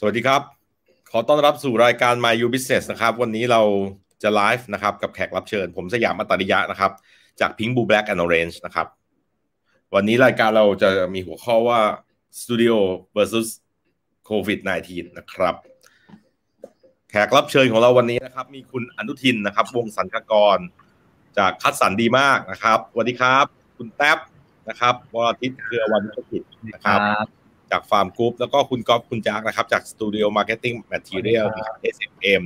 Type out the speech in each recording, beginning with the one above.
สวัสดีครับ ขอต้อนรับสู่รายการ My You Business นะครับ วันนี้เราจะไลฟ์นะครับ กับแขกรับเชิญ ผมสยามอัตริยะนะครับ จาก Pink Blue Black and Orange นะครับ วันนี้รายการเราจะมีหัวข้อว่า Studio versus COVID 19นะครับ แขกรับเชิญของเราวันนี้นะครับ มีคุณอนุทินนะครับ วงสันกกร จากคัดสรรดีมากนะครับสวัสดีครับ คุณแท็บนะครับวรทิตเครือวันธุรกิจนะครับ จาก Farmgroup แล้วก็คุณก๊อฟคุณแจ็คนะครับจาก Studio Marketing Material นะครับ SMM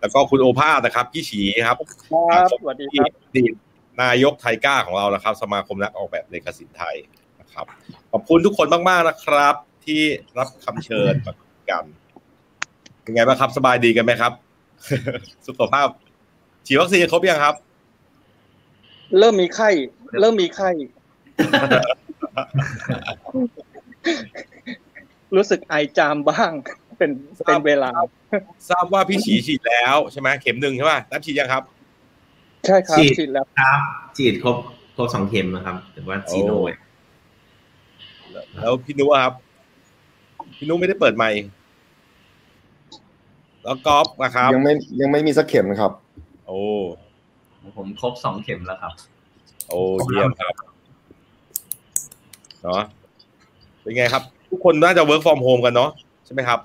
แล้วก็คุณโอภาสนะครับพี่ฉีครับครับสวัสดีครับดีนายก ThaiGa ของเรานะครับ สมาคมนักออกแบบเลขศิลป์ไทยนะครับ ขอบคุณทุกคนมากๆนะครับ ที่รับคำเชิญมากันเป็นไงบ้างครับ สบายดีกันไหมครับ สุขภาพ ฉีดวัคซีนครบยังครับ เริ่มมีไข้ เริ่มมีไข้ รู้สึกไอจามบ้าง เป็นเป็นเวลา ทราบว่าพี่ฉีฉีดแล้วใช่ไหมเข็มหนึ่งใช่ป่ะรับฉีดยังครับ ใช่ครับฉีดฉีดแล้วครับ ฉีดครบครบสองเข็มนะครับแต่ว่าซีโนโอ้แล้วพี่นุอะครับ พี่นุไม่ได้เปิดไมค์แล้วกอล์ฟนะครับ ยังไม่ยังไม่มีสักเข็มครับ โอ้ผมครบสองเข็มแล้วครับ โอ้เยี่ยมครับเนาะเป็นไงครับ ทุกคนน่าจะ work from home กันเนาะใช่ไหมครับ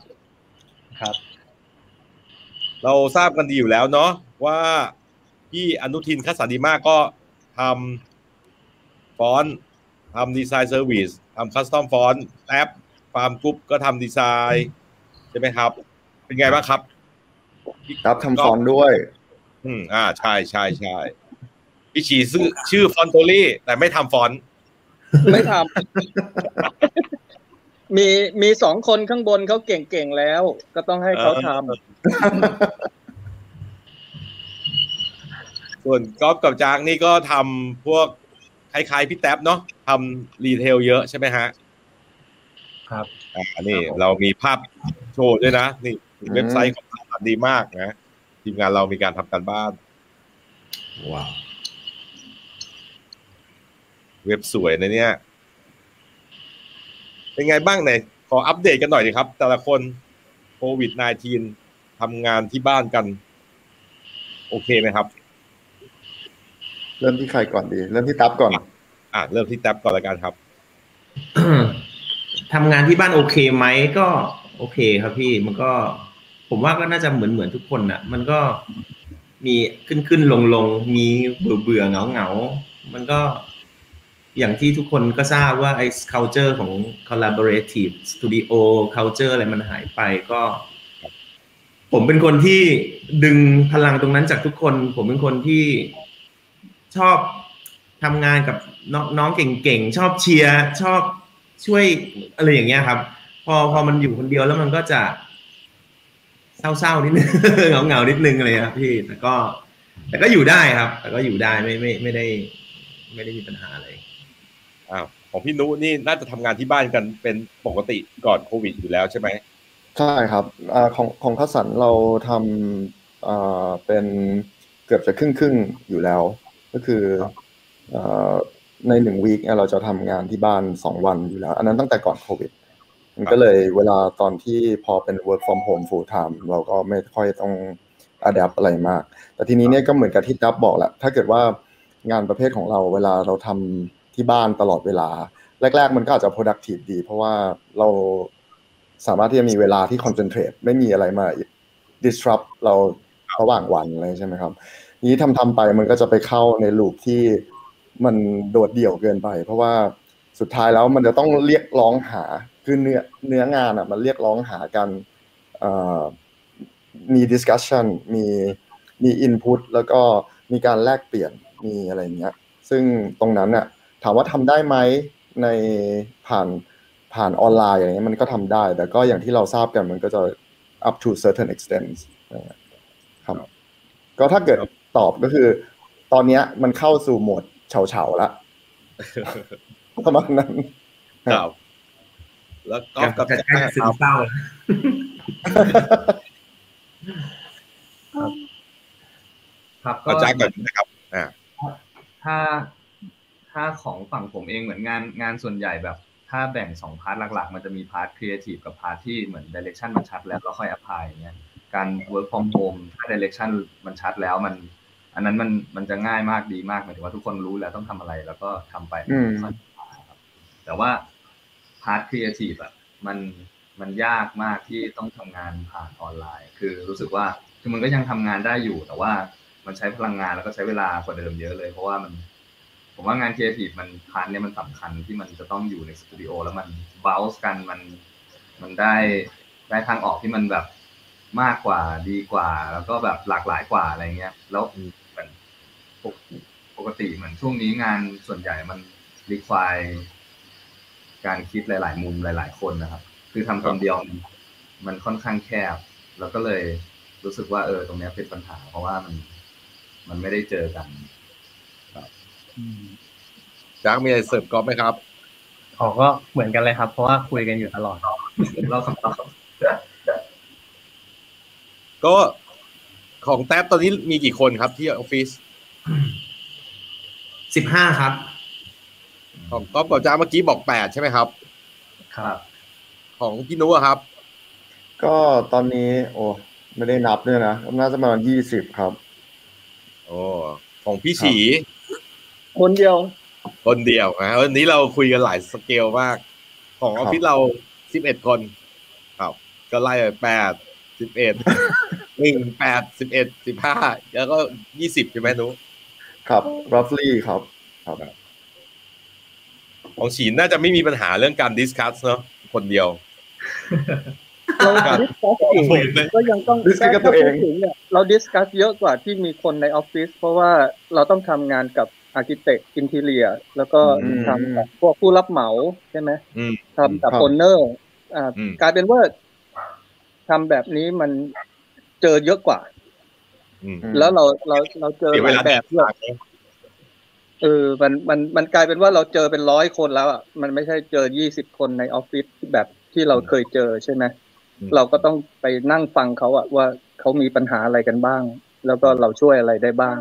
ครับ เราทราบกันดีอยู่แล้วเนาะว่าพี่อนุทิน Cadson Demak ก็ทำฟอนต์ทำ design service ทำ custom font แต๊บ Farmgroup ก็ทำดีไซน์ใช่ไหมครับ เป็นไงบ้างครับครับทำฟอนต์ด้วย อืม อ่า ใช่ใช่ใช่พี่ฉีชื่อชื่อฟอนโตลี่ แต่ไม่ทำฟอนต์ไม่ทำ มีมีสองคนข้างบนเขาเก่งๆแล้ว ก็ต้องให้เขาทส่วนกอล์ฟกับจางนี่ก็ทำพวกคล้ายๆพี่แท็บเนาะทำรีเทลเยอะใช่ไหมฮะ ครับอ่านี่เรามีภาพโชว์ด้วยนะ นี่เว็บไซต์ของเราดีมากนะทีมงานเรามีการทำการบ้าน ว้าว เว็บสวยนะเนี่ย เป็นไงบ้างเนี่ยขออัปเดตกันหน่อยดีครับ แต่ละคนโควิด -19 ทำงานที่บ้านกัน โอเคไหมครับ เริ่มที่ใครก่อนดี เริ่มที่ตับก่อน อะเริ่มที่แท็บก่อนละกันครับทำงานที่บ้านโอเคไหมก็ โอเคครับพี่มันก็ ผมว่าก็น่าจะเหมือนเหมือนทุกคนน่ะมันก็มีขึ้นขึ้นลงลงมีเบื่อเบื่อเหงาเหงามันก็ อย่างที่ทุกคนก็ทราบว่าไอ้ culture ของ collaborative studio culture อะไรมันหายไปก็ ผมเป็นคนที่ดึงพลังตรงนั้นจากทุกคน ผมเป็นคนที่ชอบทำงานกับน้องเก่งๆ ชอบเชียร์ ชอบช่วยอะไรอย่างเงี้ยครับ พอพอมันอยู่คนเดียวแล้วมันก็จะเศร้าๆนิดนึงเหงาๆนิดนึงอะไรครับพี่แต่ก็ แต่ก็อยู่ได้ครับ แต่ก็อยู่ได้ไม่ไม่ไม่ได้ ไม่ได้มีปัญหาอะไร อ้าวของพี่นุนี่น่าจะทำงานที่บ้านกันเป็นปกติก่อนโควิดอยู่แล้วใช่ไหมใช่ครับอาของของข้าวสันเราทำอ่าเป็นเกือบจะครึ่งครึ่งๆอยู่แล้ว ก็คืออ่าในหนึ่งวีคเราจะทำงานที่บ้านสองวันอยู่แล้ว อันนั้นตั้งแต่ก่อนโควิด มันก็เลยเวลาตอนที่พอเป็น work from home full time เราก็ไม่ค่อยต้อง adapt อะไรมาก แต่ทีนี้เนี่ยก็เหมือนกับที่ดับบอกแหละ ถ้าเกิดว่างานประเภทของเราเวลาเราทำ ที่บ้านตลอดเวลา แรก ๆ มันก็อาจจะ productive ดี เพราะว่าเราสามารถที่จะมีเวลาที่ concentrate ไม่มีอะไรมา disrupt เราระหว่างวันอะไรใช่ไหมครับ นี้ทำทำไปมันก็จะไปเข้าในลูปที่มันโดดเดี่ยวเกินไป เพราะว่าสุดท้ายแล้วมันจะต้องเรียกร้องหาคือเนื้อเนื้องานอะมันเรียกร้องหากันมี discussion มีมี input แล้วก็มีการแลกเปลี่ยนมีอะไรเงี้ย ซึ่งตรงนั้นน่ะ ถามว่าทำได้ไหมในผ่านผ่านออนไลน์อย่างเงี้ยมันก็ทำได้ แต่ก็อย่างที่เราทราบกันมันก็จะ up to certain extent นะครับก็ถ้าเกิดตอบก็คือ ตอนเนี้ยมันเข้าสู่โหมดเฉาเฉาๆละประมาณนั้นครับแล้วกอล์ฟกับจะแจ็คใกล้นะซึคมรับเศร้าแล้วครับก็กับแจ็คก่อนนะครับอ่าถ้า ถ้าของฝั่งผมเองเหมือนงานงานส่วนใหญ่แบบ ถ้าแบ่งสอง part หลักๆ มันจะมี part creative กับ part ที่เหมือน direction มันชัดแล้วเราค่อย apply อย่างเงี้ยการ work from home ถ้า direction มันชัดแล้วมัน อันนั้นมันมันจะง่ายมากดีมากหมายถึงว่าทุกคนรู้แล้วต้องทำอะไรแล้วก็ทำไปอืมค่อยๆครับแต่ว่า part creative อะมันมันยากมากที่ต้องทำงานผ่านออนไลน์ คือรู้สึกว่าคือมันก็ยังทำงานได้อยู่ แต่ว่ามันใช้พลังงานแล้วก็ใช้เวลากว่าเดิมเยอะเลย เพราะว่ามัน ผมว่างานครีเอทีฟมัน part เนี่ยมันสำคัญที่มันจะต้องอยู่ในสตูดิโอแล้วมันบ o ลส์กันมันมันได้ได้ทางออกที่มันแบบมากกว่าดีกว่า แล้วก็แบบหลากหลายกว่าอะไรเงี้ย แล้วเหมือนปกปกติเหมือนช่วงนี้งานส่วนใหญ่มันรีควายการคิดหลาย ๆ มุมหลาย ๆ คนนะครับ คือทำคนเดียวมันมันค่อนข้างแคบ แล้วก็เลยรู้สึกว่าเออ ตรงเนี้ยเป็นปัญหา เพราะว่ามันมันไม่ได้เจอกัน จักมีอะไรเสริมก๊อฟไหมครับอ๋อก็เหมือนกันเลยครับ เพราะว่าคุยกันอยู่ตลอดเราคำตอบก็ของแท็บตอนนี้มีกี่คนครับที่ออฟฟิศสิบห้าครับ ของก๊อฟกับจ้าเมื่อกี้บอกแปดใช่ไหมครับ ครับ ของพี่นุอะครับ ก็ตอนนี้ โอ้ไม่ได้นับด้วยนะน่าจะประมาณยี่สิบครับ โอ้ของพี่ฉี คนเดียว คนเดียวนะวันนี้เราคุยกันหลายสเกลมาก ของออฟฟิศเราสิบเอ็ดคน ครับ ก็ไล่ไปแปดสิบเอ็ดหนึ่งแปดสิบเอ็ดสิบห้าแล้วก็ยี่สิบใช่ไหมนุครับ roughly ครับครับของฉีนน่าจะไม่มีปัญหาเรื่องการ discuss เนาะคนเดียวเราครับ discuss เองผมเลยก็ยังต้อง discuss กับตัวเองถ้าพูดถึงเนี่ยเรา discuss เยอะกว่าที่มีคนในออฟฟิศเพราะว่าเราต้องทำงานกับ architect interior แล้วก็อืมทำกับพวกผู้รับเหมาใช่ไหมอืมทำกับครับ owner อ่าอืมกลายเป็นว่าทำแบบนี้มันเจอเยอะกว่าอืมอืมแล้วเราเราเราเจอเสียหเวลายลาแบแบบบด้วยเออมันมันมันกลายเป็นว่าเราเจอเป็นร้อยคนแล้วอะมันไม่ใช่เจอยี่สิบคนในออฟฟิศแบบที่เราเคยเจอใช่ไหมอืมเราก็ต้องไปนั่งฟังเขาอะว่าเขามีปัญหาอะไรกันบ้าง แล้วก็เราช่วยอะไรได้บ้าง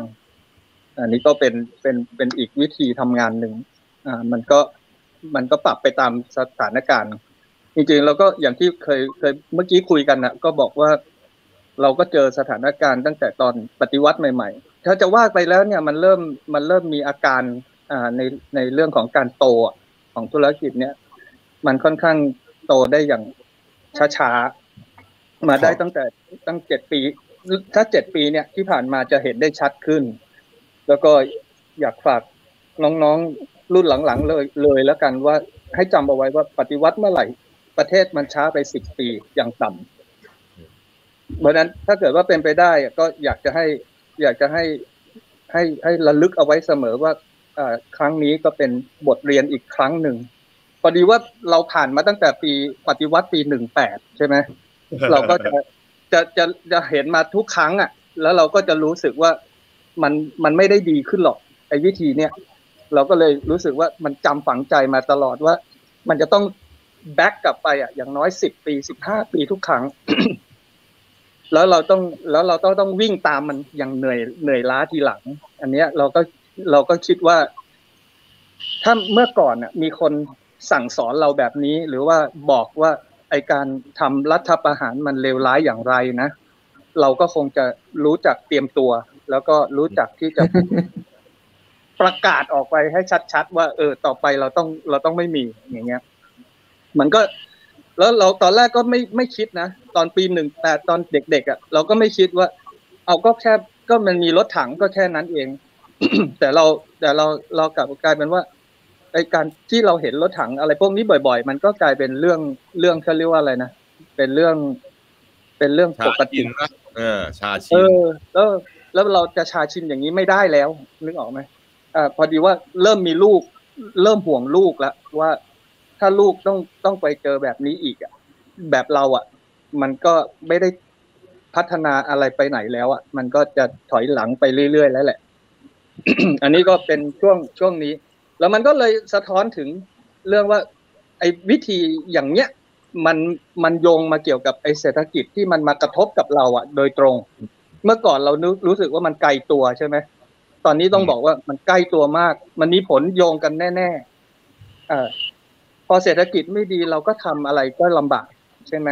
อันนี้ก็เป็นเป็นเป็นอีกวิธีทำงานหนึ่งอ่ามันก็มันก็ปรับไปตามสถานการณ์ จริงๆเราก็อย่างที่เคยเคยเมื่อกี้คุยกันนะก็บอกว่า เราก็เจอสถานการณ์ตั้งแต่ตอนปฏิวัติใหม่ๆ ถ้าจะว่าไปแล้วเนี่ยมันเริ่มมันเริ่มมีอาการอ่าในในเรื่องของการโตของธุรกิจเนี่ย มันค่อนข้างโตได้อย่างช้าๆมาได้ตั้งแต่ตั้งเจ็ดปีถ้าเจ็ดปีเนี่ยที่ผ่านมาจะเห็นได้ชัดขึ้น แล้วก็อยากฝากน้องๆรุ่นหลังๆเลยเลยแล้วกันว่าให้จำเอาไว้ว่าปฏิวัติเมื่อไหร่ประเทศมันช้าไปสิบปีอย่างต่ำเพราะนั้นถ้าเกิดว่าเป็นไปได้ก็อยากจะให้อยากจะให้ให้ให้ระลึกเอาไว้เสมอว่าอ่าครั้งนี้ก็เป็นบทเรียนอีกครั้งหนึ่งพอดีว่าเราผ่านมาตั้งแต่ปีปฏิวัติปีหนึ่งแปดใช่ไหมเราก็จะจะจะจะเห็นมาทุกครั้งอะ แล้วเราก็จะรู้สึกว่า มันมันไม่ได้ดีขึ้นหรอกไอ้วิธีเนี้ยเราก็เลยรู้สึกว่ามันจำฝังใจมาตลอดว่า มันจะต้องแบ็กกลับไปอะอย่างน้อยสิบปีสิบห้าปีทุกครั้ง แล้วเราต้องแล้วเราต้องต้องวิ่งตามมันอย่างเหนื่อยเหนื่อยล้าทีหลัง อันเนี้ยเราก็เราก็คิดว่า ถ้าเมื่อก่อนน่ะ มีคนสั่งสอนเราแบบนี้ หรือว่าบอกว่าไอการทำรัฐประหารมันเลวร้ายอย่างไรนะ เราก็คงจะรู้จักเตรียมตัว แล้วก็รู้จักที่จะประกาศออกไปให้ชัด ๆ ว่า เออ ต่อไปเราต้องเราต้องไม่มีอย่างเงี้ย มันก็ แล้วเราตอนแรกก็ไม่ไม่คิดนะ ตอนปีหนึ่งแต่ตอนเด็กๆอะ เราก็ไม่คิดว่า เอาก็แค่ก็มันมีรถถังก็แค่นั้นเอง แต่เราแต่เราเรากลับกลายเป็นว่าไอการที่เราเห็นรถถังอะไรพวกนี้บ่อย ๆ มันก็กลายเป็นเรื่องเรื่องเขาเรียกว่าอะไรนะเป็นเรื่อง เป็นเรื่องชาปกชิตินนะเออ ชาเอชินอแล้ว แล้วเราจะชาชินอย่างนี้ไม่ได้แล้ว นึกออกไหมอ่าพอดีว่าเริ่มมีลูก เริ่มห่วงลูกแล้วว่าถ้าลูกต้องต้องไปเจอแบบนี้อีกอะแบบเราอะ มันก็ไม่ได้พัฒนาอะไรไปไหนแล้วอะมันก็จะถอยหลังไปเรื่อยๆแล้วแหละ อันนี้ก็เป็นช่วงช่วงนี้ แล้วมันก็เลยสะท้อนถึงเรื่องว่า ไอ้วิธีอย่างเนี้ยมันมันโยงมาเกี่ยวกับไอ้เศรษฐกิจที่มันมากระทบกับเราอะโดยตรง เมื่อก่อนเรานึกรู้สึกว่ามันไกลตัวใช่ไหมตอนนี้ต้องบอกว่ามันใกล้ตัวมาก มันมีผลโยงกันแน่ๆเออพอเศรษฐกิจไม่ดีเราก็ทำอะไรก็ลำบากใช่ไหม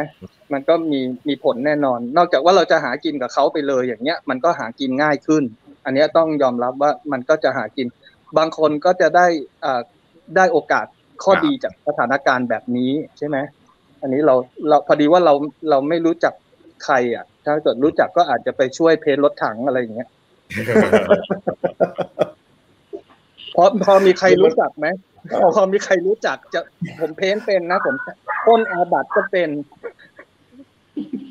มันก็มีมีผลแน่นอน นอกจากว่าเราจะหากินกับเขาไปเลยอย่างเงี้ย มันก็หากินง่ายขึ้น อันนี้ต้องยอมรับว่ามันก็จะหากิน บางคนก็จะได้อ่าได้โอกาสข้อดีจากสถานการณ์แบบนี้ใช่ไหมอันนี้เราเราพอดีว่าเราเราไม่รู้จัก ใครอะ ถ้าเกิดรู้จักก็อาจจะไปช่วยเพนรถถังอะไรอย่างเงี้ยพอพอมีใครรู้จักไหมพอพอมีใครรู้จักจะผมเพ้นเป็นนะผมพ่นอาบัตก็เป็น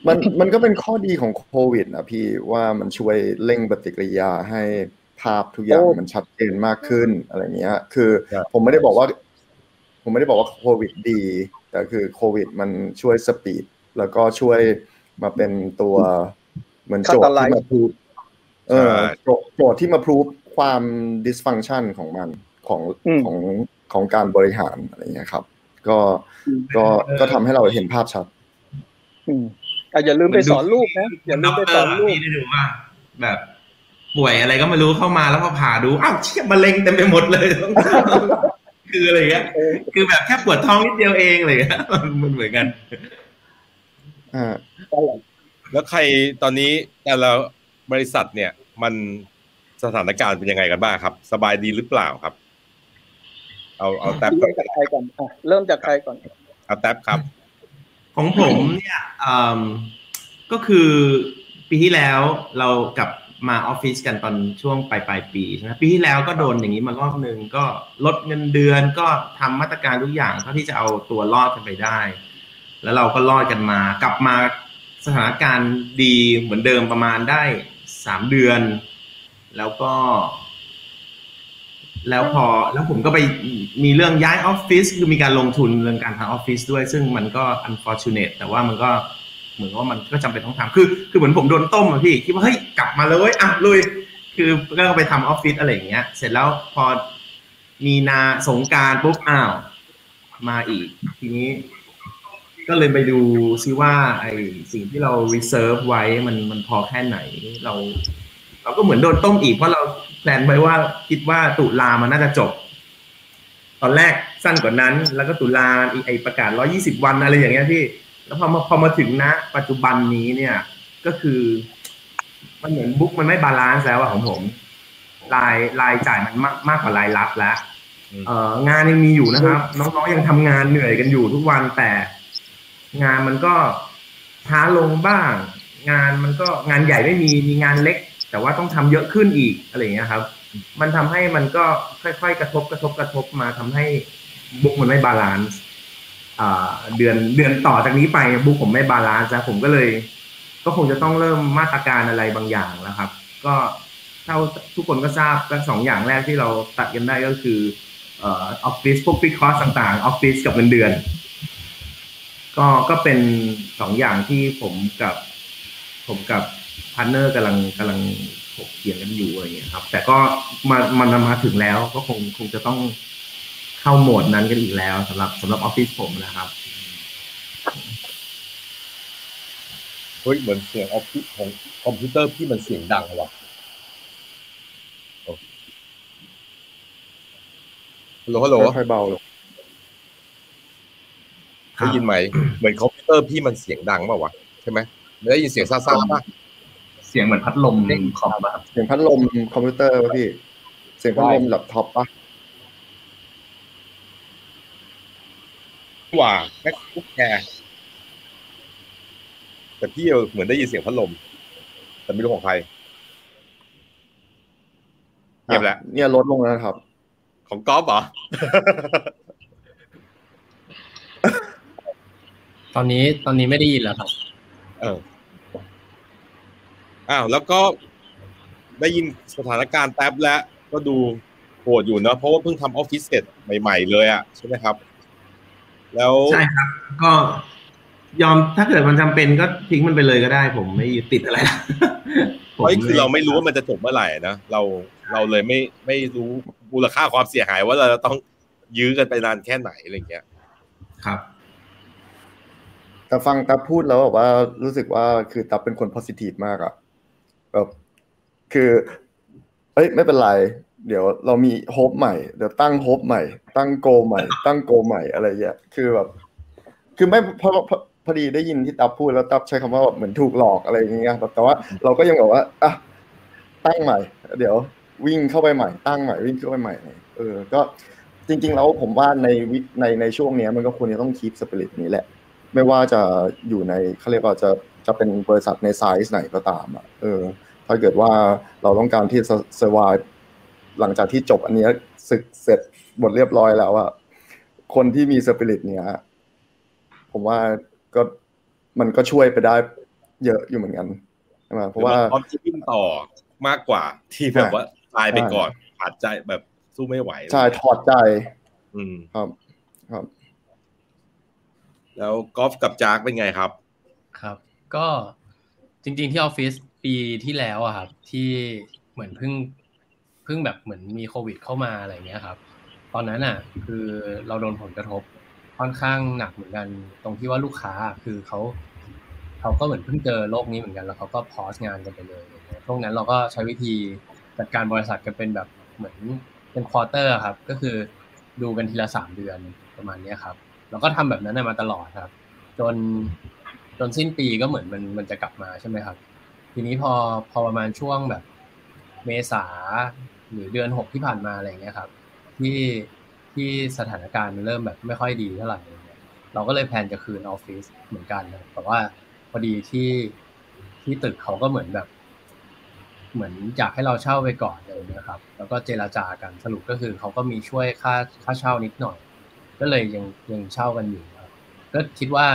มันมันก็เป็นข้อดีของโควิดนะพี่ว่ามันช่วยเร่งปฏิกิริยาให้ภาพทุกอย่างโอ้มันชัดเจนมากขึ้นอะไรเงี้ย คือครับผมไม่ได้บอกว่า ผมไม่ได้บอกว่าโควิดดี แต่คือโควิด มันช่วยสปีดแล้วก็ช่วย มาเป็นตัวเหมือนโจทย์ที่มาพูดเออโจทย์โจทย์ที่มาพูดความ dysfunction ของมันของอืมของของการบริหารอะไรเงี้ยครับ ก็ก็ก็ทำให้เราเห็นภาพชัดอืมอะอย่าลืมไปสอนลูกนะอย่าลืมไปสอนลูกพี่ได้ดูว่าแบบป่วยอะไรก็ไม่รู้เข้ามาแล้วพอผ่าดูอ้าวเชี่ยมะเร็งเต็มไปหมดเลย คืออะไรเงี้ยเออคือแบบแค่ปวดท้องนิดเดียวเองอะไรเงี้ยมันเหมือนกันอ่า แล้วใครตอนนี้แต่ละบริษัทเนี่ย มันสถานการณ์เป็นยังไงกันบ้างครับ สบายดีหรือเปล่าครับ เอาเอาแท็บก่เริ่อนมจากใครก่อนอะเริ่มจากใครก่อนเอาแท็บครับ ของผมเนี่ยอืมก็คือปีที่แล้วเรากลับมาออฟฟิศกันตอนช่วงปลายปลายๆปีใช่ไหมปีที่แล้วก็โดนอย่างนี้มารอบหนึ่งก็ลดเงินเดือนก็ทำมาตรการทุกอย่างเท่าที่จะเอาตัวรอดกันไปได้ แล้วเราก็รอดกันมา กลับมาสถานการณ์ดีเหมือนเดิมประมาณได้สามเดือน แล้วก็ แล้วพอแล้วผมก็ไปมีเรื่องย้ายออฟฟิศคือมีการลงทุนเรื่องการทำออฟฟิศด้วย ซึ่งมันก็ unfortunate แต่ว่ามันก็เหมือนว่ามันก็จำเป็นต้องทำคือ คือเหมือนผมโดนต้มอะพี่คิดว่าเฮ้ยกลับมาเลยอะลุยคือก็ไปทำออฟฟิศอะไรอย่างเงี้ย เสร็จแล้วพอมีนาสงกรานต์ปุ๊บอ้าว มาอีก ทีนี้ ก็เลยไปดูซิว่าไอสิ่งที่เรา reserve ไว้มันมันพอแค่ไหนเรา เราก็เหมือนโดนต้มอีกเพราะเรา plan ไว้ว่าคิดว่าตุลามันน่าจะจบ ตอนแรกสั้นกว่านั้น แล้วก็ตุลาอีกไอประกาศ 120 วันอะไรอย่างเงี้ยพี่ แล้วพอมาพอมาถึงนะ ปัจจุบันนี้เนี่ยก็คือ มันเหมือน book มันไม่ balance แล้วอะของผมรายรายจ่ายมันมากมากกว่ารายรับแล้วอืมเอ่องานยังมีอยู่นะครับ น้องๆยังทำงานเหนื่อยกันอยู่ทุกวันแต่ งานมันก็ช้าลงบ้าง งานมันก็งานใหญ่ไม่มีมีงานเล็ก แต่ว่าต้องทำเยอะขึ้นอีกอะไรอย่างเงี้ยครับ มันทำให้มันก็ค่อยๆกระทบกระทบกระทบมาทำให้ book มันไม่ balanceเดือนเดือนต่อจากนี้ไป book ผมไม่ balance แล้วผมก็เลย ก็คงจะต้องเริ่มมาตรการอะไรบางอย่างแล้วครับ ก็เท่าทุกคนก็ทราบก็สองอย่างแรกที่เราตัดกันได้ก็คือออฟฟิศพวก fixed costต่างๆออฟฟิศกับเงินเดือน ก็ก็เป็นสองอย่างที่ผมกับ ผมกับ partner กำลังกำลังถกเถียงกันอยู่อะไรอย่างเงี้ยครับ แต่ก็มามันมาถึงแล้วก็คงคงจะต้องเข้าโหมดนั้นกันอีกแล้วสำหรับสำหรับออฟฟิศผมนะครับเฮ้ยเหมือนเสียงออฟฟิศของคอมพิวเตอร์พี่มันเสียงดังว่ะฮัลโหลฮัลโหล ค่อยๆเบาลง ได้ยินไหมเหมือนคอมพิวเตอร์พี่มันเสียงดังเปล่าวะใช่ไหมไม่ได้ยินเสียงซ่าๆป่ะเสียงเหมือนพัดลมคอมอะครับเสียงพัดลมคอมพิวเตอร์ป่ะพี่ เสียงพัดลมแล็ปท็อปปะว่าแม็กบุ๊กแอร์แต่พี่เหมือนได้ยินเสียงพัดลม แต่ไม่รู้ของใครเงียบแล้วเนี่ยลดลงแล้วนะครับ ของก๊อฟเหรอ ตอนนี้ตอนนี้ไม่ได้ยินแล้วครับ เอออ้าวแล้วก็ได้ยินสถานการณ์แท็บแล้วก็ดูโหดอยู่เนอะเพราะว่าเพิ่งทำออฟฟิศเสร็จใหม่ๆเลยอะใช่ไหมครับ แล้วใช่ครับ ก็ยอมถ้าเกิดมันจำเป็นก็ทิ้งมันไปเลยก็ได้ ผมไม่ยึดติดอะไรนะผมเฮ้ยคือเราไม่รู้ว่ามันจะจบเมื่อไหร่นะเราเราเลยไม่ไม่รู้มูลค่าความเสียหายว่าเราจะต้องยื้อกันไปนานแค่ไหนอะไรอย่างเงี้ย ครับ แต่ฟังตับพูดแล้วแบบว่ารู้สึกว่าคือตับเป็นคน positive มากอะแบบคือ เอ้ยไม่เป็นไร เดี๋ยวเรามีโฮปใหม่เดี๋ยวตั้งโฮปใหม่ ตั้งโกใหม่ ตั้งโกใหม่อะไรเงี้ยคือแบบ คือไม่พอพอดีได้ยินที่ตับพูดแล้วตับใช้คำว่าแบบเหมือนถูกหลอกอะไรอย่างเงี้ยแต่ว่าเราก็ยังบอกว่าอะตั้งใหม่ เดี๋ยววิ่งเข้าไปใหม่ ตั้งใหม่วิ่งเข้าไปใหม่ เออ ก็จริง ๆ แล้วผมว่าในในในช่วงเนี้ยมันก็ควรจะต้องคีปสปิริตนี้แหละ ไม่ว่าจะอยู่ในเขาเรียกว่าจะจะเป็นบริษัทในไซส์ไหนก็ตามอะเออ ถ้าเกิดว่าเราต้องการที่จะเซอร์ไวหลังจากที่จบอันนี้ศึกเสร็จหมดเรียบร้อยแล้วอะคนที่มีสปิริตเนี้ยผมว่าก็มันก็ช่วยไปได้เยอะอยู่เหมือนกันใช่ไหมเพราะว่าพร้อมจะวิ่งต่อมากกว่าที่แบบว่าตายไปก่อนขาดใจแบบสู้ไม่ไหว ใช่ถอดใจ อืมครับ ครับ แล้วกอล์ฟกับจากเป็นไงครับ ครับ ก็จริง ๆ ที่ออฟฟิศปีที่แล้วอะครับ ที่เหมือนเพิ่งเพิ่งแบบเหมือนมีโควิดเข้ามาอะไรเงี้ยครับ ตอนนั้นอะคือเราโดนผลกระทบค่อนข้างหนักเหมือนกัน ตรงที่ว่าลูกค้าคือเขาเขาก็เหมือนเพิ่งเจอโรคนี้เหมือนกันแล้วเขาก็พอสงานกันไปเลยช่วงนั้นเราก็ใช้วิธีจัดการบริษัทกันเป็นแบบเหมือนเป็น quarter ครับ ก็คือดูกันทีละสามเดือนประมาณนี้ครับ เราก็ทำแบบนั้นมาตลอดครับ จนจนสิ้นปีก็เหมือนมันมันจะกลับมาใช่ไหมครับ ทีนี้พอพอประมาณช่วงแบบ เมษาหรือเดือนหกที่ผ่านมาอะไรเงี้ยครับ ที่ที่สถานการณ์มันเริ่มแบบไม่ค่อยดีเท่าไหร่เราก็เลย plan จะคืนออฟฟิศเหมือนกันนะแต่ว่าพอดีที่ที่ตึกเขาก็เหมือนแบบ เหมือนอยากให้เราเช่าไปก่อนเลยนะครับ แล้วก็เจราจากันสรุปก็คือเขาก็มีช่วยค่าค่าเช่านิดหน่อย ก็เลยยังยังเช่ากันอยู่ครับก็คิดว่า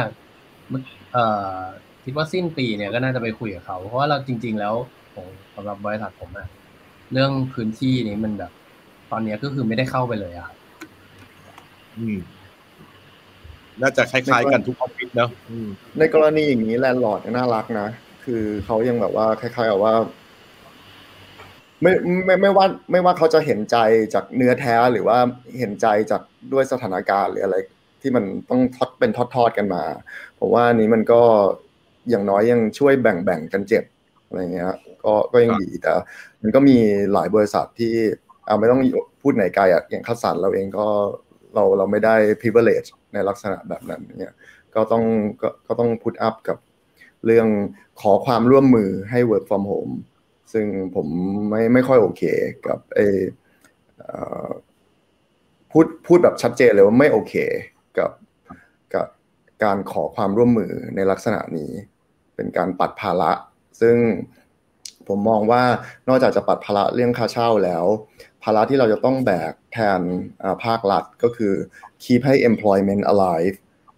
เอ่อคิดว่าสิ้นปีเนี่ยก็น่าจะไปคุยกับเขา เพราะว่าเราจริง ๆ แล้วของสำหรับบริษัทผมอะเรื่องพื้นที่นี้มันแบบ ตอนนี้ก็คือไม่ได้เข้าไปเลยอะอืมน่าจะคล้ายๆกันทุกออฟฟิศเนาะในกรณีอย่างนี้แลนด์ลอร์ดน่ารักนะ คือเขายังแบบว่าคล้ายๆกับว่า ไม่ไม่ไม่ว่าไม่ว่าเขาจะเห็นใจจากเนื้อแท้หรือว่าเห็นใจจากด้วยสถานการณ์หรืออะไร ที่มันต้องทอดเป็นทอดๆกันมาผมว่านี้มันก็อย่างน้อยยังช่วยแบ่งๆกันเจ็บอะไรเงี้ยก็ก็ยังดีแต่มันก็มีหลายบริษัทที่เอาไม่ต้องพูดไหนไกลอะอย่างคัสสันเราเองก็เราเราไม่ได้ privilege ในลักษณะแบบนั้นเนี่ยก็ต้องก็ก็ต้องพุทอัพกับเรื่องขอความร่วมมือให้ work from home ซึ่งผมไม่ไม่ค่อยโอเคกับเอพูดพูดแบบชัดเจนเลยว่าไม่โอเคกับกับการขอความร่วมมือในลักษณะนี้ เป็นการปัดภาระ ซึ่งผมมองว่านอกจากจะปัดภาระเรื่องค่าเช่าแล้ว ภาระที่เราจะต้องแบกแทนภาครัฐก็คือ keep ให้ employment alive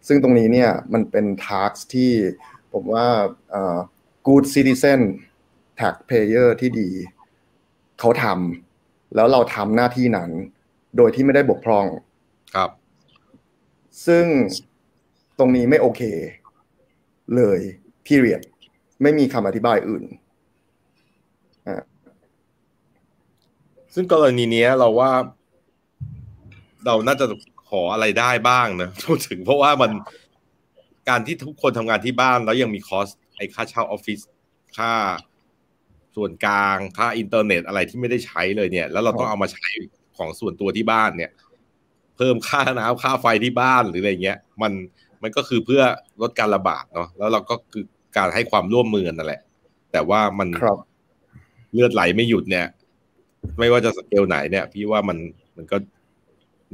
ซึ่งตรงนี้เนี่ยมันเป็น task ที่ผมว่า good citizen taxpayer ที่ดีเขาทำแล้วเราทำหน้าที่นั้น โดยที่ไม่ได้บกพร่องครับ ซึ่งตรงนี้ไม่โอเค เลย period ไม่มีคำอธิบายอื่น ซึ่งกรณีนี้เราว่า เราน่าจะขออะไรได้บ้างนะพูดถึงเพราะว่ามันการที่ทุกคนทำงานที่บ้านแล้วยังมีคอสไอ้ค่าเช่าออฟฟิศค่า ส่วนกลางค่าอินเทอร์เน็ตอะไรที่ไม่ได้ใช้เลยเนี่ย แล้วเราต้องเอามาใช้ของส่วนตัวที่บ้านเนี่ย เพิ่มค่าน้ำค่าไฟที่บ้านหรืออะไรเงี้ย มันมันก็คือเพื่อลดการระบาดเนาะแล้วเราก็คือการให้ความร่วมมือนั่นแหละ แต่ว่ามันเลือดไหลไม่หยุดเนี่ย ไม่ว่าจะสเกลไหนเนี่ย พี่ว่ามันมันก็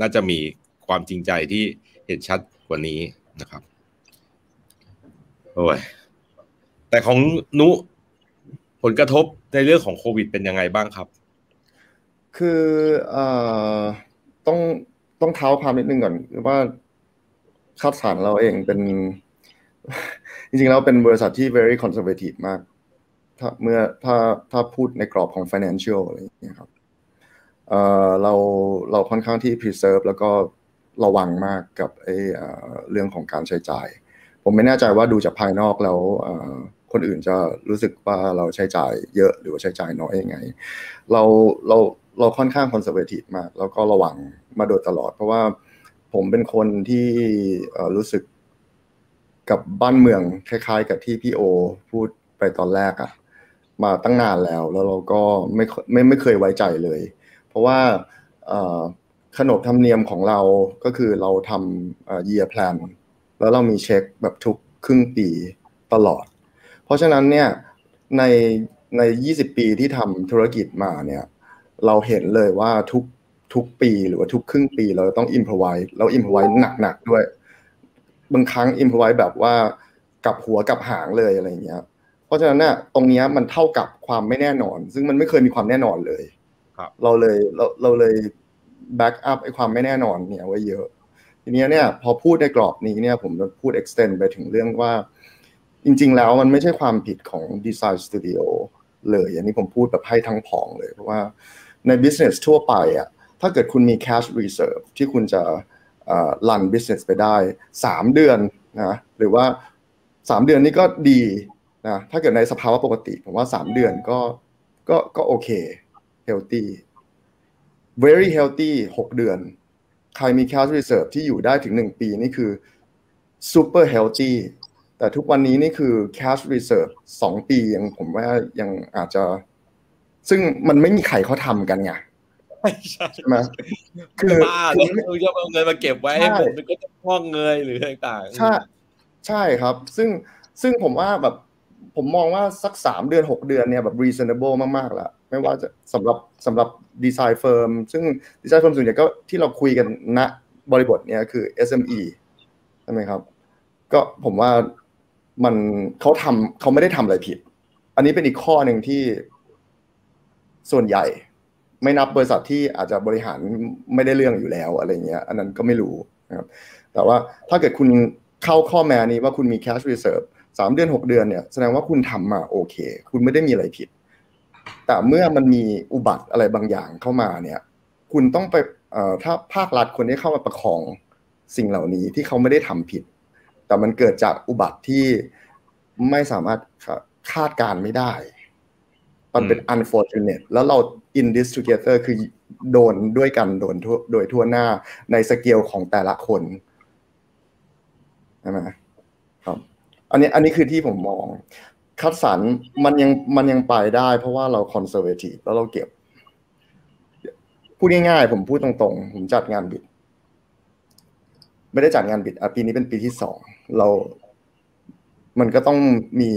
น่าจะมีความจริงใจที่เห็นชัดกว่านี้นะครับโอ้ยแต่ของนุ ผลกระทบในเรื่องของโควิดเป็นยังไงบ้างครับ คืออต้องต้องเท้าความนิดนึงก่อนว่าคาดสารเราเองเป็น จริงๆแล้วเป็นบริษัทที่ very conservative มาก ถ้าเมื่อถ้าถ้าพูดในกรอบของ financial อะไรอย่างเงี้ยครับเอ่อเราเราค่อนข้างที่ preserve แล้วก็ระวังมากกับไอ้เรื่องของการใช้จ่าย ผมไม่แน่ใจว่าดูจากภายนอกแล้ว คนอื่นจะรู้สึกว่าเราใช้จ่ายเยอะหรือว่าใช้จ่ายน้อยยังไง เราเราเราค่อนข้างคอนเซอร์เวทีฟมาก แล้วก็ระวังมาโดยตลอด เพราะว่าผมเป็นคนที่รู้สึกกับบ้านเมืองคล้าย ๆ กับที่พี่โอ พูดไปตอนแรกอะมาตั้งนานแล้ว แล้วเราก็ไม่ไม่ไม่เคยไว้ใจเลย เพราะว่าขนบธรรมเนียมของเราก็คือเราทำ year plan แล้วเรามีเช็คแบบทุกครึ่งปีตลอด เพราะฉะนั้นเนี่ยในใน 20 ปีที่ทำธุรกิจมาเนี่ยเราเห็นเลยว่าทุกทุกปีหรือว่าทุกครึ่งปีเราต้อง improvise แล้ว improvise หนักๆด้วย บางครั้ง improvise แบบว่ากับหัวกับหางเลยอะไรเงี้ย เพราะฉะนั้นเนี่ยตรงนี้มันเท่ากับความไม่แน่นอน ซึ่งมันไม่เคยมีความแน่นอนเลยเราเลยเราเราเลย backup ไอ้ความไม่แน่นอนเนี่ยไว้เยอะ ทีนี้เนี่ยพอพูดในกรอบนี้เนี่ยผมจะพูด extend ไปถึงเรื่องว่า จริง ๆ แล้วมันไม่ใช่ความผิดของดีไซน์สตูดิโอเลยอันนี้ผมพูดแบบให้ทั้งผองเลย เพราะว่าใน business ทั่วไปอะถ้าเกิดคุณมี cash reserve ที่คุณจะรัน business ไปได้ 3 เดือนนะหรือว่า 3 เดือนนี้ก็ดีนะถ้าเกิดในสภาวะปกติ ผมว่า 3 เดือนก็ก็ก็โอเค healthy very healthy 6 เดือน ใครมี cash reserve ที่อยู่ได้ถึง 1 ปีนี่คือ super healthy แต่ทุกวันนี้นี่คือ cash reserve 2ปียังผมว่ายังอาจจะ ซึ่งมันไม่มีใครเขาทำกันไงใช่ไหมคือบ้าแล้วคุณจะเอาเงินมาเก็บไว้ให้ผมมันก็จะพ้องเงยหรือต่างใช่ใช่ครับ ซึ่งซึ่งผมว่าแบบผมมองว่าสักสามเดือนหกเดือนเนี่ยแบบ reasonable มากๆแล้วไม่ว่าจะสำหรับสำหรับ design firm ซึ่ง design firm ส่วนใหญ่ก็ที่เราคุยกันณบริบทเนี้ยคือ SME ใช่ไหมครับ ก็ผมว่า มันเขาทำเขาไม่ได้ทำอะไรผิด อันนี้เป็นอีกข้อหนึ่งที่ส่วนใหญ่ ไม่นับบริษัทที่อาจจะบริหารไม่ได้เรื่องอยู่แล้วอะไรเงี้ย อันนั้นก็ไม่รู้นะครับแต่ว่าถ้าเกิดคุณเข้าข้อแม้นี้ว่าคุณมี cash reserve สามเดือนหกเดือนเนี่ยแสดงว่าคุณทำมาโอเค คุณไม่ได้มีอะไรผิด แต่เมื่อมันมีอุบัติอะไรบางอย่างเข้ามาเนี่ย คุณต้องไปถ้าภาครัฐคนที่เข้ามาประคองสิ่งเหล่านี้ที่เขาไม่ได้ทำผิด แต่มันเกิดจากอุบัติที่ไม่สามารถคาดการไม่ได้ มันเป็น unfortunate แล้วเรา in this together คือโดนด้วยกันโดนโดยทั่วหน้าในสเกลของแต่ละคนใช่ไหมครับ อันนี้อันนี้คือที่ผมมอง คัดสรรมันยังมันยังไปได้ เพราะว่าเรา conservative แล้วเราเก็บ พูดง่ายๆ ผมพูดตรงๆ ผมจัดงาน BITS ไม่ได้จัดงาน BITS อะปีนี้เป็นปีที่สองเรา มันก็ต้องมี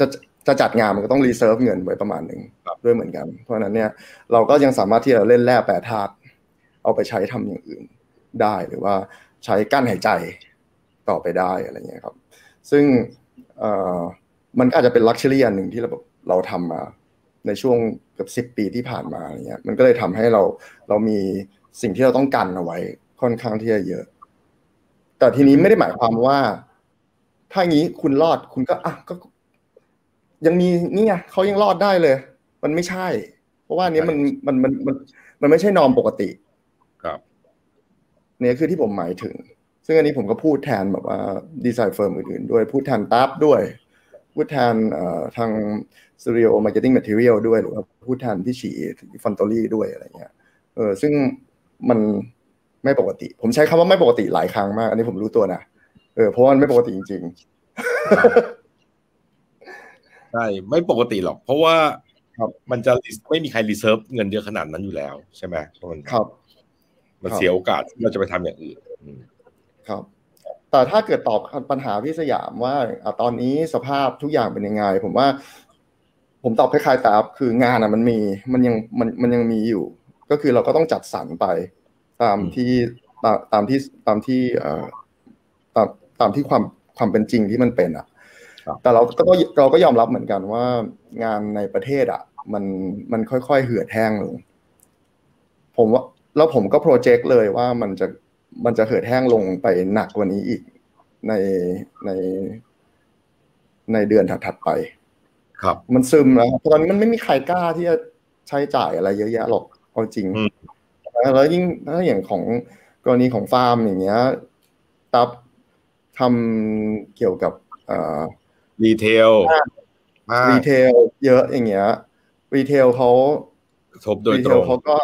จะจะจัดงานมันก็ต้อง reserve เงินไว้ประมาณหนึ่งด้วยเหมือนกัน เพราะนั้นเนี่ยเราก็ยังสามารถที่จะเล่นแร่แปรธาตุเอาไปใช้ทำอย่างอื่นได้หรือว่าใช้กั้นหายใจต่อไปได้อะไรเงี้ยครับ ซึ่งมันอาจจะเป็นลักชัวรี่อันหนึ่งที่เราเราทำมาในช่วงเกือบสิบปีที่ผ่านมาอย่างเงี้ยมันก็เลยทำให้เราเรามีสิ่งที่เราต้องกันเอาไว้ ค่อนข้างที่จะเยอะ แต่ทีนี้ไม่ได้หมายความว่า ถ้าอย่างนี้คุณรอดคุณก็อะก็ยังมีนี่ไงเขายังรอดได้เลย มันไม่ใช่ เพราะว่านี้มันมันมันมันมันไม่ใช่ norm ปกติ ครับเนี่ยคือที่ผมหมายถึง ซึ่งอันนี้ผมก็พูดแทนแบบว่า design firm อื่นๆ ด้วยพูดแทนแต๊บด้วย พูดแทนทาง Studio Marketing Material ด้วยหรือว่าพูดแทนพี่ฉีฟันตอรี่ด้วยอะไรเงี้ยเออซึ่งมัน ไม่ปกติ ผมใช้คำว่าไม่ปกติหลายครั้งมาก อันนี้ผมรู้ตัวนะเออเพราะว่ามันไม่ปกติจริงๆใช่ไม่ปกติหรอก เพราะว่าครับมันจะไม่มีใครรีเซิร์ฟเงินเยอะขนาดนั้นอยู่แล้ว ใช่ไหมมันครับ มันเสียโอกาสที่เราจะไปทำอย่างอื่นครับ แต่ถ้าเกิดตอบปัญหาพี่สยามว่าตอนนี้สภาพทุกอย่างเป็นยังไง ผมว่า ผมตอบคล้ายๆแต่คืองานอะ มันมีมันยังมันมันยังมีอยู่ ก็คือเราก็ต้องจัดสรรไป ตามที่ตามตามที่ตามที่เอ่อตามตามที่ความความเป็นจริงที่มันเป็นอะ แต่เราก็เราก็ยอมรับเหมือนกันว่างานในประเทศอะ มันมันค่อยๆเหือดแห้งลงผมว่าแล้วผมก็โปรเจกต์เลยว่ามันจะมันจะเหือดแห้งลงไปหนักกว่านี้อีกในในในเดือนถัดๆไป ครับ มันซึมแล้วตอนนี้มันไม่มีใครกล้าที่จะใช้จ่ายอะไรเยอะแยะหรอกเอาจริง แล้วยิ่งถ้าอย่างของกรณีของฟาร์มอย่างเงี้ยแต๊บทำเกี่ยวกับ retail retail เยอะอย่างเงี้ย retail เขาทบโดยตรงเขาก็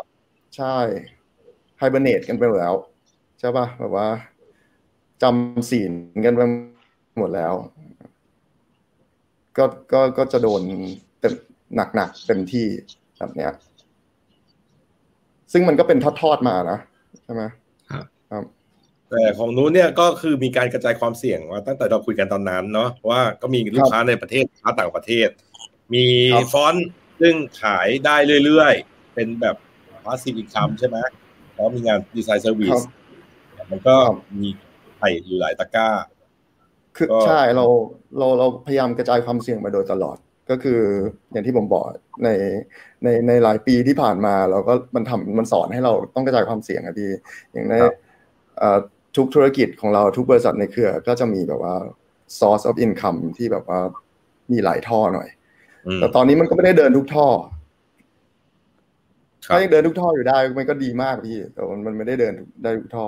ใช่ hibernate กันไปหมดแล้ว ใช่ป่ะแบบว่าจำศีลกันไปหมดแล้ว ก็ก็ก็จะโดนเต็มหนักๆเต็มที่แบบเนี้ย ซึ่งมันก็เป็นทอดๆมานะใช่ไหมครับครับแต่ของนู้นเนี่ยก็คือมีการกระจายความเสี่ยงว่าตั้งแต่เราคุยกันตอนนั้นเนาะว่าก็มีลูกค้าในประเทศลูกค้าต่างประเทศ มีครับฟอนต์ซึ่งขายได้เรื่อยๆ เป็นแบบ passive income ใช่ไหมแล้วมีงาน design service ครับมันก็ครับมีไข่อยู่หลายตะกร้า คือก็ใช่เราเราเราพยายามกระจายความเสี่ยงมาโดยตลอด ก็คืออย่างที่ผมบอกในในในหลายปีที่ผ่านมาเราก็มันทำมันสอนให้เราต้องกระจายความเสี่ยงอะพี่อย่างในเอ่อทุกธุรกิจของเราทุกบริษัทในเครือ ก็จะมีแบบว่า source of income ที่แบบว่ามีหลายท่อหน่อยอืมแต่ตอนนี้มันก็ไม่ได้เดินทุกท่อครับถ้ายังเดินทุกท่ออยู่ได้มันก็ดีมากพี่แต่มันมันไม่ได้เดินได้ทุกท่อ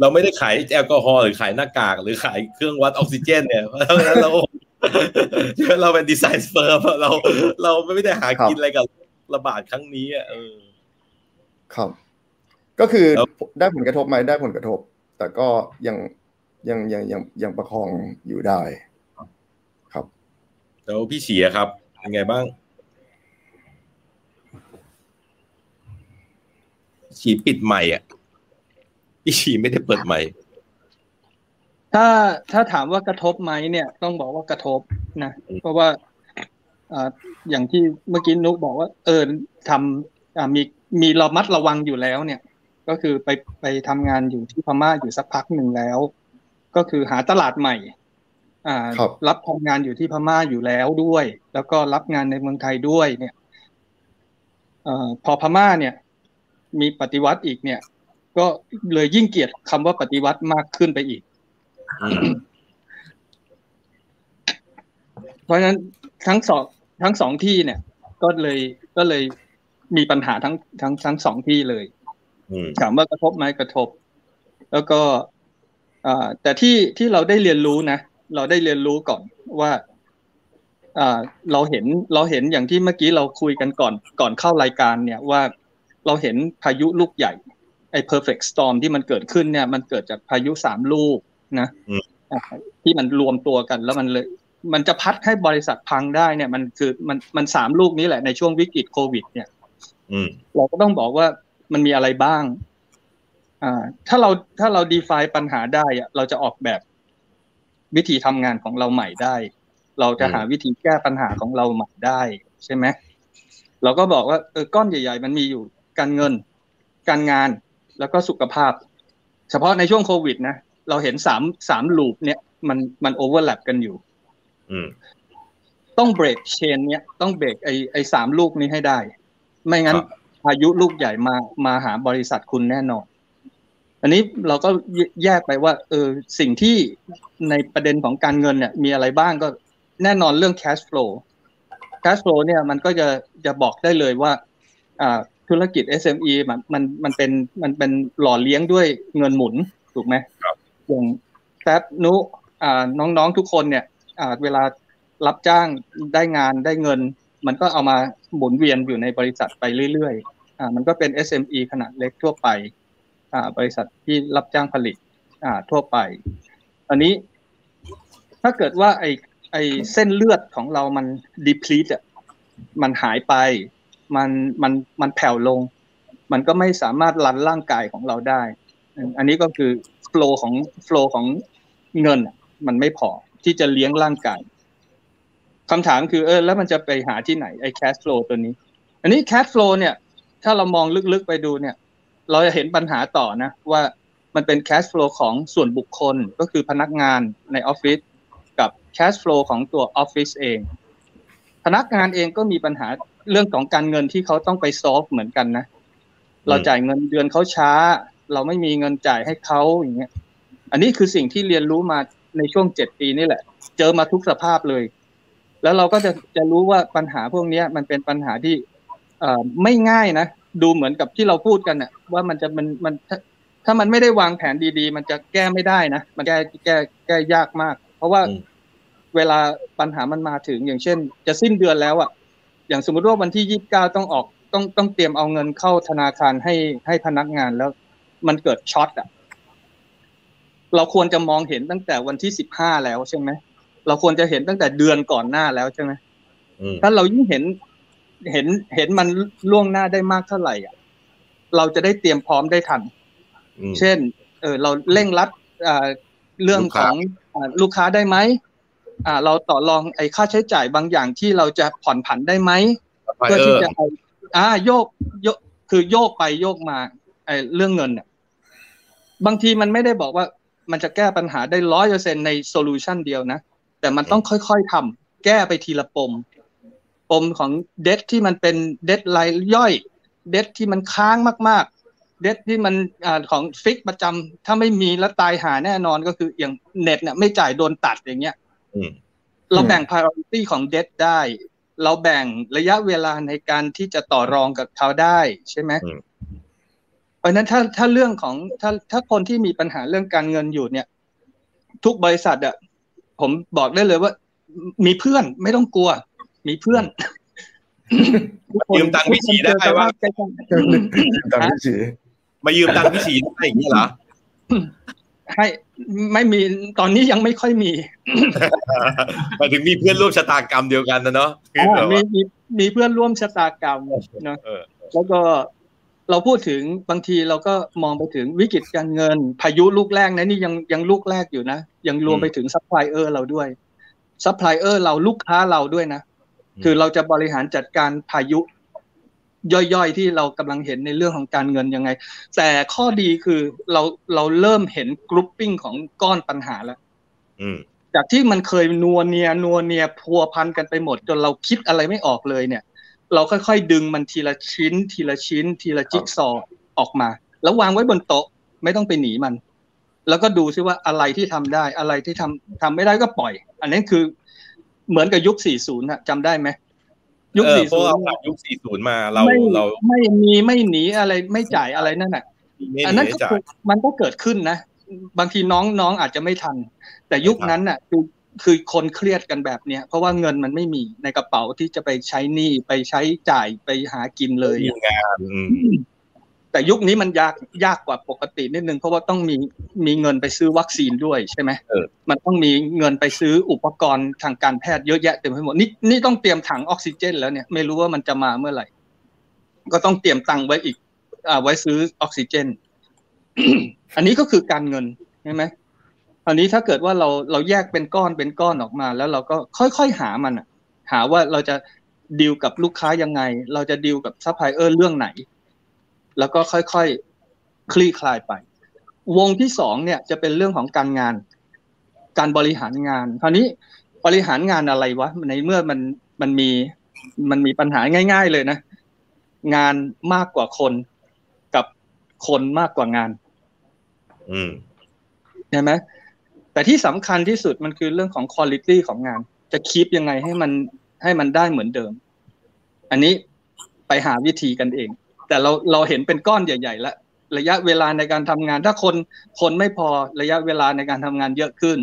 เราไม่ได้ขายแอลกอฮอล์หรือขายหน้ากากหรือขายเครื่องวัดออกซิเจนเนี่ยเพราะฉะนั้นเรา เราเป็นดีไซน์เฟิร์มเรา เราไม่ได้หากินอะไรกับระบาดครั้งนี้อะเออครับ ก็คือแล้วได้ผลกระทบไหมได้ผลกระทบ แต่ก็ยังยังยังยังยังประคองอยู่ได้ ครับแล้วพี่เฉียครับเป็นไงบ้างฉีปิดใหม่อะพี่ฉีไม่ได้เปิดใหม่ ถ้าถ้าถามว่ากระทบไหมเนี่ยต้องบอกว่ากระทบนะเพราะว่าอ่าอย่างที่เมื่อกี้นุกบอกว่า เออทำอ่ามีมีระมัดระวังอยู่แล้วเนี่ย ก็คือไปไปทำงานอยู่ที่พม่าอยู่สักพักหนึ่งแล้ว ก็คือหาตลาดใหม่ อ่าครับรับทำงานอยู่ที่พม่าอยู่แล้วด้วย แล้วก็รับงานในเมืองไทยด้วย เนี่ยเอ่อพอพม่าเนี่ย มีปฏิวัติอีกเนี่ย ก็เลยยิ่งเกลียดคำว่าปฏิวัติมากขึ้นไปอีกอืม เพราะฉะนั้นทั้งสองทั้งสองที่เนี่ย ก็เลยก็เลยมีปัญหาทั้งทั้งทั้งสองที่เลยอืมถามว่ากระทบไหมกระทบ แล้วก็อ่าแต่ที่ที่เราได้เรียนรู้นะเราได้เรียนรู้ก่อนว่าอ่าเราเห็นเราเห็นอย่างที่เมื่อกี้เราคุยกันก่อนก่อนเข้ารายการเนี่ยว่าเราเห็นพายุลูกใหญ่ไอ้ perfect storm ที่มันเกิดขึ้นเนี่ย มันเกิดจากพายุสามลูก นะอืมอ่าที่มันรวมตัวกันแล้วมันเลย มันจะพัดให้บริษัทพังได้เนี่ย มันคือมันมันสามลูกนี้แหละในช่วงวิกฤตโควิด เนี่ยอืมเราก็ต้องบอกว่ามันมีอะไรบ้าง อ่า ถ้าเราถ้าเรา define ปัญหาได้อะเราจะออกแบบวิธีทำงานของเราใหม่ได้ เราจะหาวิธีแก้ปัญหาของเราใหม่ได้ ใช่ไหมเราก็บอกว่าเออก้อนใหญ่ ๆ มันมีอยู่การเงิน การงานแล้วก็สุขภาพ เฉพาะในช่วงโควิด นะ เราเห็นสามสามลูปเนี่ยมันมันโอเวอร์แลปกันอยู่อืมต้องเบรกเชน เนี่ยต้องเบรกไอไอสามลูกนี้ให้ได้ ไม่งั้นครับพายุลูกใหญ่มามาหาบริษัทคุณแน่นอน อันนี้เราก็แยกไปว่า เออสิ่งที่ในประเด็นของการเงินเนี่ย มีอะไรบ้างก็แน่นอนเรื่อง cash flow cash flow เนี่ยมันก็จะจะบอกได้เลยว่า อ่าธุรกิจ SME มันมันมันเป็นมันเป็นหล่อเลี้ยงด้วยเงินหมุนถูกไหมครับ อย่างแซบนุน้องๆทุกคนเนี่ยเวลารับจ้างได้งานได้เงิน มันก็เอามาหมุนเวียนอยู่ในบริษัทไปเรื่อยๆอมันก็เป็น SME ขนาดเล็กทั่วไปบริษัทที่รับจ้างผลิตทั่วไป อันนี้ถ้าเกิดว่าไอไอเส้นเลือดของเรามัน deplete อะมันหายไป มันมันมันแผ่วลง มันก็ไม่สามารถรันร่างกายของเราได้ อันนี้ก็คือ flow ของ flow ของเงินอะมันไม่พอที่จะเลี้ยงร่างกายคำถามคือเออแล้วมันจะไปหาที่ไหนไอ้ cash flow ตัวนี้ อันนี้ cash flow เนี่ย ถ้าเรามองลึกๆไปดูเนี่ย เราจะเห็นปัญหาต่อนะ ว่ามันเป็น cash flow ของส่วนบุคคลก็คือพนักงานในออฟฟิศกับ cash flow ของตัวออฟฟิศเอง พนักงานเองก็มีปัญหาเรื่องของการเงินที่เขาต้องไป solve เหมือนกันนะ เราจ่ายเงินเดือนเขาช้า เราไม่มีเงินจ่ายให้เขาอย่างเงี้ย อันนี้คือสิ่งที่เรียนรู้มาในช่วงเจ็ดปีนี่แหละ เจอมาทุกสภาพเลย แล้วเราก็จะจะรู้ว่าปัญหาพวกเนี้ยมันเป็นปัญหาที่เอ่อไม่ง่ายนะ ดูเหมือนกับที่เราพูดกันน่ะว่ามันจะมันมันถ้าถ้ามันไม่ได้วางแผนดีๆ มันจะแก้ไม่ได้นะ มันแก้แก้แก้ยากมาก เพราะว่าอืมเวลาปัญหามันมาถึงอย่างเช่น จะสิ้นเดือนแล้วอะอย่างสมมติว่าวันที่ยี่สิบเก้าต้องออกต้องต้องเตรียมเอาเงินเข้าธนาคารให้ให้พนักงานแล้ว มันเกิดช็อตอะ เราควรจะมองเห็นตั้งแต่วันที่สิบห้าแล้วใช่ไหมเราควรจะเห็นตั้งแต่เดือนก่อนหน้าแล้วใช่ไหมอืมถ้าเรายิ่งเห็นเห็นเห็นมันล่วงหน้าได้มากเท่าไหร่อะ เราจะได้เตรียมพร้อมได้ทันอืมเช่น เออเราเร่งรัดอ่าเรื่องลูกขค้าองอ่าลูกค้าได้ไหมอ่า เราต่อรองไอ้ค่าใช้จ่ายบางอย่างที่เราจะผ่อนผันได้ไหมไปเพื่อเอที่อจะเอาอ่าโยกโยกคือโยกไปโยกมาไอ้เรื่องเงินเนี่ย บางทีมันไม่ได้บอกว่ามันจะแก้ปัญหาได้ร้อยเปอร์เซ็นใน solution เดียวนะ แต่มันต้องค่อยๆทำแก้ไปทีละปม ปมของเดทที่มันเป็นเดทรายย่อย เดทที่มันค้างมากๆ debt ที่มันอ่าของ fix ประจำถ้าไม่มีแล้วตายหาแน่นอนก็คืออย่างเน็ตเนี่ยไม่จ่ายโดนตัดอย่างเงี้ยอืมเราแบ่ง priority ของ debt ได้ เราแบ่งระยะเวลาในการที่จะต่อรองกับเขาได้ใช่ไหมอืมเพ ราะฉะนั้นถ้าถ้าเรื่องของถ้าถ้าคนที่มีปัญหาเรื่องการเงินอยู่เนี่ย ทุกบริษัทอะผมบอกได้เลยว่า มีเพื่อนไม่ต้องกลัว มีเพื่อนทุกคนยืมตังค์พี่ชีได้ว่าใกล้ตามพี่ชีมายืมตังค์พี่ฉีได้อย่างนี้เหรอๆให้ไม่มีตอนนี้ยังไม่ค่อยมีหมายถึงมีเพื่อนร่วมชะตากรรมเดียวกันนะเนาะคือแบบมีว่ามีมีเพื่อนร่วมชะตากรรมเนอะเออแล้วก็ เราพูดถึงบางทีเราก็มองไปถึงวิกฤตการเงิน พายุลูกแรกนะนี่ยังยังลูกแรกอยู่นะ ยังรวมไปถึงซัพพลายเออร์เราด้วยซัพพลายเออร์เราลูกค้าเราด้วยนะ คือเราจะบริหารจัดการพายุ ย่อยๆ ที่เรากำลังเห็นในเรื่องของการเงินยังไง แต่ข้อดีคือเราเราเริ่มเห็นกรุ๊ปปิ้งของก้อนปัญหาแล้วอืมจากที่มันเคยนัวเนียนัวเนียพัวพันกันไปหมด จนเราคิดอะไรไม่ออกเลยเนี่ย เราค่อยๆ ดึงมันทีละชิ้น ทีละชิ้น ทีละจิ๊กซอว์ออกมา แล้ววางไว้บนโต๊ะไม่ต้องไปหนีมัน แล้วก็ดูซิว่าอะไรที่ทำได้อะไรที่ทำทำไม่ได้ก็ปล่อย อันนี้คือเหมือนกับยุค 40นะจำได้ไหมยุคเออเพราะเรา40ผ่านยุค 40 มาเราไม่เราไม่มีไม่หนีอะไรไม่จ่ายอะไรนั่นน่ะไม่อันนั้นได้ก็จ่าคืยอมันก็เกิดขึ้นนะ บางทีน้องน้องอาจจะไม่ทัน แต่ยุคนั้นน่ะคือ คือคนเครียดกันแบบเนี้ยเพราะว่าเงินมันไม่มีในกระเป๋าที่จะไปใช้หนี้ไปใช้จ่ายไปหากินเลยมีอะงานอืมแต่ยุคนี้มันยากยากกว่าปกตินิดนึงเพราะว่าต้องมีมีเงินไปซื้อวัคซีนด้วยใช่ไหมเออมันต้องมีเงินไปซื้ออุปกรณ์ทางการแพทย์เยอะแยะเต็มไปหมดนี่นี่ต้องเตรียมถังออกซิเจน แล้วเนี่ยไม่รู้ว่ามันจะมาเมื่อไหร่ ก็ต้องเตรียมตังค์ไว้อีกอ่าไว้ซื้อออกซิเจน อันนี้ก็คือการเงินใช่ไหม อันนี้ถ้าเกิดว่าเราเราแยกเป็นก้อนเป็นก้อนออกมา แล้วเราก็ค่อยๆหามันอะหาว่าเราจะดีลกับลูกค้ายังไง เราจะดีลกับซัพพลายเออร์เรื่องไหน แล้วก็ค่อยๆคลี่คลายไป วงที่สองเนี่ยจะเป็นเรื่องของการงาน การบริหารงาน คราวนี้บริหารงานอะไรวะในเมื่อมันมันมีมันมีปัญหาง่าย ๆ เลยนะ งานมากกว่าคนกับคนมากกว่างาน อืมใช่ไหม แต่ที่สำคัญที่สุดมันคือเรื่องของคุณ i t y ของงาน จะคีปยังไงให้มันให้มันได้เหมือนเดิม อันนี้ไปหาวิธีกันเอง แต่เราเราเห็นเป็นก้อนใหญ่ๆแล้วระยะเวลาในการทำงาน ถ้าคนคนไม่พอระยะเวลาในการทำงานเยอะขึ้น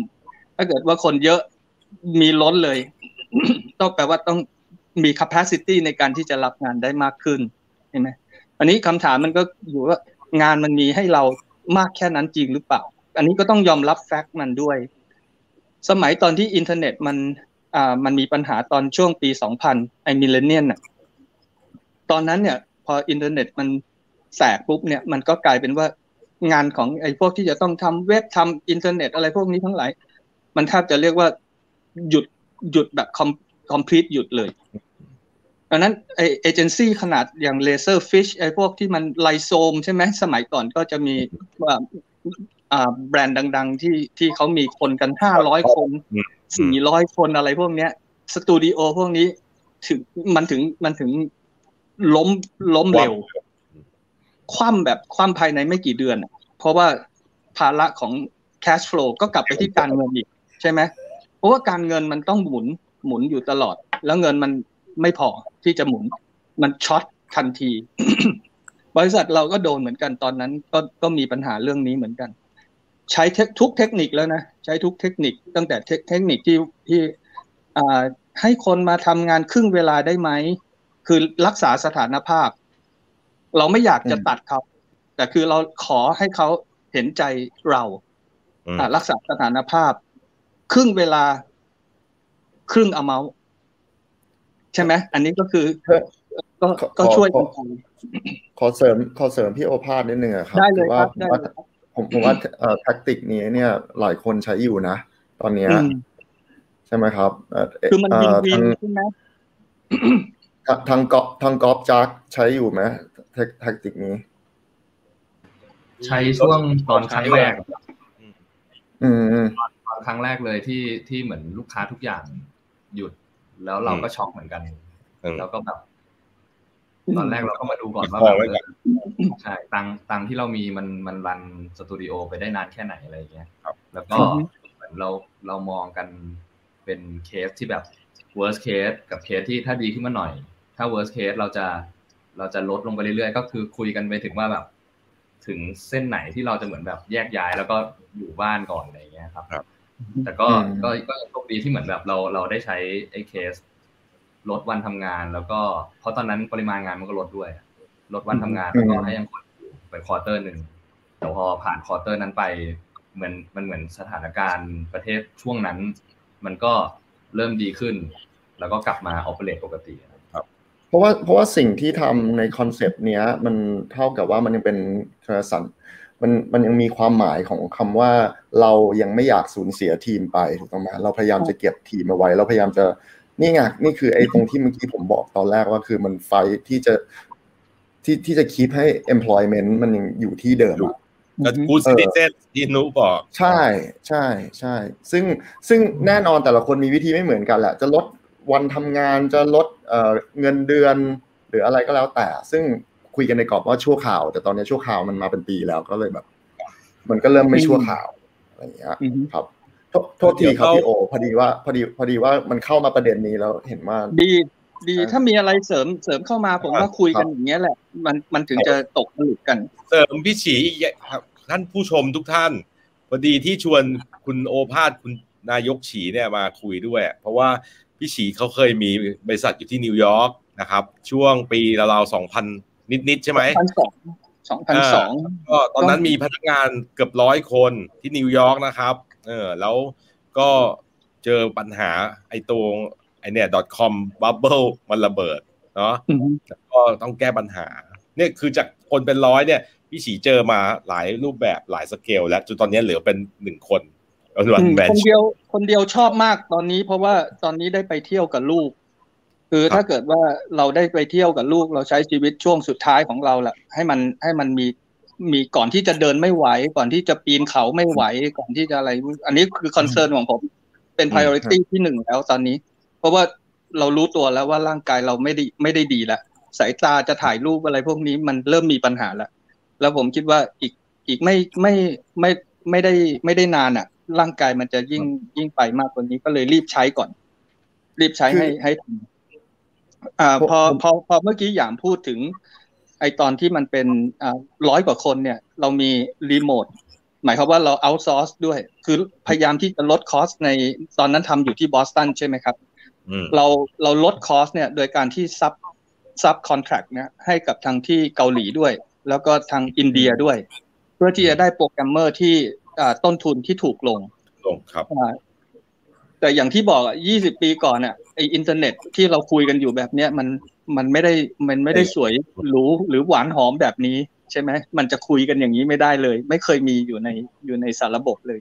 ถ้าเกิดว่าคนเยอะมีล้นเลย ต้องแปลว่าต้องมี capacity ในการที่จะรับงานได้มากขึ้นเห็นไหมอันนี้คำถามมันก็อยู่ว่างานมันมีให้เรามากแค่นั้นจริงหรือเปล่า อันนี้ก็ต้องยอมรับแฟกต์มันด้วย สมัยตอนที่อินเทอร์เน็ตมันอ่ามันมีปัญหาตอนช่วงปี 2000 ไอ millennium น่ะตอนนั้นเนี่ย พออินเทอร์เน็ตมันแสกปุ๊บเนี่ยมันก็กลายเป็นว่างานของไอ้พวกที่จะต้องทำเว็บทำอินเทอร์เน็ตอะไรพวกนี้ทั้งหลาย มันแทบจะเรียกว่าหยุดหยุดแบบ com complete หยุดเลยดังนั้นไอเอเจนซี่ขนาดอย่าง Razorfish ไอพวกที่มันไลโซมใช่ไหมสมัยก่อนก็จะมี แบรนด์ดัง ๆ ที่ที่เขามีคนกันห้าร้อยคนอืมสี่ร้อยคนอะไรพวกเนี้ยสตูดิโอพวกนี้ถึงมันถึงมันถึงล้มล้มเร็ว คว่ำแบบคว่ำภายในไม่กี่เดือนอะเพราะว่าภาระของ cash flow ก็กลับไปที่การเงินอีก ใช่ไหมเพราะว่าการเงินมันต้องหมุนหมุนอยู่ตลอด แล้วเงินมันไม่พอที่จะหมุน มันช็อตทันที บริษัทเราก็โดนเหมือนกันตอนนั้น ก็ก็มีปัญหาเรื่องนี้เหมือนกัน ใช้เทคทุกเทคนิคแล้วนะใช้ทุกเทคนิคตั้งแต่เทคเทคนิคที่ที่อ่าให้คนมาทำงานครึ่งเวลาได้ไหม คือรักษาสถานภาพ เราไม่อยากจะอืมตัดเขา แต่คือเราขอให้เขาเห็นใจเราอืมอ่ารักษาสถานภาพ ครึ่งเวลา ครึ่งอเมาใช่ไหมอันนี้ก็คือก็ขอก็ช่วยขกัอนไปขอเสริมขอเสริมพี่โอภาสนิดนึงอะครับได้เลยว่าครับ ผมได้ว่าเลยครับผมผมว่าเอ่อแท็กติกนี้เนี่ยหลายคนใช้อยู่นะ ตอนเนี้ยอืมใช่ไหมครับเอ่อคือมันวินเอ่อวิทานงใช่ไหมทางทางกอทางกอล์ฟจักใช้อยู่ไหมแท็กแท็กติกนี้ ใช้ช่วงตอนครั้งแรกอืมอืมตอนครั้งแรกเลยที่ที่เหมือนลูกค้าทุกอย่างหยุด แล้วเราก็ช็อกเหมือนกันอืมแล้วก็แบบ ตอนแรกเราก็มาดูก่อนว่าพแบอบไว้ก่อนใช่ตังค์ตังค์ที่เรามีมันมัน run สตูดิโอไปได้นานแค่ไหนอะไรอย่างเงี้ยครับแล้วก็เหมือนเราเรามองกันเป็นเคสที่แบบ worst case กับเคสที่ถ้าดีขึ้นมาหน่อย ถ้า worst case เราจะเราจะลดลงไปเรื่อยๆ ก็คือคุยกันไปถึงว่าแบบ ถึงเส้นไหนที่เราจะเหมือนแบบแยกย้ายแล้วก็อยู่บ้านก่อนอะไรอย่างเงี้ยครับครับแต่ก็อืมก็ก็โชคดีที่เหมือนแบบเราเราได้ใช้ไอ้เคส ลดวันทำงาน แล้วก็เพราะตอนนั้นปริมาณงานมันก็ลดด้วย ลดวันทำงานแล้วก็ให้ยังคนอยู่ไป quarter หนึ่งแต่พอผ่าน quarter นั้นไปเหมือนมันเหมือนสถานการณ์ประเทศช่วงนั้น มันก็เริ่มดีขึ้น แล้วก็กลับมา operate ปกติเพราะว่าเพราะว่าสิ่งที่ทำในคอนเซปต์เนี้ย มันเท่ากับว่ามันยังเป็นสันมันมันยังมีความหมายของคำว่าเรายังไม่อยากสูญเสียทีมไปถูกต้องไหมเราพยายามจะเก็บทีมเอาไว้ เราพยายามจะ นี่ไงนี่คือไอ้ตรงที่เมื่อกี้ผมบอกตอนแรกว่าคือมันไฟที่จะที่ที่จะคีปให้ employment มันยังอยู่ที่เดิมอะก็กูซิติเซนที่นุบอก ใช่ใช่ใช่ ซึ่งซึ่งแน่นอนแต่ละคนมีวิธีไม่เหมือนกันแหละ จะลดวันทำงานจะลดเอ่อเงินเดือน หรืออะไรก็แล้วแต่ ซึ่งคุยกันในกรอบว่าชั่วข่าว แต่ตอนนี้ชั่วข่าวมันมาเป็นปีแล้วก็เลยแบบ มันก็เริ่มไม่ชั่วข่าวอะไรอย่างเงี้ยอืมครับ โทษโทษทีครับพี่โอพอดีว่าพอดีพอดีว่ามันเข้ามาประเด็นนี้แล้วเห็นว่าดีดีอ่าถ้ามีอะไรเสริมเสริมเข้ามาผมว่าคุยกันอย่างเงี้ยแหละ มันมันถึงจะตกผลึกกัน เสริมพี่ฉีอีกอย่างครับท่านผู้ชมทุกท่านพอดีที่ชวนคุณโอภาสคุณนายกฉีเนี่ยมาคุยด้วย เพราะว่าพี่ฉีเขาเคยมีบริษัทอยู่ที่นิวยอร์กนะครับ ช่วงปีราวๆสองพันนิดๆใช่ไหมพันสองสองพันสองก็ตอนนั้นมีพนักงานเกือบร้อยคนที่นิวยอร์กนะครับ เออแล้วก็เจอปัญหาไอ้ตัวไอเนี่ย .com bubble มันระเบิดเนาะแล้วก็ต้องแก้ปัญหา เนี่ยคือจากคนเป็นร้อยเนี่ยพี่ฉีเจอมาหลายรูปแบบหลายสเกลแล้วจนตอนนี้เหลือเป็นหนึ่งคนวันอืมแบนคนเดียวคนเดียวชอบมากตอนนี้ เพราะว่าตอนนี้ได้ไปเที่ยวกับลูก คือถ้าเกิดว่าเราได้ไปเที่ยวกับลูก เราใช้ชีวิตช่วงสุดท้ายของเราแหละให้มันให้มันมี มีก่อนที่จะเดินไม่ไหว ก่อนที่จะปีนเขาไม่ไหว ก่อนที่จะอะไร อันนี้คือคอนเซิร์นของผม เป็น priority ที่หนึ่งแล้วตอนนี้ เพราะว่าเรารู้ตัวแล้วว่าร่างกายเราไม่ได้ไม่ได้ดีแล้วสายตาจะถ่ายรูปอะไรพวกนี้มันเริ่มมีปัญหาแล้ว แล้วผมคิดว่าอีกอีกไม่ไม่ไม่ไม่ได้ไม่ได้นานอะ ร่างกายมันจะยิ่งยิ่งไปมากกว่านี้ก็เลยรีบใช้ก่อน รีบใช้ให้ให้ทันอ่าพอพอพอเมื่อกี้อย่างพูดถึง ไอตอนที่มันเป็นอ่าร้อยกว่าคนเนี่ย เรามีรีโมทหมายความว่าเราเอาซอร์สด้วย คือพยายามที่จะลด cost ในตอนนั้นทำอยู่ที่บอสตันใช่ไหมครับอืมเราเราลด cost เนี่ยโดยการที่ซับซับคอนแท c t เนี่ยให้กับทางที่เกาหลีด้วย แล้วก็ทางอินเดียด้วย เพื่อที่จะได้โปรแกรมเมอร์ที่อ่าต้นทุนที่ถูกลงลงครับอ่าแต่อย่างที่บอกอะยี่สิบปีก่อนอะไออินเทอร์เน็ตที่เราคุยกันอยู่แบบเนี้ยมันมันไม่ได้มันไม่ได้สวยหรูหรือหวานหอมแบบนี้ ใช่ไหมมันจะคุยกันอย่างนี้ไม่ได้เลย ไม่เคยมีอยู่ในอยู่ในสารระบบเลย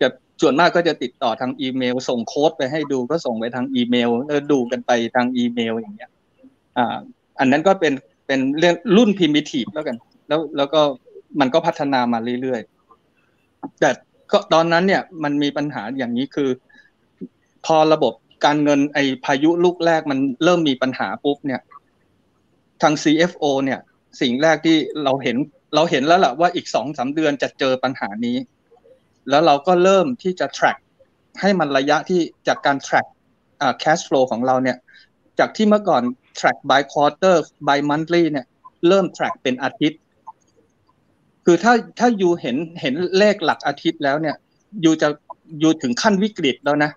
จะส่วนมากก็จะติดต่อทางอีเมล ส่งโค้ดไปให้ดูก็ส่งไปทางอีเมลแล้วดูกันไปทางอีเมลอย่างเงี้ย อ่า อันนั้นก็เป็นเป็นเรื่องรุ่นพิมิทีฟแล้วกัน แล้วแล้วก็มันก็พัฒนามาเรื่อยๆแต่ก็ตอนนั้นเนี่ยมันมีปัญหาอย่างนี้คือ พอระบบ การเงินไอพายุลูกแรกมันเริ่มมีปัญหาปุ๊บเนี่ย ทาง CFO เนี่ย สิ่งแรกที่เราเห็นเราเห็นแล้วแหละว่าอีกสองสาเดือนจะเจอปัญหานี้ แล้วเราก็เริ่มที่จะ track ให้มันระยะที่จากการ track อ่า cash flow ของเราเนี่ย จากที่เมื่อก่อน track by quarter by monthly เนี่ย เริ่ม track เป็นอาทิตย์ คือถ้าถ้ายูเห็นเห็นเลขหลักอาทิตย์แล้วเนี่ยยูจะอยู่ถึงขั้นวิกฤตแล้วนะ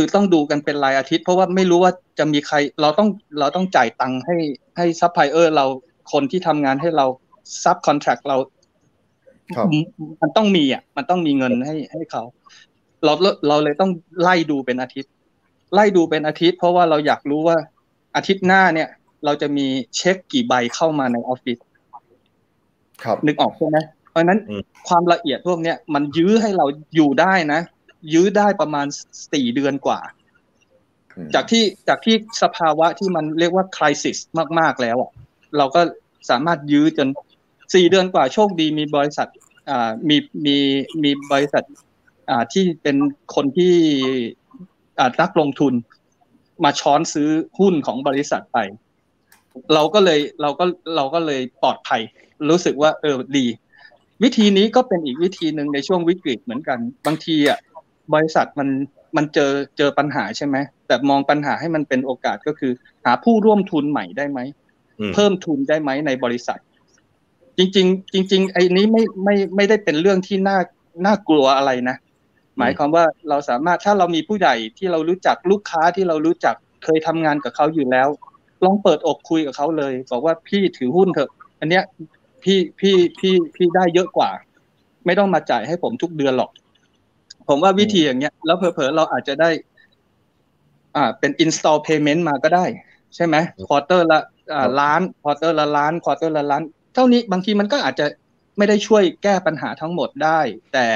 คือต้องดูกันเป็นรายอาทิตย์ เพราะว่าไม่รู้ว่าจะมีใคร เราต้องเราต้องจ่ายตังค์ให้ให้ซัพพลายเออร์เราคนที่ทำงานให้เราซับคอนแท c t เราครับมันต้องมีอะ มันต้องมีเงินให้ให้เขา เราเราเลยต้องไล่ดูเป็นอาทิตย์ ไล่ดูเป็นอาทิตย์ เพราะว่าเราอยากรู้ว่าอาทิตย์หน้าเนี่ย เราจะมีเช็คกี่ใบเข้ามาในออฟฟิศครับนึกออกใช่ไหมเพราะฉะนั้นอืมความละเอียดพวกเนี้ยมันยื้อให้เราอยู่ได้นะ ยื้อได้ประมาณสี่เดือนกว่าอืมจากที่จากที่สภาวะที่มันเรียกว่าคริสิสมาก ๆ แล้วอะเราก็สามารถยื้อจนสี่เดือนกว่าโชคดีมีบริษัทอ่ามีมีมีบริษัทอ่าที่เป็นคนที่อ่านักลงทุน มาช้อนซื้อหุ้นของบริษัทไป เราก็เลยเราก็เราก็เลยปลอดภัย รู้สึกว่าเออดี วิธีนี้ก็เป็นอีกวิธีหนึ่งในช่วงวิกฤตเหมือนกัน บางทีอะ บริษัทมันมันเจอเจอปัญหาใช่ไหมแต่มองปัญหาให้มันเป็นโอกาสก็คือ หาผู้ร่วมทุนใหม่ได้ไหมอืมเพิ่มทุนได้ไหมในบริษัท จริง ๆ จริง ๆ ไอ้นี้ไม่ไม่ไม่ได้เป็นเรื่องที่น่าน่ากลัวอะไรนะหมายความว่าเราสามารถถ้าเรามีผู้ใหญ่ที่เรารู้จักลูกค้าที่เรารู้จักเคยทำงานกับเขาอยู่แล้ว ลองเปิดอกคุยกับเขาเลย บอกว่าพี่ถือหุ้นเถอะ อันเนี้ยพี่พี่พี่พี่ได้เยอะกว่า ไม่ต้องมาจ่ายให้ผมทุกเดือนหรอก ผมว่าวิธีอย่างเงี้ย แล้วเผลอๆเราอาจจะได้ อ่า เป็น installment payment มาก็ได้ ใช่ไหม quarter ละอ่าล้าน quarter ละล้าน quarter ละล้าน เท่านี้บางทีมันก็อาจจะไม่ได้ช่วยแก้ปัญหาทั้งหมดได้ แต่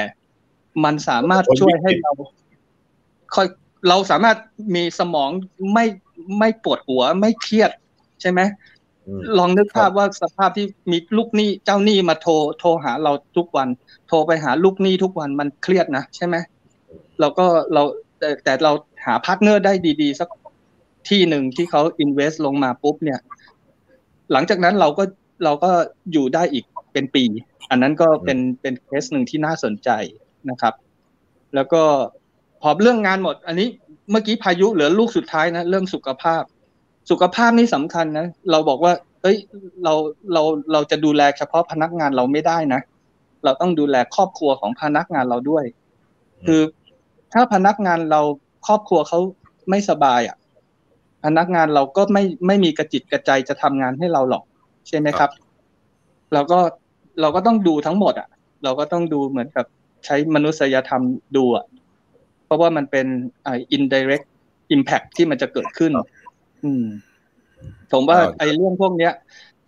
มันสามารถช่วยให้เราค่อยเราสามารถมีสมองไม่ไม่ปวดหัวไม่เครียด ใช่ไหมอืมลองนึกภาพว่าสภาพที่มีลูกหนี้เจ้าหนี้มาโทรโทรหาเราทุกวันโทรไปหาลูกหนี้ทุกวันมันเครียดนะใช่ไหมเราก็เราแต่แต่เราหา partner ได้ดีๆ สักที่หนึ่งที่เขา invest ลงมาปุ๊บเนี่ย หลังจากนั้นเราก็เราก็อยู่ได้อีกเป็นปี อันนั้นก็เป็นเป็นเคสหนึ่งที่น่าสนใจนะครับ แล้วก็พอเรื่องงานหมด อันนี้เมื่อกี้พายุเหลือลูกสุดท้ายนะเรื่องสุขภาพ สุขภาพนี่สำคัญนะเราบอกว่า เอ้ยเราเราเราจะดูแลเฉพาะพนักงานเราไม่ได้นะ เราต้องดูแลครอบครัวของพนักงานเราด้วย คือถ้าพนักงานเราครอบครัวเขาไม่สบายอะ พนักงานเราก็ไม่ไม่มีกระจิตกระใจจะทำงานให้เราหรอก ใช่ไหมครับ เราก็เราก็ต้องดูทั้งหมด อะ เราก็ต้องดูเหมือนกับใช้มนุษยธรรมดูอะเพราะว่ามันเป็นอ่า indirect impact ที่มันจะเกิดขึ้น อืมผมว่าอ่าไอ้เรื่องพวกเนี้ย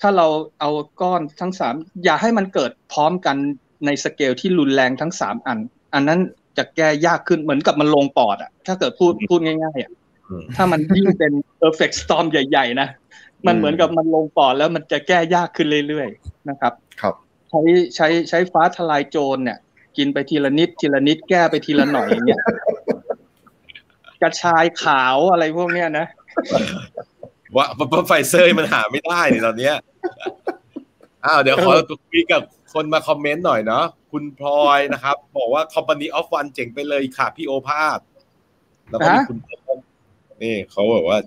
ถ้าเราเอาก้อนทั้งสามอย่าให้มันเกิดพร้อมกัน ในสเกลที่รุนแรงทั้งสามอัน อันนั้นจะแก้ยากขึ้นเหมือนกับมันลงปอดอะถ้าเกิดพูดพูดง่ายๆอะอืมถ้ามันยิ่งเป็น perfect storm ใหญ่ ๆ นะ มันเหมือนกับมันลงปอดแล้วมันจะแก้ยากขึ้นเรื่อยๆนะครับ ครับใช้ใช้ใช้ฟ้าทลายโจรเนี่ย กินไปทีละนิดทีละนิดแก้ไปทีละหน่อยอย่างเงี้ยกระชายขาวอะไรพวกเนี้ยนะว่าเพราะไฟเซอร์มันหาไม่ได้ในตอนเนี้ยอ้าวเดี๋ยวขอคุยกับ คนมาคอมเมนต์หน่อยเนาะคุณพลอยนะครับ บอกว่า Company of One เจ๋งไปเลยค่ะพี่โอภาสแล้วก็มีฮะคุณเพิ่มนี่เขาบอกว่า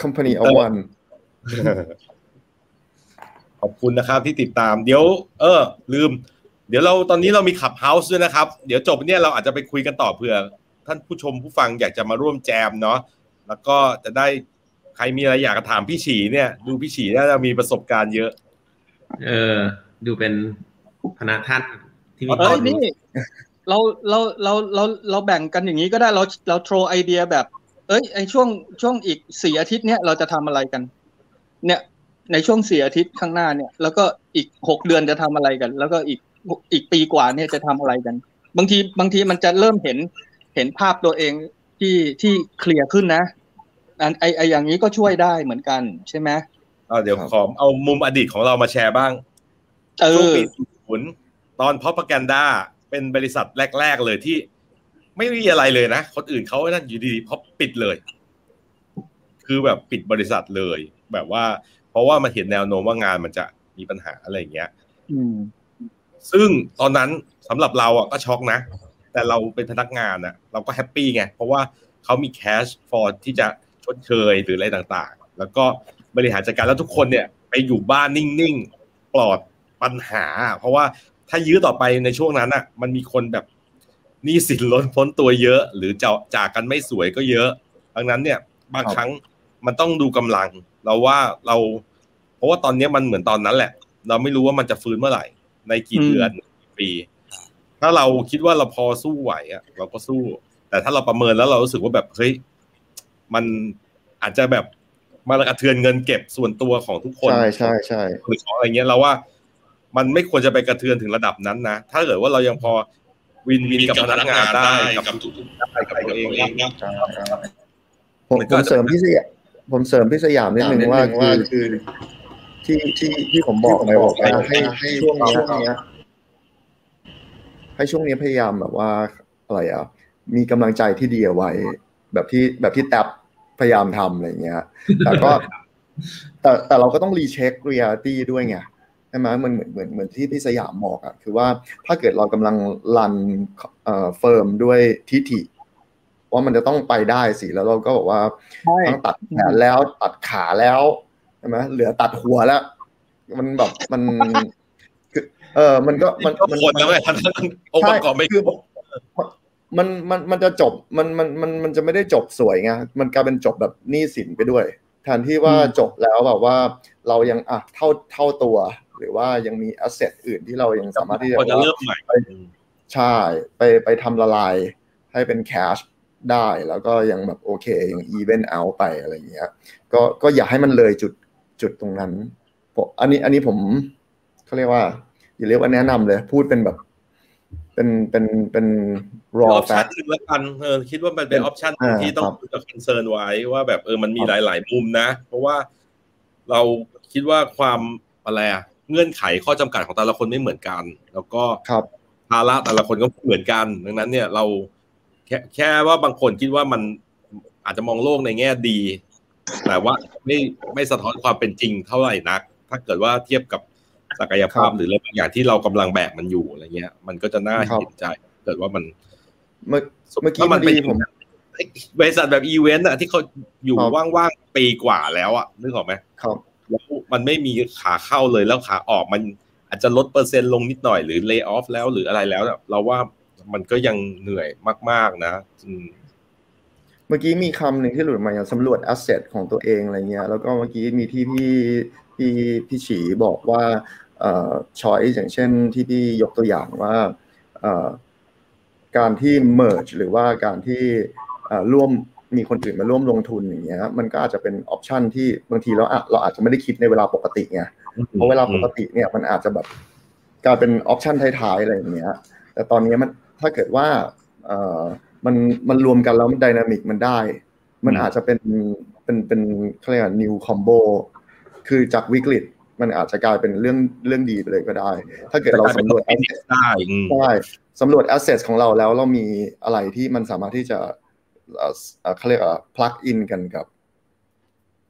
company of one ขอบคุณนะครับที่ติดตามเดี๋ยว เออ ลืม เดี๋ยวเราตอนนี้เรามีขับเฮาส์ด้วยนะครับ เดี๋ยวจบเนี่ยเราอาจจะไปคุยกันต่อเผื่อ ท่านผู้ชมผู้ฟังอยากจะมาร่วมแจมเนาะแล้วก็จะได้ใครมีอะไรอยากจะถามพี่ฉีเนี่ย ดูพี่ฉีน่าจะมีประสบการณ์เยอะ เออ ดูเป็นพนักท่านที่มีเอ้ควายมรู้นี่เราเราเราเราเราแบ่งกันอย่างนี้ก็ได้เราเราโทรไอเดียแบบ เอ้ยไอช่วงช่วงอีกสี่อาทิตย์เนี้ยเราจะทำอะไรกัน เนี่ยในช่วงสี่อาทิตย์ข้างหน้าเนี่ย แล้วก็อีกหกเดือนจะทำอะไรกัน แล้วก็อีกอีกปีกว่าเนี่ยจะทำอะไรกัน บางทีบางทีมันจะเริ่มเห็นเห็นภาพตัวเองที่ที่เคลียร์ขึ้นนะอันไอไออย่างนี้ก็ช่วยได้เหมือนกันใช่ไหมอ่าเดี๋ยวครับขอเอามุมอดีตของเรามาแชร์บ้างเอ ช่วงอปีศูนย์ตอน Propaganda เป็นบริษัทแรก ๆ เลยที่ ไม่มีอะไรเลยนะ คนอื่นเขานั่นอยู่ดีๆพอปิดเลย คือแบบปิดบริษัทเลย แบบว่า เพราะว่ามันเห็นแนวโน้มว่างานมันจะมีปัญหาอะไรอย่างเงี้ยอืมซึ่งตอนนั้นสำหรับเราอะก็ช็อกนะ แต่เราเป็นพนักงานอะ เราก็ happy ไง เพราะว่าเขามี cash flow ที่จะชดเชยหรืออะไรต่างๆ แล้วก็บริหารจัดการแล้วทุกคนเนี่ย ไปอยู่บ้านนิ่งๆ ปลอด ปัญหา เพราะว่าถ้ายื้อต่อไปในช่วงนั้นอะ มันมีคนแบบหนี้สินล้นพ้นตัวเยอะ หรือจะจากกันไม่สวยก็เยอะดังนั้นเนี่ย บางครับครั้งมันต้องดูกำลัง เราว่าเรา เพราะว่าตอนเนี้ยมันเหมือนตอนนั้นแหละ เราไม่รู้ว่ามันจะฟื้นเมื่อไหร่ ในกี่อืมเดือนกี่ปี ถ้าเราคิดว่าเราพอสู้ไหวอะเราก็สู้ แต่ถ้าเราประเมินแล้วเรารู้สึกว่าแบบเฮ้ยมันอาจจะแบบมากระเทือนเงินเก็บส่วนตัวของทุกคนใช่ใช่ใช่หรือของอะไรเงี้ยเราว่า มันไม่ควรจะไปกระเทือนถึงระดับนั้นนะ ถ้าเกิดว่าเรายังพอวินวินกับพนักงานได้กับทุกๆได้กับตัวเองได้ใช่ใช่ผมผมเสริมพี่สยามผมเสริมพี่สยามนิดนึงว่าคือคือที่ที่ที่ผมบอกไปบอกว่าให้ให้ช่วงเนี้ยให้ช่วงนี้พยายามแบบว่าอะไรอะมีกำลังใจที่ดีเอาไว้ แบบที่แบบที่แท็บพยายามทำอะไรเงี้ยแต่ก็แต่แต่เราก็ต้อง recheck reality ด้วยไง ใช่ไหมมันเหมือนเหมือนเหมือนที่พี่สยามบอกอะคือว่าถ้าเกิดเรากำลัง run เอ่อ firm ด้วยทิฐิว่ามันจะต้องไปได้สิแล้วเราก็บอกว่าใช่ต้องตัดแขนแล้วตัดขาแล้วใช่ไหมเหลือตัดหัวแล้ว มันแบบมันคือเออมันก็มันก็มันคนแล้วไงทั้งองค์ประกอบไม่คือมันมันมันจะจบมันมันมันมันจะไม่ได้จบสวยไงมันกลายเป็นจบแบบหนี้สินไปด้วยแทนที่ว่าจบแล้วแบบว่า เรายังอะเท่าเท่าตัว หรือว่ายังมี asset อื่นที่เรายังสามารถที่จะพอจะเริ่มใหม่ใช่ไปไปทำละลายให้เป็น cash ได้แล้วก็ยังแบบโอเคยังอีเวนต์เอาไปอะไรอย่างเงี้ยก็ก็อย่าให้มันเลยจุดจุดตรงนั้นผมอันนี้อันนี้ผมเขาเรียกว่า อย่าเรียกว่าแนะนำเลย พูดเป็นแบบ เป็นเป็นเป็นอ raw option fact หนึ่งแล้วกันเออคิดว่ามันเป็น option อ่าที่ต้องครับ concern ไว้ว่าแบบเออมันมีหลาย ๆ มุมนะ เพราะว่าเราคิดว่าความอะไรอะ เงื่อนไขข้อจำกัดของแต่ละคนไม่เหมือนกัน แล้วก็ครับภาระแต่ละคนก็ไม่เหมือนกัน ดังนั้นเนี่ยเราแค่แค่ว่าบางคนคิดว่ามันอาจจะมองโลกในแง่ดี แต่ว่าไม่ไม่สะท้อนความเป็นจริงเท่าไหร่นัก ถ้าเกิดว่าเทียบกับศักยภาพครับหรืออะไรบางอย่างที่เรากำลังแบกมันอยู่อะไรเงี้ย มันก็จะน่าครับเห็นใจ เกิดว่ามัน เมื่อเมื่อกี้ถ้ามันพอดีเป็นผมบริษัทแบบอีเวนต์อะที่เขาอยู่ครับว่างๆปีกว่าแล้วอะนึกออกไหมครับ แล้วมันไม่มีขาเข้าเลยแล้วขาออกมันอาจจะลดเปอร์เซ็นต์ลงนิดหน่อยหรือเลิกออฟแล้วหรืออะไรแล้ว เราว่ามันก็ยังเหนื่อยมาก ๆนะเมื่อกี้มีคำหนึ่งที่หลุดมาอย่างสำรวจ asset ของตัวเองอะไรเงี้ยแล้วก็เมื่อกี้มีที่พี่พี่พี่ฉีบอกว่าเอ่อ choice อย่างเช่นที่พี่ยกตัวอย่างว่าเอ่อการที่ merge หรือว่าการที่ร่วม มีคนอื่นมาร่วมลงทุนอย่างเงี้ยมันก็อาจจะเป็น option ที่บางทีเราอะเราอาจจะไม่ได้คิดในเวลาปกติไงเพราะเวลาปกติเนี่ยมันอาจจะแบบกลายเป็นออปชันท้ายๆอะไรอย่างเงี้ย แต่ตอนนี้มันถ้าเกิดว่าเอ่อมันมันรวมกันแล้วมันดินามิกมันได้ มันอาจจะเป็นเป็นเป็นเขาเรียกว่า new combo คือจากวิกฤตมันอาจจะกลายเป็นเรื่องเรื่องดีไปเลยก็ได้ ถ้าเกิดเราสำรวจ asset ได้อืมใช่สำรวจ assets ของเราแล้วเรามีอะไรที่มันสามารถที่จะ เอ่อเอ่อเขาเรียกว่า plug in กันกับ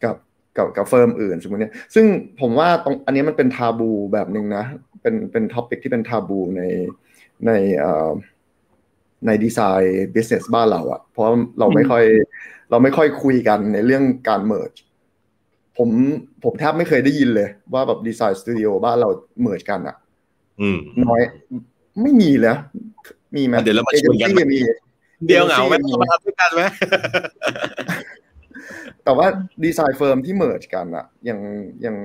กับกับกับ firm อื่นสมมติเนี่ยซึ่งผมว่าตรงอันนี้มันเป็น taboo แบบหนึ่งนะ เป็นเป็น topic ที่เป็น taboo ในในเอ่อใน design business บ้านเราอะเพราะเราไม่ค่อยเราไม่ค่อยคุยกันในเรื่องการ merge ผมผมแทบไม่เคยได้ยินเลย ว่าแบบ design studio บ้านเรา merge กันอะอืมน้อยไม่มีเลยมีไหมเดี๋ยวเรามาชวนกันเอเจซี่มี เดียวเหงาไหม agency มาทำด้วยกันไหมแต่ว่า design firm ที่ merge กันอะยังยัง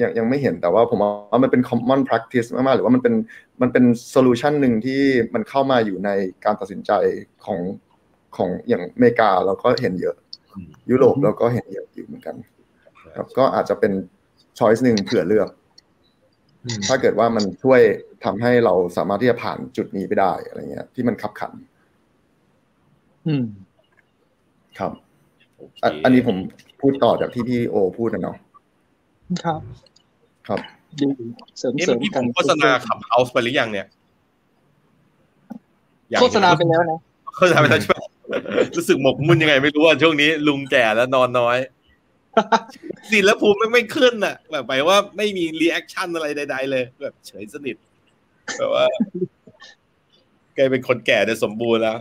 ยังยังไม่เห็นแต่ว่าผมว่ามันเป็น common practice มากๆหรือว่ามันเป็นมันเป็น solution หนึ่งที่มันเข้ามาอยู่ในการตัดสินใจของของอย่างอเมริกาเราก็เห็นเยอะอืมยุโรปเราก็เห็นเยอะอยู่เหมือนกันครับก็อาจจะเป็น choice หนึ่งเผื่อเลือกอืมถ้าเกิดว่ามันช่วยทำให้เราสามารถที่จะผ่านจุดนี้ไปได้อะไรเงี้ย ที่มันคับขัน อืม ครับอะอันนี้ผมพูดต่อจากที่พี่โอพูดนะเนาะครับ ครับดีเสริมเอ๊ะเสริเมื่อกี้มกัผนมโฆษณาข Clubhouse ไปหรือยังเนี่ยยังโฆษณาไปแล้วนะโฆษณาไปแล้วใช่ไหมรู้สึกหมกมุ่นยังไงไม่รู้ว่าช่วงนี้ลุงแก่แล้วนอนน้อยสิแล้วภูมิไม่ไม่ขึ้นอะ แบบหมายว่าไม่มี reaction อะไรใด ๆ เลย แบบเฉยสนิทแบบว่าแกลายเป็นคนแก่โดยสมบูรณ์แล้ว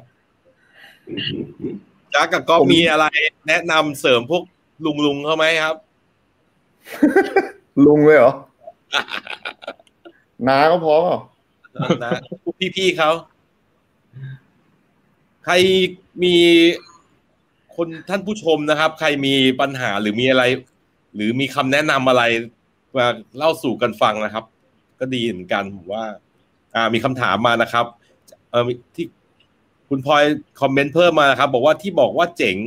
จ้ากับก็มีอะไร แนะนำเสริมพวกลุงลุงๆเขาไหมครับ ลุงเลยเหรอน้าก็พอเปล่านะพวกพี่ๆเขา ใครมีคนท่านผู้ชมนะครับ ใครมีปัญหาหรือมีอะไร หรือมีคำแนะนำอะไรมาเล่าสู่กันฟังนะครับ ก็ดีเหมือนกันผมว่า อ่ามีคำถามมานะครับ เออที่ คุณพลอยคอมเมนต์เพิ่มมานะครับ บอกว่าที่บอกว่าเจ๋ง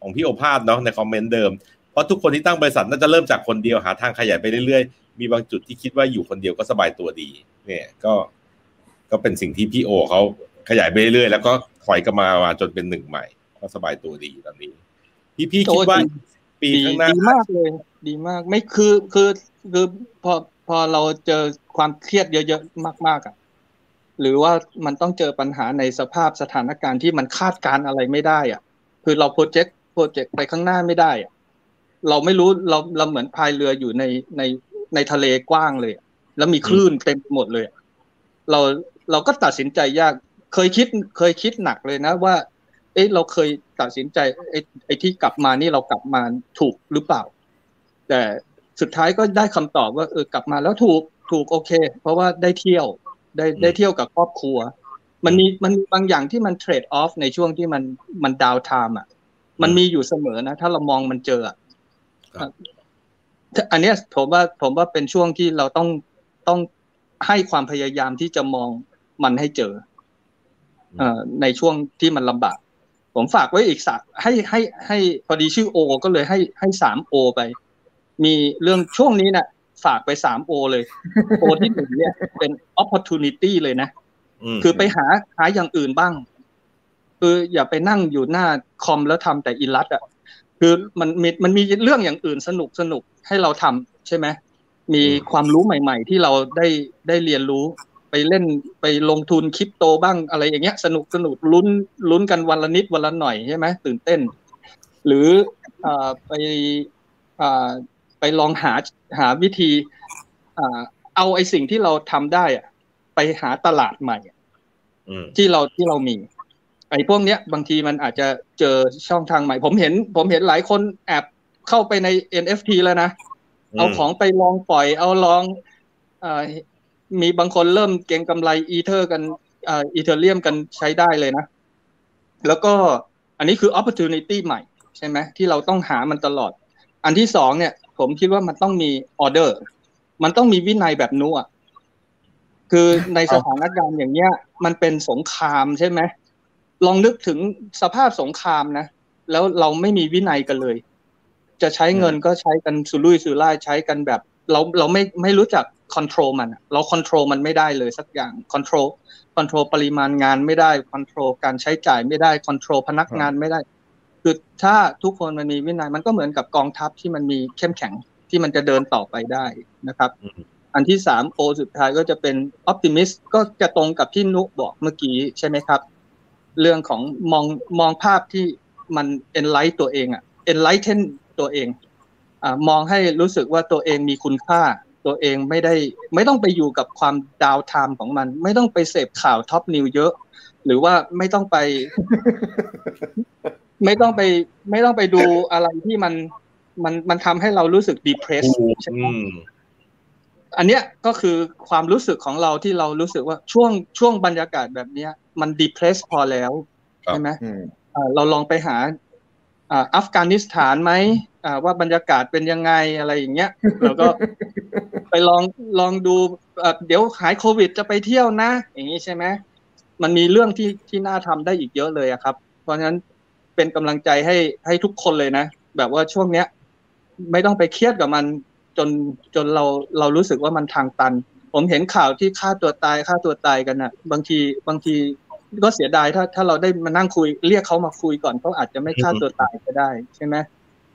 ของพี่โอภาสเนาะในคอมเมนต์เดิม เพราะทุกคนที่ตั้งบริษัทน่าจะเริ่มจากคนเดียวหาทางขยายไปเรื่อยๆ มีบางจุดที่คิดว่าอยู่คนเดียวก็สบายตัวดี เนี่ยก็ก็เป็นสิ่งที่พี่โอเขาขยายไปเรื่อยๆแล้วก็ถอยกลับมามาจนเป็นหนึ่งใหม่ ก็สบายตัวดีตอนนี้ พี่พี่คิดว่าปีดีข้างหน้าดีมากเลย ดีมาก ไม่คือคือคือพอพอเราเจอความเครียดเยอะๆมากๆอะ หรือว่ามันต้องเจอปัญหาในสภาพสถานการณ์ที่มันคาดการณ์อะไรไม่ได้อะ คือเราโปรเจกต์โปรเจกต์ไปข้างหน้าไม่ได้อะเราไม่รู้เราเราเหมือนพายเรืออยู่ในในในทะเลกว้างเลย แล้วมีคลื่นเต็มหมดเลยอะเราเราก็ตัดสินใจยาก เคยคิดเคยคิดหนักเลยนะว่า เอ๊ะเราเคยตัดสินใจไอ้ไอ้ที่กลับมานี่เรากลับมาถูกหรือเปล่า แต่สุดท้ายก็ได้คำตอบว่าเออกลับมาแล้วถูกถูกโอเค เพราะว่าได้เที่ยว ได้ได้เที่ยวกับครอบครัว มันมีมันมีบางอย่างที่มันเทรดออฟในช่วงที่มันมันดาวไทม์อะ มันมีอยู่เสมอนะ ถ้าเรามองมันเจออะครับอันเนี้ยผมว่าผมว่าเป็นช่วงที่เราต้องต้องให้ความพยายามที่จะมองมันให้เจอเอ่อในช่วงที่มันลำบาก ผมฝากไว้อีกสักให้ให้ให้พอดีชื่อโอ ก็เลยให้ให้สามโอไป มีเรื่องช่วงนี้นะ่ะ ฝากไปสามโอเลย โอที่หนึ่งเนี่ยเป็น opportunity เลยนะมคือไปหาหาอย่างอื่นบ้าง คืออย่าไปนั่งอยู่หน้าคอมแล้วทำแต่อิลัดอะ คือมันมีมันมีเรื่องอย่างอื่นสนุกสนุกให้เราทำใช่ไหม มีความรู้ใหม่ๆ ที่เราได้ได้เรียนรู้ไปเล่นไปลงทุนคริปโตบ้างอะไรอย่างเงี้ย สนุกสนุกลุ้นลุ้นกันวันละนิดวันละหน่อยใช่ไหมตื่นเต้น หรืออ่าไปอ่า ไปลองหาหาวิธีอ่าเอาไอ้สิ่งที่เราทำได้อะไปหาตลาดใหม่อืมที่เราที่เรามี ไอ้พวกเนี้ยบางทีมันอาจจะเจอช่องทางใหม่ ผมเห็น ผมเห็นหลายคนแอบเข้าไปใน NFT แล้วนะ เอาของไปลองปล่อย เอาลองเอ่อมีบางคนเริ่มเก็งกำไรอีเทอร์กันเอ่อ Ethereum กันใช้ได้เลยนะ แล้วก็อันนี้คือ opportunity ใหม่ ใช่ไหมที่เราต้องหามันตลอด อันที่สองเนี่ย ผมคิดว่ามันต้องมีออเดอร์ มันต้องมีวินัยแบบนู้อะคือในสถานการณ์อย่างเงี้ย มันเป็นสงครามใช่ไหมลองนึกถึงสภาพสงครามนะแล้วเราไม่มีวินัยกันเลย จะใช้เงินก็ใช้กันสุรุ่ยสุร่ายใช้กันแบบ เราเราไม่ไม่รู้จัก control มันอะเรา control มันไม่ได้เลยสักอย่าง control control ปริมาณงานไม่ได้ control การใช้จ่ายไม่ได้ control พนักงานไม่ได้ คือถ้าทุกคนมันมีวินัยมันก็เหมือนกับกองทัพที่มันมีเข้มแข็งที่มันจะเดินต่อไปได้นะครับอืมอันที่สามโอสุดท้ายก็จะเป็นออ t ติมิสก็จะตรงกับที่นุบอกเมื่อกี้ใช่ไหมครับ เรื่องของมองมองภาพที่มัน enlight ตัวเองอะ enlighten ตัวเองอ่ามองให้รู้สึกว่าตัวเองมีคุณค่าตัวเองไม่ได้ไม่ต้องไปอยู่กับความ downtime ของมัน ไม่ต้องไปเสพข่าว top news เยอะ หรือว่าไม่ต้องไป ไม่ต้องไปไม่ต้องไปดูอะไรที่มันมันมันทำให้เรารู้สึก depressed ใช่ไหมอืมอันเนี้ยก็คือความรู้สึกของเราที่เรารู้สึกว่าช่วงช่วงบรรยากาศแบบเนี้ย มัน depress พอแล้วครับใช่ไหมอืมอ่าเราลองไปหาอ่าอัฟกานิสถานไหมอ่าว่าบรรยากาศเป็นยังไงอะไรอย่างเงี้ยแล้วก็ไปลองลองดูอ่าเดี๋ยวหายโควิดจะไปเที่ยวนะ อย่างนี้ใช่ไหมมันมีเรื่องที่ที่น่าทำได้อีกเยอะเลยอะครับ เพราะฉะนั้น เป็นกำลังใจให้ให้ทุกคนเลยนะ แบบว่าช่วงเนี้ย ไม่ต้องไปเครียดกับมันจนจนเราเรารู้สึกว่ามันทางตัน ผมเห็นข่าวที่ฆ่าตัวตายฆ่าตัวตายกันอะบางทีบางทีก็เสียดายถ้าถ้าเราได้มานั่งคุยเรียกเขามาคุยก่อนเขาอาจจะไม่ฆ่าตัวตายก็ได้ใช่ไหม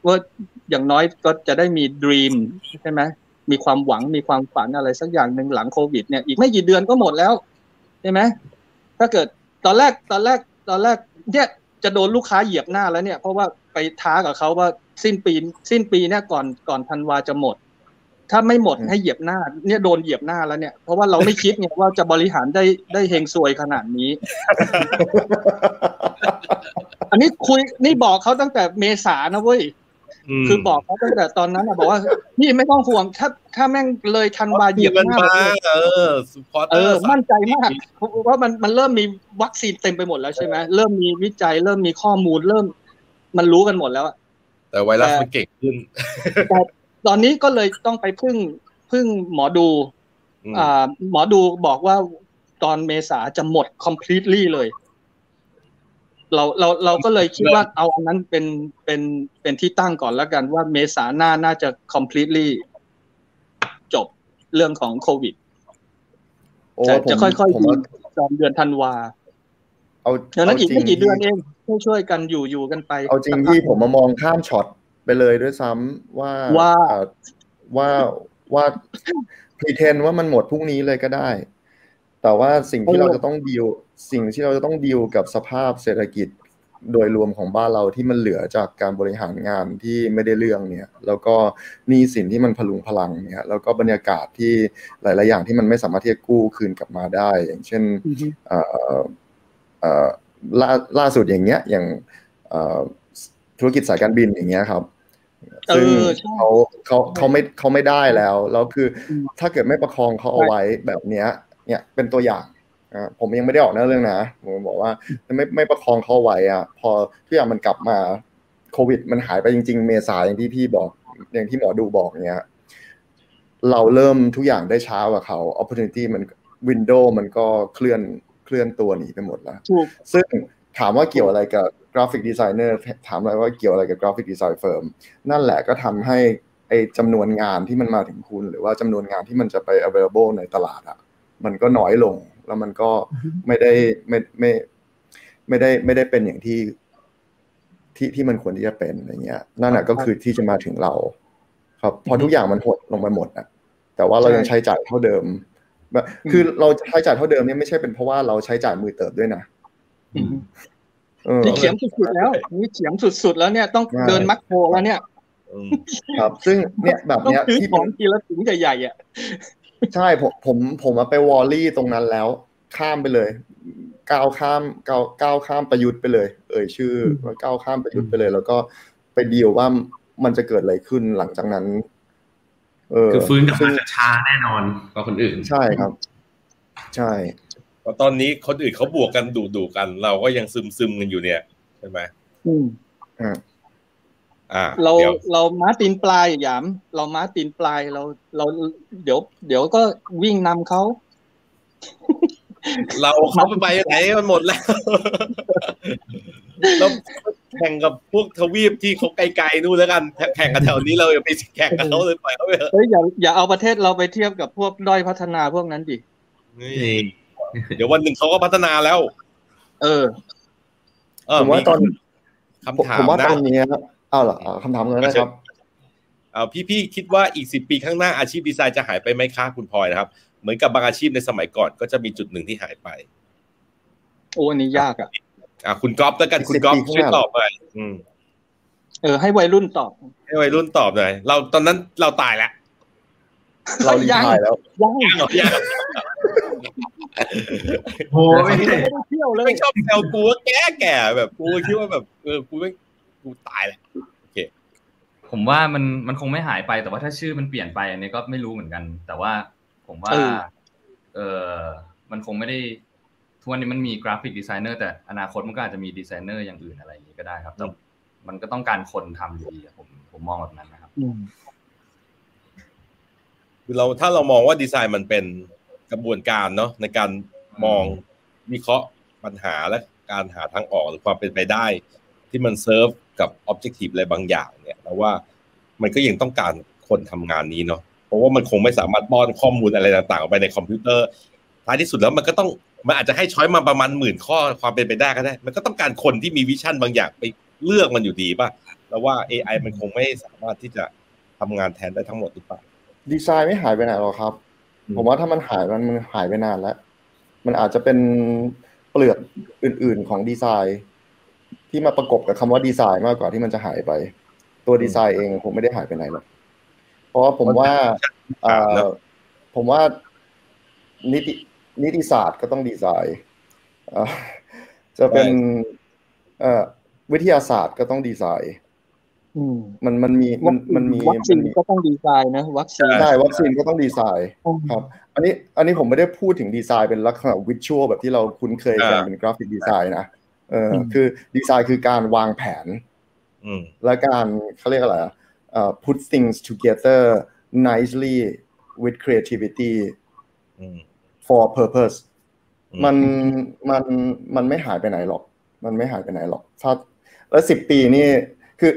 ว่าอย่างน้อยก็จะได้มีด e ีมใช่ไหมมีความหวังมีความฝันอะไรสักอย่างหนึ่งหลังโควิดเนี่ยอีกไม่กี่เดือนก็หมดแล้วใช่ไหมถ้าเกิดตอนแรกตอนแรกตอนแรกเนี่ย จะโดนลูกค้าเหยียบหน้าแล้วเนี่ยเพราะว่าไปท้ากับเขาว่าสิ้นปีสิ้นปีเนี่ยก่อนก่อนธันวาจะหมด ถ้าไม่หมดอืมให้เหยียบหน้า เนี่ยโดนเหยียบหน้าแล้วเนี่ย เพราะว่าเราไม่คิดไงว่าจะบริหารได้ได้เฮงซวยขนาดนี้ อันนี้คุยนี่บอกเขาตั้งแต่เมษานะเว้ยม คือบอกเขาตั้งแต่ตอนนั้นนะบอกว่าพี่ไม่ต้องห่วงถ้าถ้าแม่งเลยธันวาเหเหยียียยบบมันหน้ามาเลยเออสุพอร์เตเอออร์มั่นใจมากเพราะว่ามันมันเริ่มมีวัคซีนเต็มไปหมดแล้วใช่ไหมเริ่มมีวิจัย เริ่มมีข้อมูลเริ่ม มันรู้กันหมดแล้วอะแต่ไวรัสมันเก่งขึ้นแต่ตอนนี้ก็เลยต้องไปพึ่งพึ่งหมอดูอืมอ่า หมอดูบอกว่าตอนเมษาจะหมด completely เลย เราเราเราก็เลยคิดว่าเอาอันนั้นเป็นเป็นเป็นที่ตั้งก่อนแล้วกันว่าเมษาหน้าน่าจะ completely จบเรื่องของโควิดโอ้จะผมจะค่อยผๆมดีว่าตอนเดือนธันวาเอาดังนั้นอีกาจริไม่กี่เดือนพี่เองช่วยช่วยๆกันอยู่อยู่กันไป เอาจริงที่ผมมามองข้ามช็อตไปเลยด้วยซ้ำว่าว่าเอ่อว่าว่าพรีเทนว่ามันหมดพรุ่งนี้เลยก็ได้ แต่ว่าสิ่งที่เราจะต้องดีลสิ่งที่เราจะต้องดีลกับสภาพเศรษฐกิจโดยรวมของบ้านเราที่มันเหลือจากการบริหารงานที่ไม่ได้เรื่องเนี่ย แล้วก็หนี้สินที่มันพลุงพลังเนี่ย แล้วก็บรรยากาศที่หลาย ๆ อย่างที่มันไม่สามารถที่จะกู้คืนกลับมาได้ อย่างเช่นอือฮึเอ่อเอ่อล่าล่าสุดอย่างเงี้ย อย่างเอ่อธุรกิจสายการบินอย่างเงี้ยครับเอซึ่งอใช่เขาเขาเขาไม่เขาไม่ได้แล้วแล้วคืออมถ้าเกิดไม่ประคองเขาเอาไว้แบบเนี้ย เนี่ยเป็นตัวอย่างอ่าผมยังไม่ได้ออกหน้าเรื่องนะผมบอกว่าไม่ไม่ประคองเขาเอาไว้อะ พอทุกอย่างมันกลับมาโควิด มันหายไปจริง ๆ เมษาอย่างที่พี่บอก อย่างที่หมอดูบอกเนี้ยเราเริ่มทุกอย่างได้ช้ากว่าเขา opportunity มัน window มันก็เคลื่อนเคลื่อนตัวหนีไปหมดแล้วถูกซึ่งถามว่าเกี่ยวอะไรกับกราฟิกดีไซเนอร์ถามอะไรว่าเกี่ยวอะไรกับ graphic design firm นั่นแหละก็ทำให้ไอจำนวนงานที่มันมาถึงคุณ หรือว่าจำนวนงานที่มันจะไป available ในตลาดอะ มันก็น้อยลง แล้วมันก็ไม่ได้ไม่ไม่ไม่ได้ไม่ได้เป็นอย่างที่ที่ที่มันควรที่จะเป็นอะไรเงี้ยนั่นแหะก็คือที่จะมาถึงเรา ครับพอทุกอย่างมันหดลงไปหมดอะ แต่ว่าเรายังใช้จ่ายเท่าเดิมแบบคือเราใช้จ่ายเท่าเดิมเนี่ยไม่ใช่เป็นเพราะว่าเราใช้จ่ายมือเติบด้วยนะอืมเออนี่เขียมสุดๆแล้วนี่เขียมสุดๆแล้วเนี่ยต้องใช่เดินมัคโครแล้วเนี่ยอืมครับ ซึ่งเนี่ยแบบต้องเนี้ยซื้อที่ขผองมทีละถุงใหญ่ๆอะ ใช่ผมผมผมมาไปวอลลี่ตรงนั้นแล้ว ข้ามไปเลยก้าวข้ามก้าวก้าวข้ามประยุทธ์ไปเลย เอ่ยชื่อว่าก้าวข้ามประยุทธ์ไปเลย แล้วก็ไปดีลว่ามันจะเกิดอะไรขึ้นหลังจากนั้น เออคือฟื้นกลับซึ่มางจะช้าแน่นอนกว่าคนอื่น ใช่ครับ ใช่เพราะตอนนี้คนอื่นเขาบวกกันดูดูๆกัน เราก็ยังซึมซึมๆกันอยู่เนี่ยใช่ไหมอืมอ่าอ่า เราเดี๋ยวเราม้าตีนปลายหยาม เราม้าตีนปลายเราเราเดี๋ยว เดี๋ยวก็วิ่งนำเขาเราเขาไปไหนมันหมดแล้วเราแข่งกับพวกทวีปที่เขาไกลๆนู่นแล้วกัน แข่งกันแถวนี้เราอย่าไปแข่งกับเขาเลยปล่อยเขาไปเถอะเฮ้ยอย่าอย่าเอาประเทศเราไปเทียบกับพวกด้อยพัฒนาพวกนั้นดินี่เดี๋ยววันหนึ่งเขาก็พัฒนาแล้ว เออ เออผมว่าตอนคำผมถามผมว่านะตอนนี้ อ้าวเหรออ่าคำถามเลยนะครับเอาพี่ๆคิดว่าอีกสิบปีข้างหน้าอาชีพดีไซน์จะหายไปไหมคะคุณพลอยนะครับ เหมือนกับบางอาชีพในสมัยก่อนก็จะมีจุดหนึ่งที่หายไป โอ้อันนี้ยากอะอะคุณก๊อฟแล้วกันคุณก๊อฟ10ปีข้างหช่วยน้าตอบหน่อยอืมเออให้วัยรุ่นตอบ ให้วัยรุ่นตอบหน่อยเราตอนนั้นเราตายแล้วเรา retire แล้วยังยังเหรอยังโอ้ยไม่ได้เที่ยวเลยไม่ชอบแซวกูว่าแก่แก่ๆแบบกูคิดว่าแบบเออกูไม่กูตายแล้ว ผมว่ามันมันคงไม่หายไปแต่ว่าถ้าชื่อมันเปลี่ยนไปอันนี้ก็ไม่รู้เหมือนกัน แต่ว่าผมว่าเออเออมันคงไม่ได้ทุกวันนี้มันมีกราฟิกดีไซเนอร์แต่อนาคตมันก็อาจจะมีดีไซเนอร์อย่างอื่นอะไรอย่างนี้ก็ได้ครับแต่มันก็ต้องการคนทำอยู่ดีอะผมผมมองแบบนั้นนะครับอืมคือเราถ้าเรามองว่าดีไซน์มันเป็นกระบวนการเนาะในการมองวิเคราะห์ปัญหาและการหาทางออกหรือความเป็นไปได้ ที่มันเซิร์ฟ กับ objective อะไรบางอย่างเนี่ยแต่ว่ามันก็ยังต้องการคนทำงานนี้เนาะเพราะว่ามันคงไม่สามารถป้อนข้อมูลอะไรต่างๆออกไปในคอมพิวเตอร์ท้ายที่สุดแล้วมันก็ต้องมันอาจจะให้ choice มาประมาณหมื่นข้อความเป็นไปได้ก็ได้ มันก็ต้องการคนที่มี vision บางอย่างไปเลือกมันอยู่ดีป่ะแล้วว่า AI มันคงไม่สามารถที่จะทำงานแทนได้ทั้งหมดหรือเปล่าดีไซน์ไม่หายไปไหนหรอกครับอืมผมว่าถ้ามันหายมันมันหายไปนานแล้ว มันอาจจะเป็นเปลือกอื่น ๆ ของดีไซน์ ที่มาประกบกับคำว่าดีไซน์มากกว่าที่มันจะหายไป ตัวดีไซน์เองผมไม่ได้หายไปไหนหรอกเพราะว่าผมว่าเอ่อผมว่านิตินิติศาสตร์ก็ต้องดีไซน์เอ่อจะเป็นเอ่อวิทยาศาสตร์ก็ต้องดีไซน์อืมมันมันมีมันมันมีวัคซีนมันมีก็ต้องดีไซน์นะวัคซีนใช่วัคซีนก็ต้องดีไซน์อืมครับ อันนี้อันนี้ผมไม่ได้พูดถึงดีไซน์เป็นลักษณะ visual แบบที่เราคุ้นเคยกันอ่าเป็นกราฟิกดีไซน์นะ เอออมคือดีไซน์คือการวางแผนอืมและการเขาเรียกอะไรอะเอ่อ put things together nicely with creativity อืม for purpose อืมมันมันมันไม่หายไปไหนหรอก มันไม่หายไปไหนหรอก ถ้าแล้วสิบปีนี่คือ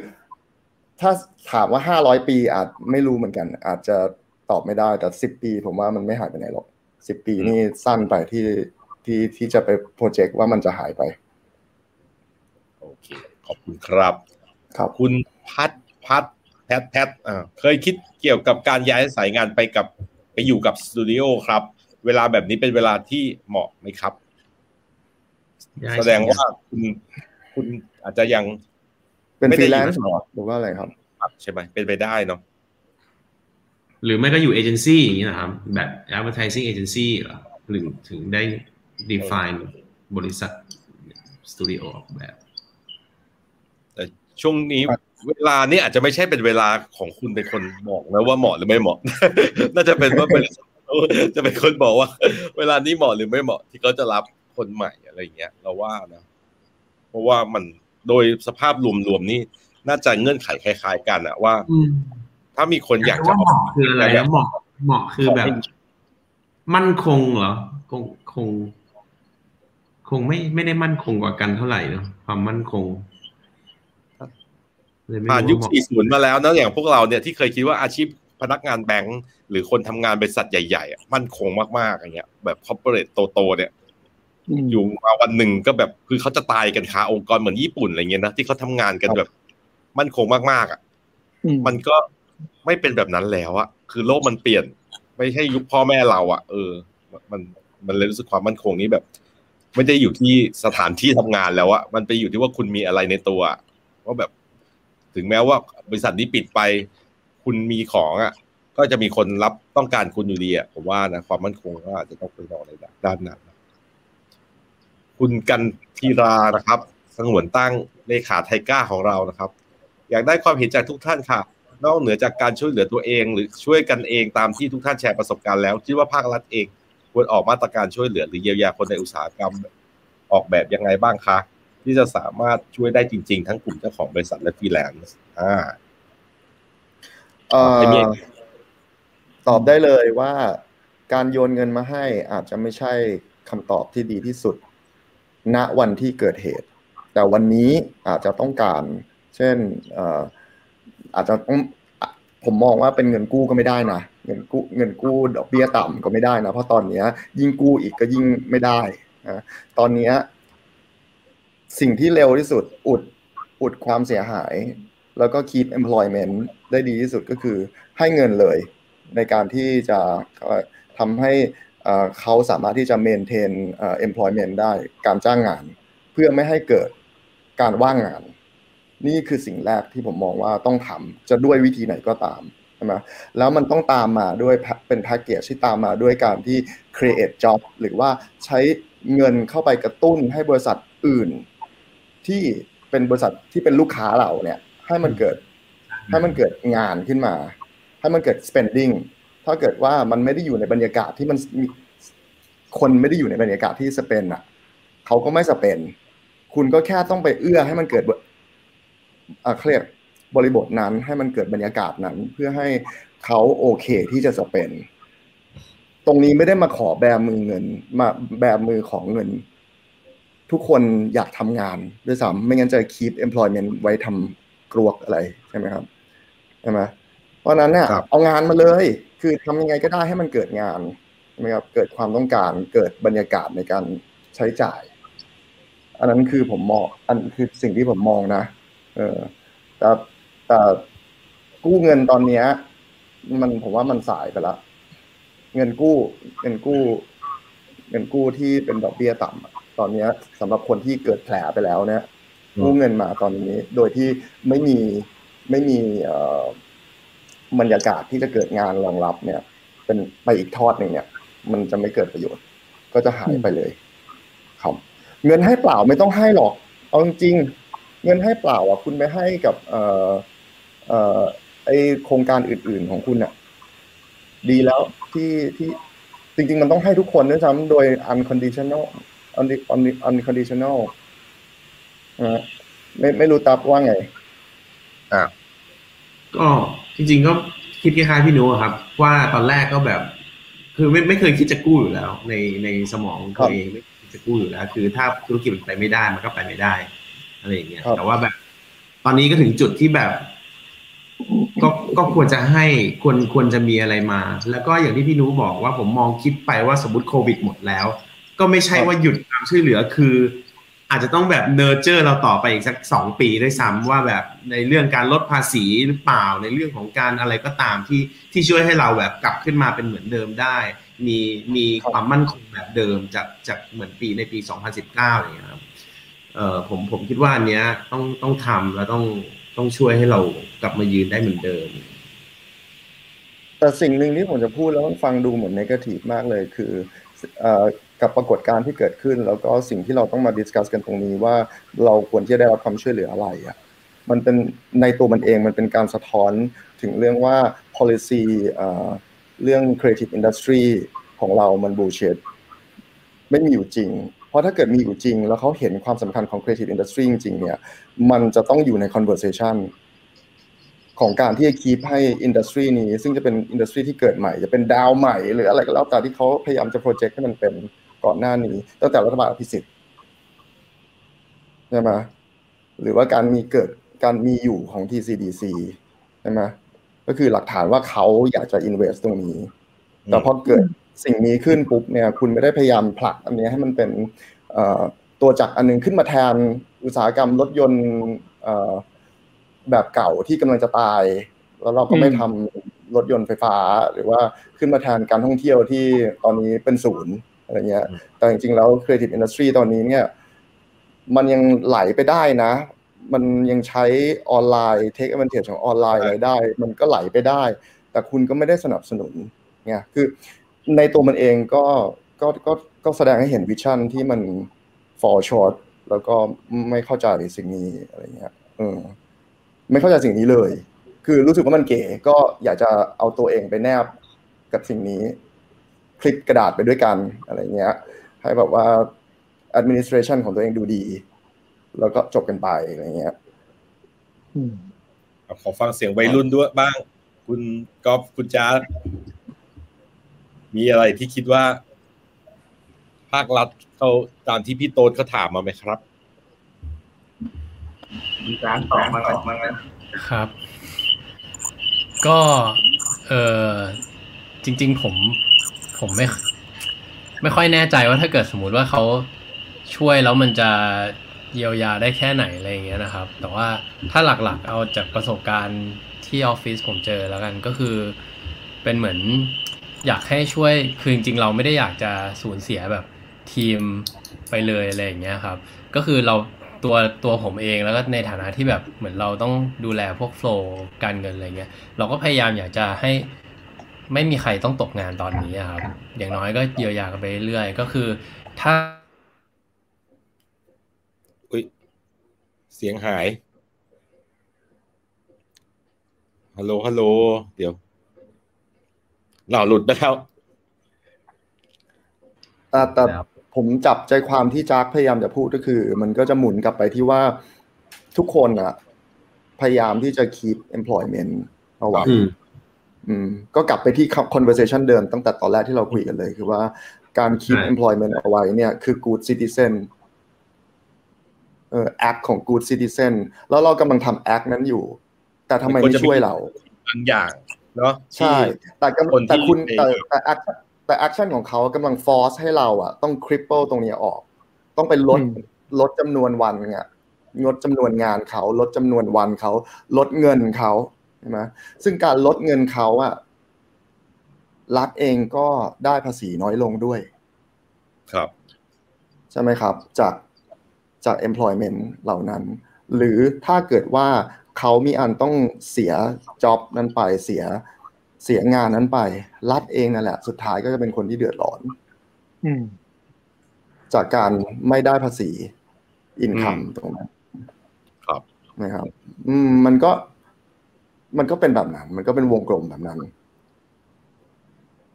ถ้าถามว่าห้าร้อยปีอาจไม่รู้เหมือนกัน อาจจะตอบไม่ได้แต่สิบปี ผมว่ามันไม่หายไปไหนหรอกสิบปีนี่สั้นไปที่ที่ที่จะไปโปรเจกต์ว่ามันจะหายไป โอเค ขอบคุณครับครับคุณพัดพัดแพทแพทอ่าเคยคิดเกี่ยวกับการย้ายสายงานไปกับไปอยู่กับสตูดิโอครับ เวลาแบบนี้เป็นเวลาที่เหมาะไหมครับ แสดงว่าคุณคุณอาจจะยัง เป็นไม่ฟได้รีอยู่แลนซ์หรอหรือว่าอะไรครับ ใช่ไหมเป็นไปได้เนาะหรือไม่ก็อยู่เอเจนซี่อย่างนี้นะครับ แบบ advertising agency เหรอหรือถึงได้ define บริษัทสตูดิโอออกแบบแต่ ช่วงนี้เวลานี้อาจจะไม่ใช่เป็นเวลาของคุณเป็นคนบอกนะว่าเหมาะหรือไม่เหมาะ น่าจะเป็นว่าเป็นจะเป็นคนบอกว่า เวลานี้เหมาะหรือไม่เหมาะ ที่เขาจะรับคนใหม่อะไรอย่างเงี้ย เราว่านะ เพราะว่ามันโดยสภาพรวมๆนี่น่าจะเงื่อนไขคล้าย ๆ กันอะว่าถ้ามีคนอยากจะว่าเหมาะคืออะไรนะเหมาะเหมาะคือแบบ มั่นคงเหรอคงคง คงไม่ไม่ได้มั่นคงกว่ากันเท่าไหร่เนาะความมั่นคงเลยไม่ ผ่านรู้ยุคว่าเหมาะ40 มาแล้วนะอย่างพวกเราเนี่ยที่เคยคิดว่าอาชีพพนักงานแบงก์หรือคนทำงานบริษัทใหญ่ๆอะมั่นคงมากๆอย่างเงี้ย แบบคอร์ปอเรทโตๆเนี่ยอยู่มาวันหนึ่งก็แบบคือเขาจะตายกันคาองค์กรเหมือนญี่ปุ่นอะไรเงี้ยนะที่เขาทำงานกันแบบ มั่นคงมากๆอะมันก็ไม่เป็นแบบนั้นแล้วอะคือโลกมันเปลี่ยน ไม่ใช่ยุคพ่อแม่เราอะเออ มันมันเลยรู้สึกความมั่นคงนี้แบบ ไม่ได้อยู่ที่สถานที่ทำงานแล้วอะมันไปอยู่ที่ว่าคุณมีอะไรในตัวว่าแบบ ถึงแม้ว่าบริษัทนี้ปิดไป คุณมีของอะก็จะมีคนรับต้องการคุณอยู่ดีอะผมว่านะความมั่นคงก็อาจจะต้องไปมองในด้านนั้นคุณกันทีรานะครับสงวนตั้งเลขาไทก้าของเรานะครับ อยากได้ความเห็นจากทุกท่านค่ะ นอกเหนือจากการช่วยเหลือตัวเอง หรือช่วยกันเองตามที่ทุกท่านแชร์ประสบการณ์แล้วคิดว่าภาครัฐเองควรออกมาตรการช่วยเหลือหรือเยียวยาคนในอุตสาหกรรมออกแบบยังไงบ้างคะ ที่จะสามารถช่วยได้จริง ๆ ทั้งกลุ่มเจ้าของบริษัทและฟรีแลนซ์อ่าเอ่อไม่มีตอบได้เลยว่าการโยนเงินมาให้อาจจะไม่ใช่คำตอบที่ดีที่สุด ณวันที่เกิดเหตุ แต่วันนี้อาจจะต้องการ เช่นเอ่ออาจจะต้องอะผมมองว่าเป็นเงินกู้ก็ไม่ได้นะเงินกู้เงินกู้ดอกเบี้ยต่ำก็ไม่ได้นะเพราะตอนเนี้ยยิ่งกู้อีกก็ยิ่งไม่ได้นะตอนเนี้ย สิ่งที่เร็วที่สุดอุดอุดความเสียหาย แล้วก็ keep employment ได้ดีที่สุดก็คือให้เงินเลย ในการที่จะทำให้เขาสามารถที่จะ maintain เอ่อ employment ได้การจ้างงาน เพื่อไม่ให้เกิดการว่างงาน นี่คือสิ่งแรกที่ผมมองว่าต้องทำจะด้วยวิธีไหนก็ตามใช่ไหมแล้วมันต้องตามมาด้วยเป็นแพ็กเกจที่ตามมาด้วยการที่ create job หรือว่าใช้เงินเข้าไปกระตุ้นให้บริษัทอื่น ที่เป็นบริษัทที่เป็นลูกค้าเราเนี่ย ให้มันเกิด ให้มันเกิดงานขึ้นมา ให้มันเกิด spending ถ้าเกิดว่ามันไม่ได้อยู่ในบรรยากาศที่มันมีคนไม่ได้อยู่ในบรรยากาศที่สเปนอะเขาก็ไม่สเปน คุณก็แค่ต้องไปเอื้อให้มันเกิดบอ่าเครียกบริบทนั้นให้มันเกิดบรรยากาศนั้น เพื่อให้เขาโอเคที่จะสเปน ตรงนี้ไม่ได้มาขอแบมือเงิน มาแบมือของเงิน ทุกคนอยากทำงานด้วยซ้ำไม่งั้นจะ keep employment ไว้ทำกรวกอะไรใช่ไหมครับใช่ไหมเพราะฉะนั้นเนี่ยครับเอางานมาเลย คือทำยังไงก็ได้ให้มันเกิดงานใช่ไหมครับเกิดความต้องการเกิดบรรยากาศในการใช้จ่าย อันนั้นคือผมมองอันคือสิ่งที่ผมมองนะเออแต่แต่กู้เงินตอนเนี้ย มันผมว่ามันสายไปแล้วเงินกู้เงินกู้ เงินกู้ที่เป็นดอกเบี้ยต่ำอะ ตอนเนี้ยสำหรับคนที่เกิดแผลไปแล้วเนี่ยกู้เงินมาตอนนี้โดยที่ไม่มีไม่มีเอ่อบรรยากาศที่จะเกิดงานรองรับเนี่ย เป็นไปอีกทอดหนึ่งเนี่ย มันจะไม่เกิดประโยชน์ ก็จะหายไปเลยครับเงินให้เปล่าไม่ต้องให้หรอกเอาจริงๆเงินให้เปล่าอะคุณไปให้กับเอ่อเอ่อไอโครงการอื่น ๆของคุณอะ ดีแล้วที่ที่จริง ๆ มันต้องให้ทุกคนด้วยซ้ำโดย unconditional un- un- unconditional นะฮะไม่ไม่รู้ตับว่าไงก็จริง ๆ ก็คิดคล้ายๆพี่นุอะครับ ว่าตอนแรกก็แบบ คือไม่ไม่เคยคิดจะกู้อยู่แล้ว ในในสมองตัวเองไม่เคยจะกู้อยู่แล้ว คือถ้าธุรกิจมันไปไม่ได้มันก็ไปไม่ได้อะไรอย่างเงี้ยครับแต่ว่าแบบ ตอนนี้ก็ถึงจุดที่แบบ ก็ก็ควรจะให้ควรควรจะมีอะไรมา แล้วก็อย่างที่พี่นุบอกว่าผมมองคิดไปว่าสมมติโควิดหมดแล้ว ก็ไม่ใช่ว่าหยุดความช่วยเหลือคือ อาจจะต้องแบบเนอร์เจอร์เราต่อไปอีกสักสองปีด้วยซ้ำว่าแบบในเรื่องการลดภาษีหรือเปล่าในเรื่องของการอะไรก็ตามที่ที่ช่วยให้เราแบบกลับขึ้นมาเป็นเหมือนเดิมได้ มีมีความมั่นคงแบบเดิมจากจากเหมือนปีในปี 2019อย่างเงี้ยครับเอ่อผมผมคิดว่าอันเนี้ยต้องต้องทำแล้วต้องต้องช่วยให้เรากลับมายืนได้เหมือนเดิม แต่สิ่งหนึ่งที่ผมจะพูดแล้วมันฟังดูเหมือน negative มากเลยคือเอ่อ กับปรากฏการณ์ที่เกิดขึ้น แล้วก็สิ่งที่เราต้องมา discuss กันตรงนี้ว่าเราควรที่จะได้รับความช่วยเหลืออะไรอะมันเป็นในตัวมันเองมันเป็นการสะท้อนถึงเรื่องว่า policy เรื่อง creative industry ของเรามัน bullshit ไม่มีอยู่จริง เพราะถ้าเกิดมีอยู่จริง แล้วเขาเห็นความสำคัญของ creative industry จริงเนี่ย มันจะต้องอยู่ใน conversation ของการที่จะคีปให้อินดัสทรีนี้ ซึ่งจะเป็นอินดัสทรีที่เกิดใหม่ จะเป็นดาวใหม่ หรืออะไรก็แล้วแต่ที่เขาพยายามจะโปรเจกต์ให้มันเป็น ก่อนหน้านี้ ตั้งแต่รัฐบาลอภิสิทธิ์ใช่ไหมหรือว่าการมีเกิดการมีอยู่ของ TCDC ใช่ไหมก็คือหลักฐานว่าเขาอยากจะ invest ตรงนี้ แต่พอเกิดสิ่งนี้ขึ้นปุ๊บเนี่ย คุณไม่ได้พยายามผลักอันนี้ให้มันเป็นตัวจักรอันหนึงขึ้นมาแทนอุตสาหกรรมรถยนต์แบบเก่าที่กำลังจะตาย แล้วเราก็ไม่ทำรถยนต์ไฟฟ้า หรือว่าขึ้นมาแทนการท่องเที่ยวที่ตอนนี้เป็นศูนย์ อะไรเงี้ย แต่จริงๆแล้ว creative industry ตอนนี้เนี่ย มันยังไหลไปได้นะ มันยังใช้ออนไลน์ take advantage ของออนไลน์อะไรได้ มันก็ไหลไปได้ แต่คุณก็ไม่ได้สนับสนุนไงคือในตัวมันเองก็ก็ก็ก็แสดงให้เห็นวิชั่นที่มัน fall short แล้วก็ไม่เข้าใจสิ่งนี้อะไรเงี้ยเออไม่เข้าใจสิ่งนี้เลย คือรู้สึกว่ามันเก๋ก็อยากจะเอาตัวเองไปแนบกับสิ่งนี้ คลิปกระดาษไปด้วยกันอะไรเงี้ย ให้แบบว่า administration ของตัวเองดูดี แล้วก็จบกันไปอะไรเงี้ยอืมขอฟังเสียงวัยรุ่นด้วยบ้าง คุณกอฟคุณจ้าดมีอะไรที่คิดว่า ภาครัฐเขาตามที่พี่โต๊ดเขาถามมาไหมครับมีการตอบมาตอบมาครับ ก็ เออจริง ๆ ผม ผมไม่ ไม่ค่อยแน่ใจว่าถ้าเกิดสมมติว่าเขาช่วยแล้วมันจะเยียวยาได้แค่ไหนอะไรอย่างเงี้ยนะครับ แต่ว่าถ้าหลักๆ เอาจากประสบการณ์ที่ออฟฟิศผมเจอแล้วกันก็คือ เป็นเหมือนอยากให้ช่วย คือจริงๆเราไม่ได้อยากจะสูญเสียแบบทีมไปเลยอะไรอย่างเงี้ยครับ ก็คือเราตัวตัวผมเองแล้วก็ในฐานะที่แบบเหมือนเราต้องดูแลพวกโฟล์การเงินอะไรเงี้ย เราก็พยายามอยากจะให้ ไม่มีใครต้องตกงานตอนนี้อะครับ อย่างน้อยก็เยียวยากันไปเรื่อยๆก็คือ ถ้าอุ้ยเสียงหายฮัลโหลฮัลโหลเดี๋ยวเราหลุดไปแล้วแต่แต่ผมจับใจความที่จักพยายามจะพูดก็คือ มันก็จะหมุนกลับไปที่ว่าทุกคนอะพยายามที่จะ keep employment เอาไว้ อืมอืมก็กลับไปที่ conversation เดิมตั้งแต่ตอนแรกที่เราคุยกันเลย คือว่าการ keep ใช่ employment เอาไว้เนี่ยคือ good citizen เออ act ของ good citizen แล้วเรากำลังทำ act นั้นอยู่ แต่ทำไมไม่ช่วยเราบางอย่างเนาะใช่ แต่กำคนที่แต่คุณไปแต่แต่ action แต่ action ของเขากำลัง force ให้เราอะต้อง cripple ตรงนี้ออก ต้องไปลดอืมลดจำนวนวันเนี่ยลดจำนวนงานเขา ลดจำนวนวันเขา ลดเงินเขา ใช่ไหมซึ่งการลดเงินเขาอะรัฐเองก็ได้ภาษีน้อยลงด้วย ครับ ใช่ไหมครับ จากจาก employment เหล่านั้น หรือถ้าเกิดว่าเขามีอันต้องเสีย job นั้นไปเสียเสียงานนั้นไป รัฐเองนั่นแหละ สุดท้ายก็จะเป็นคนที่เดือดร้อนอืมจากการไม่ได้ภาษีอินคัมตรงนั้น ครับนะครับ อืม มันก็ มันก็เป็นแบบนั้น มันก็เป็นวงกลมแบบนั้น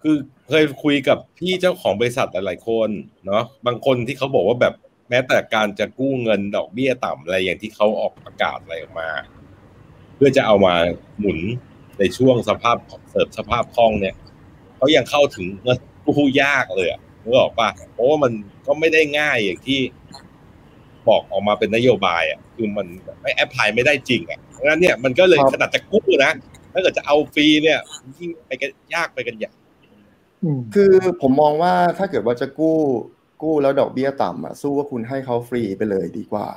คือเคยคุยกับพี่เจ้าของบริษัทหลายๆคนเนาะบางคนที่เขาบอกว่าแบบแม้แต่การจะกู้เงินดอกเบี้ยต่ำอะไรอย่างที่เขาออกประกาศอะไรออกมา เพื่อจะเอามาหมุนในช่วงสภาพเสริมสภาพคล่องเนี่ยเขายังเข้าถึงเงินกู้ยากเลยอะนึกออกปะเพราะว่ามันก็ไม่ได้ง่ายอย่างที่บอกออกมาเป็นนโยบายอะคือมันไม่ apply ไม่ได้จริงอะ เพราะฉะนั้นเนี่ยมันก็เลยครับขนาดจะกู้นะถ้าเกิดจะเอาฟรีเนี่ยยิ่งไปกันยากไปกันใหญ่อืมคือผมมองว่าถ้าเกิดว่าจะกู้กู้แล้วดอกเบี้ยต่ำอะสู้ว่าคุณให้เขาฟรีไปเลยดีกว่า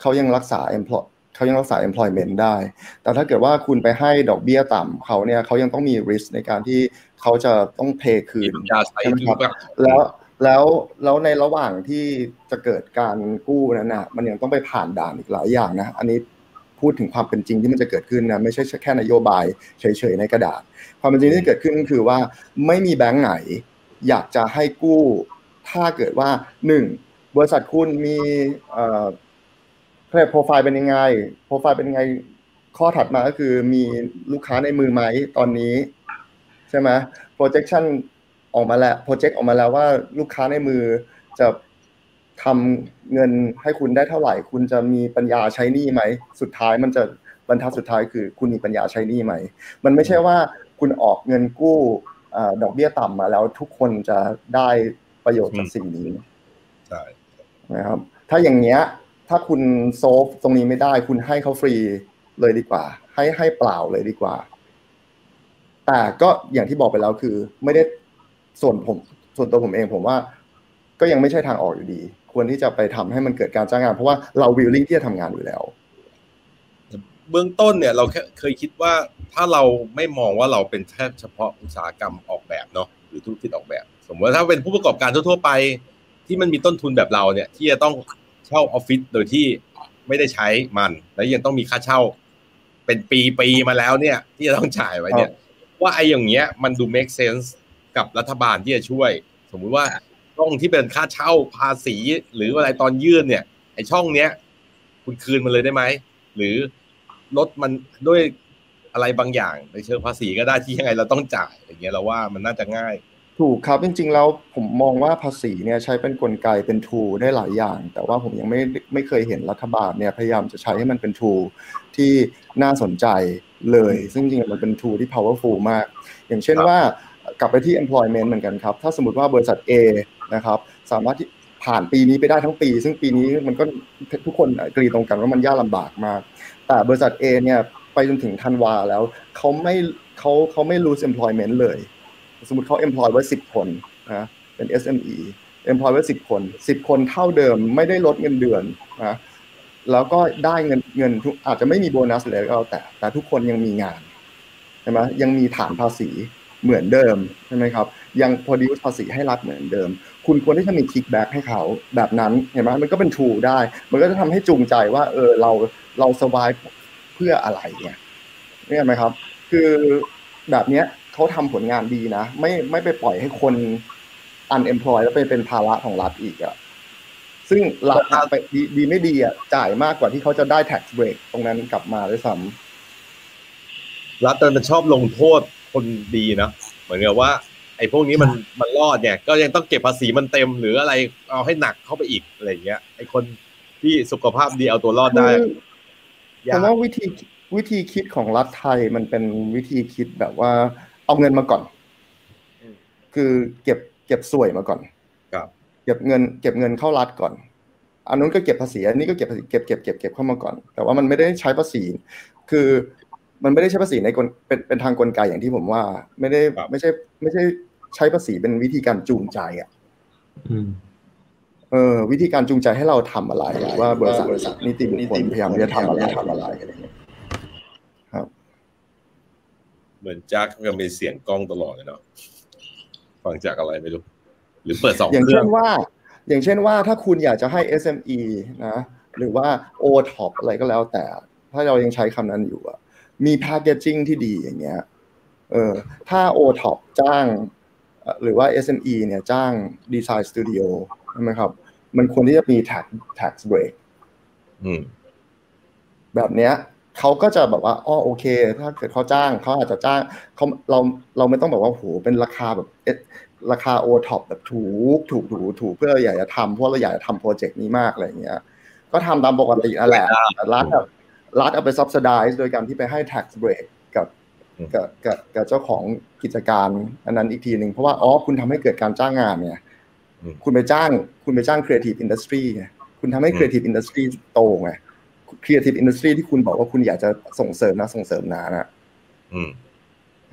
เขายังรักษา employ เขายังรักษา employment ได้ แต่ถ้าเกิดว่าคุณไปให้ดอกเบี้ยต่ำเขาเนี่ยเขายังต้องมี risk ในการที่เขาจะต้อง pay คืมีนปัญญาใช้ใช่ไหมถึงครับแบบแล้วแล้วแล้วในระหว่างที่จะเกิดการกู้นั้นนะมันยังต้องไปผ่านด่านอีกหลายอย่างนะ อันนี้ พูดถึงความเป็นจริงที่มันจะเกิดขึ้นนะไม่ใช่แค่นโยบายเฉยๆในกระดาษ ความเป็นจริงที่เกิดขึ้นก็คือว่าไม่มีแบงก์ไหน อยากจะให้กู้ ถ้าเกิดว่าหนึ่งบริษัทคุณมีเอ่อเครดิตโปรไฟล์เป็นยังไงโปรไฟล์เป็นยังไงข้อถัดมาก็คือมีลูกค้าในมือไหมตอนนี้ ใช่ไหม projection ออกมาแล้ว project ออกมาแล้วว่าลูกค้าในมือจะ ทำเงินให้คุณได้เท่าไหร่ คุณจะมีปัญญาใช้หนี้ไหม สุดท้ายมันจะบรรทัดสุดท้ายคือ คุณมีปัญญาใช้หนี้ไหม มันไม่ใช่ว่าคุณออกเงินกู้เอ่อดอกเบี้ยต่ำมาแล้วทุกคนจะได้ประโยชน์จากสิ่งนี้ใช่นะครับ ถ้าอย่างเงี้ย ถ้าคุณโซฟตรงนี้ไม่ได้ คุณให้เขาฟรีเลยดีกว่า ให้ให้เปล่าเลยดีกว่า แต่ก็อย่างที่บอกไปแล้วคือ ไม่ได้ส่วนผม ส่วนตัวผมเองผมว่า ก็ยังไม่ใช่ทางออกอยู่ดี ควรที่จะไปทำให้มันเกิดการจ้างงาน เพราะว่าเราวิลลิ่งที่จะทำงานอยู่แล้ว เบื้องต้นเนี่ยเราเคยคิดว่าถ้าเราไม่มองว่าเราเป็นแค่เฉพาะอุตสาหกรรมออกแบบเนาะหรือธุรกิจออกแบบ สมมติว่าถ้าเป็นผู้ประกอบการทั่วๆไป ที่มันมีต้นทุนแบบเราเนี่ยที่จะต้องเช่าออฟฟิศโดยที่ไม่ได้ใช้มัน แล้วยังต้องมีค่าเช่า เป็นปีๆมาแล้วเนี่ย ที่จะต้องจ่ายไว้เนี่ย ว่าไอ้อย่างเงี้ยมันดู make sense กับรัฐบาลที่จะช่วย สมมุติว่า ช่องที่เป็นค่าเช่าภาษี หรืออะไรตอนยื่นเนี่ยไอ้ช่องเนี้ย คุณคืนมันเลยได้ไหมหรือลดมันด้วยอะไรบางอย่าง ในเชิงภาษีก็ได้ที่ยังไงเราต้องจ่ายอย่างเงี้ยเราว่ามันน่าจะง่าย ถูกครับจริง ๆ แล้วผมมองว่าภาษีเนี่ยใช้เป็นนกลไกเป็นทูได้หลายอย่าง แต่ว่าผมยังไม่ไม่เคยเห็นรัฐบาลเนี่ยพยายามจะใช้ให้มันเป็นทูที่น่าสนใจเลย ซึ่งจริงๆมันเป็นทูที่ powerful มาก อย่างเช่นครับว่ากลับไปที่ employment เหมือนกันครับ ถ้าสมมติว่าบริษัท A นะครับสามารถที่ผ่านปีนี้ไปได้ทั้งปี ซึ่งปีนี้มันก็ทุกคนกรีตรงกันว่ามันยากลำบากมาก แต่บริษัท A เนี่ยไปจนถึงธันวาแล้วเขาไม่เขาเขาไม่ lose employment เลย สมมติเขา employ ไว้สิบคนนะเป็น SME employ ไว้สิบคนสิบคนเท่าเดิมไม่ได้ลดเงินเดือนนะแล้วก็ได้เงินเงินทุกอาจจะไม่มีโบนัสเลยก็แล้วแต่ แต่ทุกคนยังมีงานใช่ไหมยังมีฐานภาษีเหมือนเดิมใช่ไหมครับ ยัง produce ภาษีให้รัฐเหมือนเดิม คุณควรที่จะมี kickback ให้เขาแบบนั้นเห็นไหมมันก็เป็น true ได้ มันก็จะทำให้จูงใจว่า เออเราเรา survive เพื่ออะไรเนี่ยนี่ไหมครับ คือแบบเนี้ยเขาทำผลงานดีนะ ไม่ไม่ไปปล่อยให้คน unemployed แล้วไปเป็นภาระของรัฐอีกอะซึ่งรัฐไปดีดีไม่ดีอะจ่ายมากกว่าที่เขาจะได้ tax break ตรงนั้นกลับมาด้วยซ้ำรัฐมันชอบลงโทษคนดีนะ เหมือนกับว่า ไอ้พวกนี้มันมันรอดเนี่ยก็ยังต้องเก็บภาษีมันเต็มหรืออะไรเอาให้หนักเข้าไปอีกอะไรอย่างเงี้ยไอ้คนที่สุขภาพดีเอาตัวรอดำได้คือยาผมกว่าวิธีวิธีคิดของรัฐไทยมันเป็นวิธีคิดแบบว่า เอาเงินมาก่อน คือเก็บเก็บสวยมาก่อนครับเก็บเงิน เก็บเงินเข้ารัฐก่อนอันนู้นก็เก็บภาษีอันนี้ก็เก็บภาษีเก็บเก็บเก็บเก็บเข้ามาก่อน แต่ว่ามันไม่ได้ใช้ภาษี คือ มันไม่ได้ใช้ภาษีในกลเป็นเป็นทางกลไกอย่างที่ผมว่า ไม่ได้ครับไม่ใช่ ไม่ใช่ใช้ภาษีเป็นวิธีการจูงใจอะอืมเออ วิธีการจูงใจให้เราทำอะไรหรือว่าบริษัทบริษัทนิติบุคคลพยายามที่จะทำอะไรทำอะไรอะไรอย่างเงี้ยครับ เหมือนจักก็มีเสียงกล้องตลอดเลยเนาะฟังจากอะไรไม่รู้หรือเปิดสองอย่างเครื่เช่องนว่า อย่างเช่นว่าถ้าคุณอยากจะให้ SME นะหรือว่า o t o p อะไรก็แล้วแต่ ถ้าเรายังใช้คำนั้นอยู่อะ มี packaging ที่ดีอย่างเงี้ยเออถ้า o t o p จ้างเอ่อหรือว่า SME เนี่ยจ้าง Design Studio ใช่ไหมครับ มันควรที่จะมี tax tax break อืมแบบเนี้ยเขาก็จะแบบว่าอ๋อโอเค ถ้าเกิดเขาจ้างเขาอาจจะจ้างเขาเราเราไม่ต้องแบบว่าโหเป็นราคาแบบเอ๊ะราคาโอท็อปแบบถูกถูกถูกถูกเพื่อเราอยากจะทำเพราะเราอยากจะทำโปรเจกต์นี้มากอะไรอย่างเงี้ย ก็ทำตามปกตินั่นแหละแต่รัฐแบบ รัฐเอาไป subsidize โดยการที่ไปให้ tax break กับอืมกับกับกับเจ้าของกิจการอันนั้นอีกทีหนึ่งเพราะว่าอ๋อคุณทำให้เกิดการจ้างงานเนี่ยอืมคุณไปจ้าง คุณไปจ้าง creative industry ไงคุณทำให้อืม creative industry โตไง creative industry ที่คุณบอกว่าคุณอยากจะส่งเสริมนะส่งเสริมนาน่ะอืม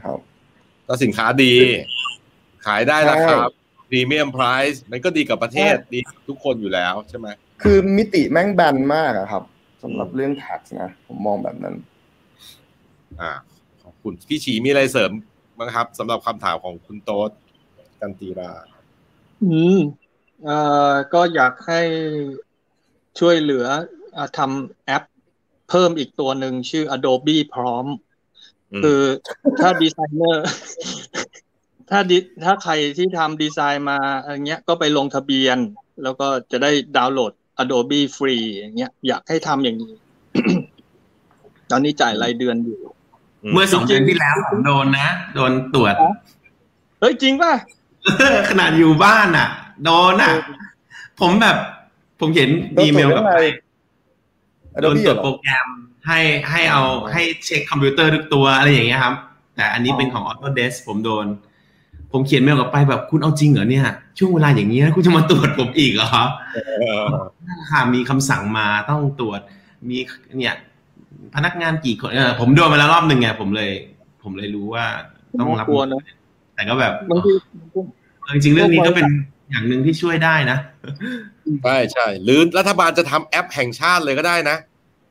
ครับก็สินค้าดี ขายได้ราคาพรีเมียมไพรซ์มันก็ดีกับประเทศใช่ดีกับทุกคนอยู่แล้วใช่ไหมคือมิติแม่งแบนมากอะครับ สำหรับเรื่อง tax นะ ผมมองแบบนั้น อ่า ขอบคุณพี่ฉีมีอะไรเสริมบ้างครับสำหรับคำถามของคุณโต๊ดกันตีรา อืมเอ่อก็อยากให้ช่วยเหลืออะทำแอปเพิ่มอีกตัวหนึ่งชื่อ Adobe พร้อมอืมคือถ้าดีไซเนอร์ ถ้าดิถ้าใครที่ทำดีไซน์มาอย่างเงี้ยก็ไปลงทะเบียน แล้วก็จะได้ดาวน์โหลด Adobe ฟรีอย่างเงี้ยอยากให้ทำอย่างนี้ ตอนนี้จ่ายรายเดือนอยู่ เมื่อสองเดือนที่แล้วผมโดนนะ โดนตรวจ เฮ้ยจริงป่ะ ขนาดอยู่บ้านอะ โดนอะ ผมแบบ ผมเขียนอีเมลกลับไปโดน Adobe ตรวจเหรอโปรแกรมให้ให้เอาให้เช็คคอมพิวเตอร์ทุกตัวอะไรอย่างเงี้ยครับ แต่อันนี้เป็นของ Autodesk ผมโดน ผมเขียนเมลกลับไปแบบคุณเอาจริงเหรอเนี่ย ช่วงเวลาอย่างนี้ยคุณจะมาตรวจผมอีกเหรอเออค่ะมีคำสั่งมาต้องตรวจมีเนี่ยพนักงานกี่คนเออผมโดนมาแล้วรอบหนึ่งไงผมเลย ผมเลยรู้ว่าต้องรับกลัวนะแต่ก็แบบบางทีเออจริงๆเรื่องนี้ก็เป็นอย่างหนึ่งที่ช่วยได้นะใช่ใช่หรือรัฐบาลจะทำแอปแห่งชาติเลยก็ได้นะ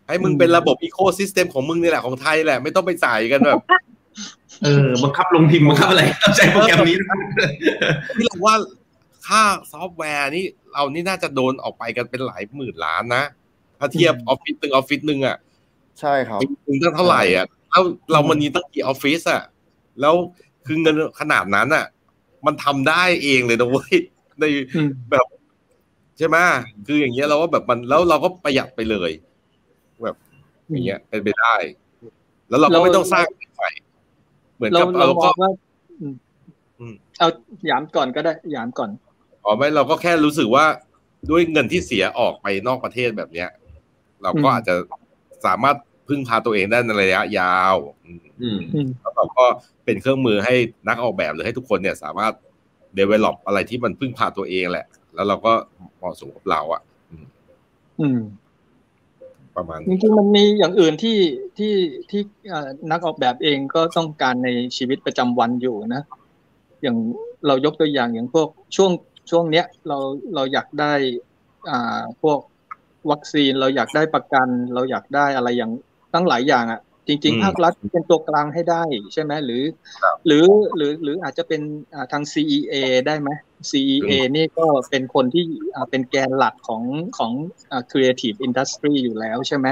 ให้มึงเป็นระบบ ecosystem ของมึงนี่แหละของไทยแหละ ไม่ต้องไปใส่กันแบบ เออบังคับลงพิมพ์บังคับอะไรต้องใช้โปรแกรมนี้ที่เราว่าค่าซอฟต์แวร์นี่เรานี่น่าจะโดนออกไปกันเป็นหลายหมื่นล้านนะ ถ้าเทียบออฟฟิศตึงออฟฟิศหนึ่งอะใช่ครับตึงตั้งเท่าไหร่อะถ้าเรามันมีตั้งกี่ออฟฟิศอะ แล้วคือเงินขนาดนั้นอะ มันทำได้เองเลยนะเว้ยในอืมแบบใช่ไหมคืออย่างเงี้ยเราก็แบบมันแล้วเราก็ประหยัดไปเลย แบบอย่างเงี้ยเป็นไปได้ แล้วเราก็ไม่ต้องสร้างไฟ เหมือนเรากับเราเรามก็องว่าอืมอืมเอาหยามก่อนก็ได้หยามก่อนอ๋อไม่เราก็แค่รู้สึกว่าด้วยเงินที่เสียออกไปนอกประเทศแบบเนี้ย เราก็อืมอาจจะสามารถพึ่งพาตัวเองได้ในระยะยาวอืมอืมอืมแล้วเราก็เป็นเครื่องมือให้นักออกแบบหรือให้ทุกคนเนี่ย สามารถ develop อะไรที่มันพึ่งพาตัวเองแหละ แล้วเราก็เหมาะสมกับเราอะอืมอืม ประมาณจริงๆมันมีอย่างอื่นที่ที่ที่นักออกแบบเองก็ต้องการในชีวิตประจำวันอยู่นะ อย่างเรายกตัวอย่างอย่างพวกช่วงช่วงเนี้ยเราเราอยากได้อ่าพวกวัคซีนเราอยากได้ประกัน เราอยากได้อะไรอย่างตั้งหลายอย่างอะ จริง ๆ ภาครัฐเป็นตัวกลางให้ได้ใช่ไหมหรือ หรือหรือหรืออาจจะเป็นอ่าทาง CEA ได้ไหม CEA นี่ก็เป็นคนที่อ่าเป็นแกนหลักของของอ่า creative industry อยู่แล้วใช่ไหม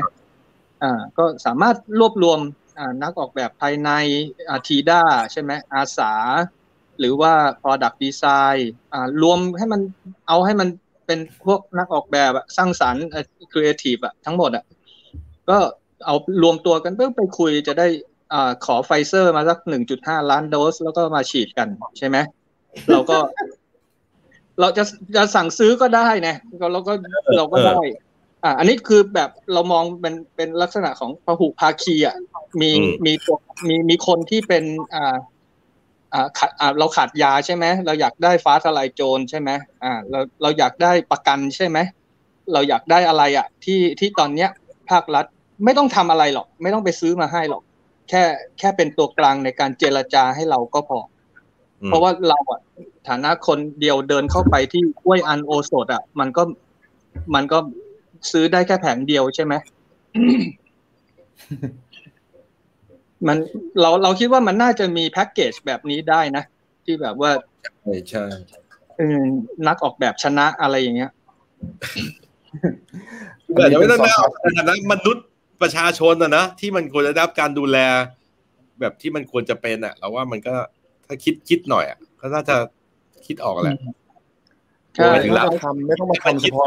อ่าก็สามารถรวบรวมอ่านักออกแบบภายในอ่าทีด้าใช่ไหมอาสา หรือว่า product design อ่ารวมให้มันเอาให้มันเป็นพวกนักออกแบบอะสร้างสรรค์อะ creative อะทั้งหมดอะก็ เอารวมตัวกันเพื่อไปคุยจะได้อ่าขอไฟเซอร์มาสักหนึ่งจุดห้าล้านโดส แล้วก็มาฉีดกันใช่ไหมเราก็ เราจะจะสั่งซื้อก็ได้นะก็เราก็เราก็ได้ อ่า อันนี้คือแบบเรามองเป็นเป็นลักษณะของพหุภาคีอะมีอืมมีตัวมีมีคนที่เป็นอ่าอ่าขาดอ่าเราขาดยาใช่ไหมเราอยากได้ฟ้าทลายโจรใช่ไหมอ่า เราเราอยากได้ประกันใช่ไหมเราอยากได้อะไรอะ ที่ที่ตอนเนี้ย ภาครัฐ ไม่ต้องทำอะไรหรอก ไม่ต้องไปซื้อมาให้หรอก แค่แค่เป็นตัวกลางในการเจรจาให้เราก็พออืมเพราะว่าเราอะฐานะคนเดียวเดินเข้าไปที่กล้วยอันโอสดอะมันก็มันก็ซื้อได้แค่แผงเดียวใช่ไหมมันเราเราคิดว่ามันน่าจะมีแพ็กเกจแบบนี้ได้นะ ที่แบบว่าใช่ใช่เออนักออกแบบชนะอะไรอย่างเงี้ยแต่ยังไม่ต้องน่าในฐานะมนุษย์ ประชาชนอะนะที่มันควรจะได้รับการดูแล แบบที่มันควรจะเป็นอะเราว่ามันก็ถ้าคิดคิดหน่อยอะก็น่าจะคิดออกแหละใช่หมายถึงไม่เราต้องมาทำไม่ต้องมาทำเฉพาะ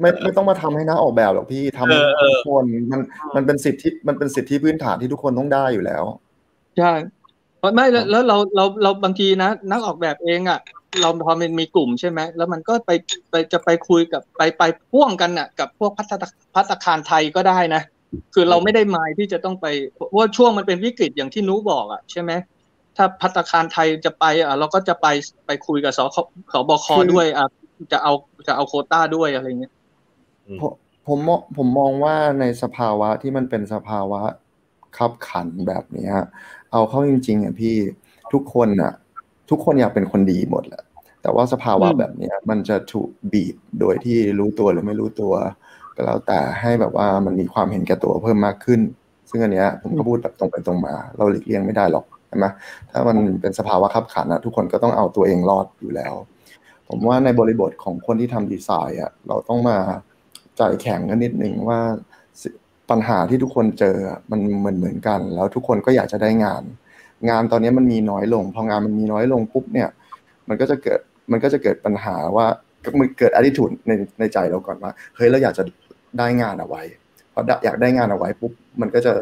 ไม่ไม่ต้องมาทำให้นักออกแบบหรอกพี่ทำให้เออเออทุกคนมันมันเป็นสิทธิมันเป็นสิทธิพื้นฐานที่ทุกคนต้องได้อยู่แล้วใช่เพราะไม่แล้วแล้วเราเราเราบางทีนะ นักออกแบบเองอะ เราพอมันมีกลุ่มใช่ไหมแล้วมันก็ไปไปจะไปคุยกับไปไปพ่วงกันน่ะ กับพวกพัฒนาพัฒคารไทยก็ได้นะ คือเราไม่ได้หมายที่จะต้องไปเพราะว่าช่วงมันเป็นวิกฤตอย่างที่นุบอกอะใช่ไหมถ้าพัฒคารไทยจะไปอะเราก็จะไปไปคุยกับสคสบคคือด้วยอะจะเอาจะเอาโควต้าด้วยอะไรเงี้ยผมผมมองผมมองว่าในสภาวะที่มันเป็นสภาวะขับขันแบบเนี้ยเอาเข้าจริงๆอะพี่ทุกคนอะ ทุกคนอยากเป็นคนดีหมดแหละแต่ว่าสภาวะอืมแบบเนี้ยมันจะถูกบีบโดยที่รู้ตัวหรือไม่รู้ตัว ก็แล้วแต่ให้แบบว่ามันมีความเห็นแก่ตัวเพิ่มมากขึ้น ซึ่งอันเนี้ยผมก็พูดแบบตรงไปตรงมา เราหลีกเลี่ยงไม่ได้หรอกใช่ไหมถ้ามันเป็นสภาวะขับขันอะทุกคนก็ต้องเอาตัวเองรอดอยู่แล้ว ผมว่าในบริบทของคนที่ทำดีไซน์อะเราต้องมาใจแข็งกันนิดนึงว่าปัญหาที่ทุกคนเจอมันเหมือนเหมือนกัน แล้วทุกคนก็อยากจะได้งาน งานตอนนี้มันมีน้อยลง พองานมันมีน้อยลงปุ๊บเนี่ย มันก็จะเกิดมันก็จะเกิดปัญหาว่ามันเกิด attitude ในในใจเราก่อนว่าเฮ้ยเราอยากจะ ได้งานเอาไว้พอได้อยากได้งานเอาไว้ปุ๊บมันก็จะ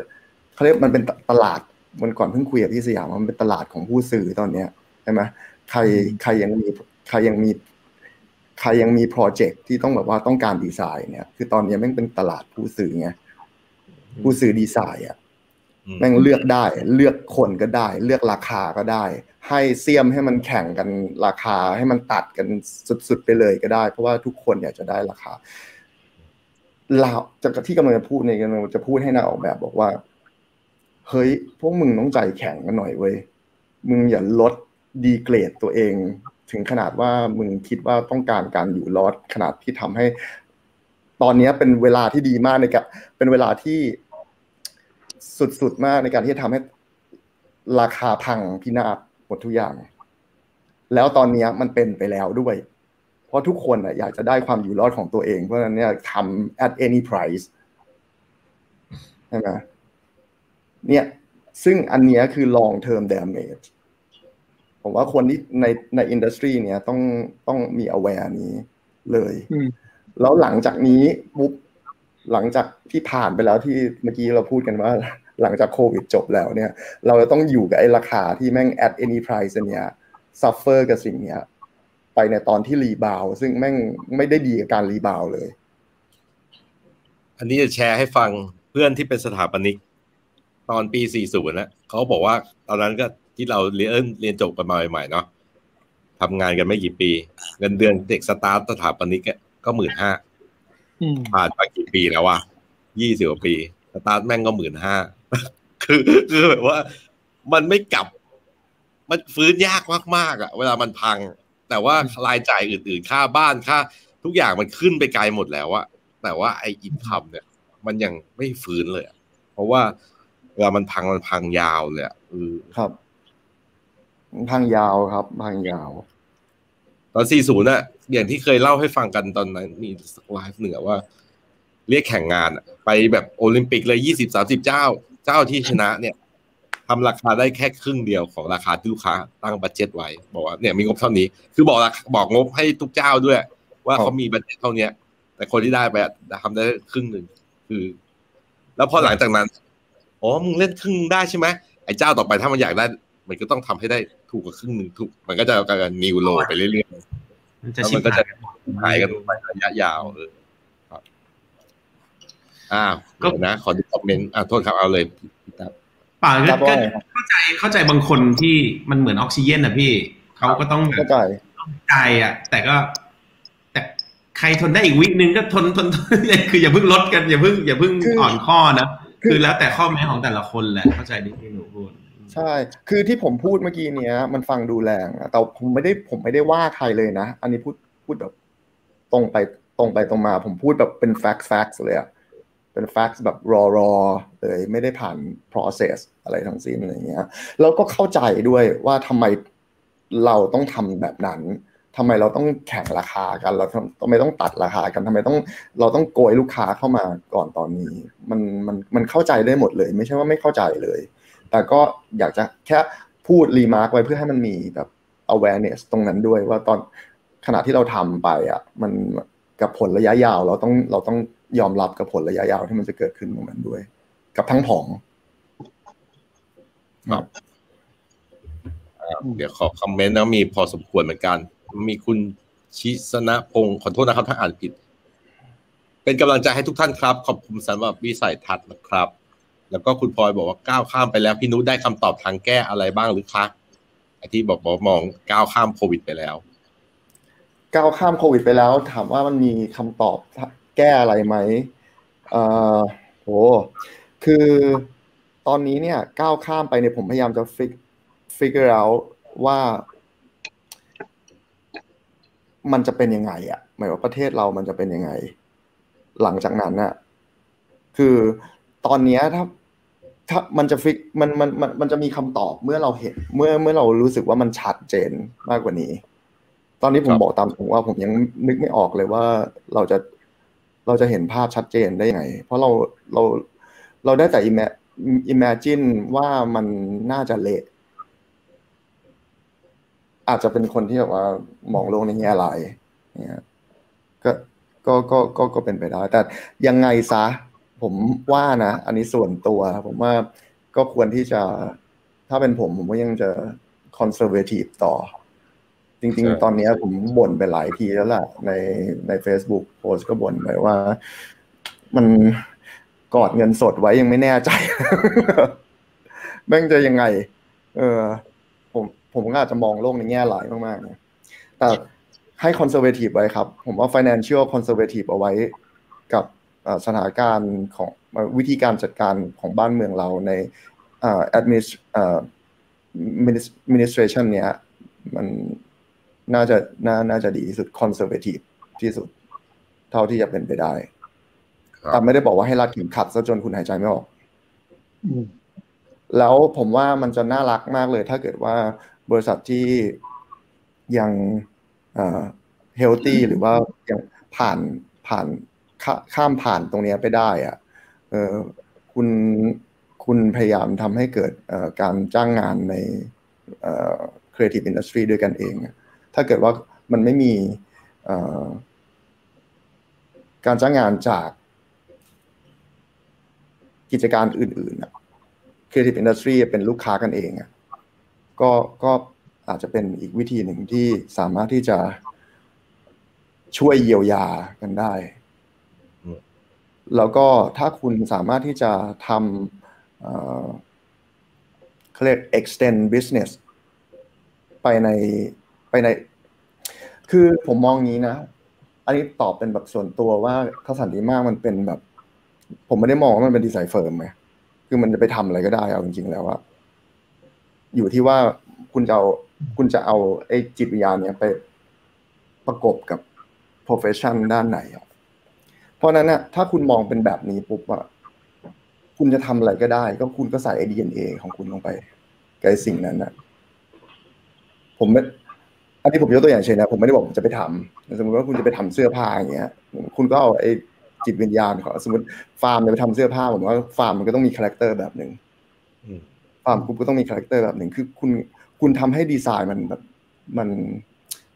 เขาเรียกมันเป็นตลาดวันก่อนเพิ่งคุยกับพี่สยามว่ามันเป็นตลาดของผู้ซื้อตอนเนี้ยใช่ไหมใครใครยังมีใครยังมีใครยังมีโปรเจกต์ที่ต้องแบบว่าต้องการดีไซน์เนี่ย คือตอนนี้แม่งเป็นตลาดผู้ซื้อไงผู้ซื้อดีไซน์อะอืมแม่งเลือกได้ เลือกคนก็ได้ เลือกราคาก็ได้ ให้เสียมให้มันแข่งกันราคาให้มันตัดกันสุดๆไปเลยก็ได้ เพราะว่าทุกคนอยากจะได้ราคา เราจากที่กำลังจะพูดในยกำลังจะพูดให้นักออกแบบบอกว่า เฮ้ย พวกมึงต้องใจแข็งกันหน่อยเว้ย มึงอย่าลดดีเกรดตัวเอง ถึงขนาดว่ามึงคิดว่าต้องการการอยู่รอดขนาดที่ทำให้ ตอนนี้เป็นเวลาที่ดีมากในการเป็นเวลาที่สุดๆมากในการที่จะทำให้ราคาพังพินาศหมดทุกอย่าง แล้วตอนนี้มันเป็นไปแล้วด้วย เพราะทุกคนอะอยากจะได้ความอยู่รอดของตัวเอง เพราะฉะนั้นเนี่ยทำ at any price ใช่ไหมเนี่ยซึ่งอันเนี้ยคือ long term damage ผมว่าคนที่ในในอินดัสทรีเนี้ยต้องต้องมี aware นี้เลยอืมแล้วหลังจากนี้ปุ๊บหลังจากที่ผ่านไปแล้วที่เมื่อกี้เราพูดกันว่า หลังจากโควิดจบแล้วเนี่ย เราจะต้องอยู่กับไอ้ราคาที่แม่ง at any price อันเนี้ย suffer กับสิ่งเนี้ย ไปในตอนที่ rebound ซึ่งแม่งไม่ได้ดีกับการ rebound เลย อันนี้จะแชร์ให้ฟังเพื่อนที่เป็นสถาปนิก ตอนปี 40 นะเขาบอกว่าตอนนั้นก็ที่เราเรียนเรียนจบกันมาใหม่ๆเนาะทำงานกันไม่กี่ปี เงินเดือนเด็กสตาร์ทสถาปนิกอะก็หมื่นห้าอืมผ่านมากี่ปีแล้ววะยี่สิบกว่าปี สตาร์ทแม่งก็หมื่นห้าคือคือแบบว่า มันไม่กลับ มันฟื้นยากมากๆอะ เวลามันพัง แต่ว่ารายจ่ายอื่นๆ ค่าบ้านค่า ทุกอย่างมันขึ้นไปไกลหมดแล้วอะแต่ว่าไอ้ income เนี่ย มันยังไม่ฟื้นเลยอะเพราะว่าเวลามันพังมันพังยาวเลยอะเออครับพังยาวครับพังยาว ตอน 40น่ะอย่างที่เคยเล่าให้ฟังกันตอนนั้นมีไลฟ์หนึ่งอะว่า เรียกแข่งงานอะไปแบบโอลิมปิกเลยยี่สิบสามสิบเจ้า เจ้าที่ชนะเนี่ย ทำราคาได้แค่ครึ่งเดียวของราคาที่ลูกค้าตั้ง budget ไว้ บอกว่าเนี่ยมีงบเท่านี้ คือบอกราคาบอกงบให้ทุกเจ้าด้วย ว่าครับเขามี budget เท่าเนี้ยแต่คนที่ได้ไปอะทำได้ครึ่งหนึ่งคือ แล้วพอหลังจากนั้นอ๋อมึงเล่นครึ่งได้ใช่ไหมไอ้เจ้าต่อไปถ้ามันอยากได้ มันก็ต้องทำให้ได้ถูกกว่าครึ่งหนึ่งถูก มันก็จะกลายเป็นนิวโลไปเรื่อยๆมันจะแล้วชิมับนก็หาจะยหายกันไประยะยาวเออครับอ้าวเดี๋ยวนะ ขอดูคอมเมนต์อ่าโทษครับเอาเลยพี่ตั๊บ ป่าครัก็บก็ว่าไงครับเข้าใจเข้าใจบางคนที่มันเหมือนออกซิเจนอะพี่เขาก็ต้องแบเข้าบใจใจอะ แต่ก็ แต่ใครทนได้อีกวินึงก็ทนทนทนคืออย่าเพิ่งลดกันอย่าเพิ่งอย่าเพิ่งคืออ่อ่อนข้อนะคือคือแล้วแต่ข้อแม้ของแต่ละคนแหละเข้าใจดีที่หนูพูดใช่ คือที่ผมพูดเมื่อกี้เนี้ย มันฟังดูแรงอะแต่ผมไม่ได้ผมไม่ได้ว่าใครเลยนะ อันนี้พูดพูดแบบ ตรงไปตรงไปตรงมา ผมพูดแบบเป็น fact facts เลยอะ เป็น facts แบบรอรอเลยไม่ได้ผ่าน process อะไรทั้งสิ้นอะไรเงี้ยแล้วก็เข้าใจด้วยว่าทำไมเราต้องทำแบบนั้นทำไมเราต้องแข่งราคากันเราทำไมต้องตัดราคากันทำไมต้องเราต้องโกยลูกค้าเข้ามาก่อนตอนนี้ มันมันมันเข้าใจได้หมดเลย ไม่ใช่ว่าไม่เข้าใจเลย แต่ก็อยากจะแค่พูด remark ไว้เพื่อให้มันมีแบบ awareness ตรงนั้นด้วยว่าตอนขณะที่เราทำไปอะมันกับผลระยะยาวเราต้องเราต้อง ยอมรับกับผลระยะยาวที่มันจะเกิดขึ้นตรงนั้นด้วย กับทั้งผองเดี๋ยวขอคอมเมนต์นะมีพอสมควรเหมือนกัน มีคุณชิสนะพงศ์ขอโทษนะครับถ้าอ่านผิด เป็นกำลังใจให้ทุกท่านครับ ขอบคุณสำหรับวิสัยทัศน์นะครับ แล้วก็คุณพลอยบอกว่าก้าวข้ามไปแล้วพี่นุชได้คำตอบทางแก้อะไรบ้างหรือคะไอที่บอกบอกมองก้าวข้ามโควิดไปแล้วก้าวข้ามโควิดไปแล้ว ถามว่ามันมีคำตอบ แก้อะไรไหมเอ่อโหคือตอนนี้เนี่ยก้าวข้ามไปเนี่ยผมพยายามจะฟิก figure out ว่า มันจะเป็นยังไงอะหมายว่าประเทศเรามันจะเป็นยังไง หลังจากนั้นน่ะคือตอนเนี้ยถ้าถ้ามันจะฟิกมันมันมันมันจะมีคำตอบเมื่อเราเห็น เมื่อเมื่อเรารู้สึกว่ามันชัดเจนมากกว่านี้ ตอนนี้ผมบอกตามตรงว่าผมยังนึกไม่ออกเลยว่าเราจะ เราจะเห็นภาพชัดเจนได้ยังไง เพราะเราเราเราได้แต่ imagine ว่ามันน่าจะเละอาจจะเป็นคนที่แบบว่ามองโลกในแง่ร้ายเนี่ยก็ก็ก็ก็ก็เป็นไปได้ แต่ยังไงซะ ผมว่านะอันนี้ส่วนตัว ผมว่าก็ควรที่จะถ้าเป็นผม ผมก็ยังจะคอนเซอร์เวทีฟต่อ จริง ๆ ตอนนี้ผมบ่นไปหลายทีแล้วล่ะ ในใน Facebook โพสก็บ่นไปว่า มันกอดเงินสดไว้ยังไม่แน่ใจแม่งจะยังไง เออ ผมผมก็อาจจะมองโลกในแง่หลายมากๆนะแต่ให้คอนเซอร์เวทีฟไว้ครับ ผมว่า financial conservative เอาไว้กับสถานการณ์ของวิธีการจัดการของบ้านเมืองเราใน administration เนี้ยมัน น่าจะน่าน่าจะดีที่สุด conservative ที่สุด เท่าที่จะเป็นไปได้แต่ไม่ได้บอกว่าให้รัดเข็มขัดซะจนคุณหายใจไม่ออกแล้วผมว่ามันจะน่ารักมากเลย ถ้าเกิดว่าบริษัทที่ยังเฮลตี้หรือว่ายังผ่านผ่านข้ามผ่านตรงนี้ไปได้อะเออคุณคุณพยายามทำให้เกิดการจ้างงานใน creative industry ด้วยกันเอง ถ้าเกิดว่ามันไม่มีการจ้างงานจากกิจการอื่นๆ creative industry เป็นลูกค้ากันเองก็ก็อาจจะเป็นอีกวิธีหนึ่งที่สามารถที่จะช่วยเยียวยากันได้ แล้วก็ถ้าคุณสามารถที่จะทำเขาเรียก extend business ไปในไปใน คือผมมองงี้นะ อันนี้ตอบเป็นแบบส่วนตัวว่าข้าสันติมากมันเป็นแบบ ผมไม่ได้มองว่ามันเป็นดีไซน์เฟิร์มไงคือมันจะไปทำอะไรก็ได้เอาจริงๆแล้วอะอยู่ที่ว่าคุณจะเอาคุณจะเอาไอ้จิตวิญญาณเนี้ยไปประกบกับ profession ด้านไหนอะเพราะนั้นนะถ้าคุณมองเป็นแบบนี้ปุ๊บอะคุณจะทำอะไรก็ได้ ก็คุณก็ใส่ไอ DNA ของคุณลงไปกับสิ่งนั้นนะผมไม่ อันนี้ผมยกตัวอย่างเช่นนะผมไม่ได้บอกผมจะไปทำสมมติว่าคุณจะไปทำเสื้อผ้าอย่างเงี้ย คุณก็เอาไอ้จิตวิญญาณของสมมติฟาร์มจะไปทำเสื้อผ้าผมว่าฟาร์มมันก็ต้องมี character แบบหนึ่งฟาร์มคุณก็ต้องมี character แบบหนึ่งคือคุณคุณทำให้ดีไซน์มันแบบมัน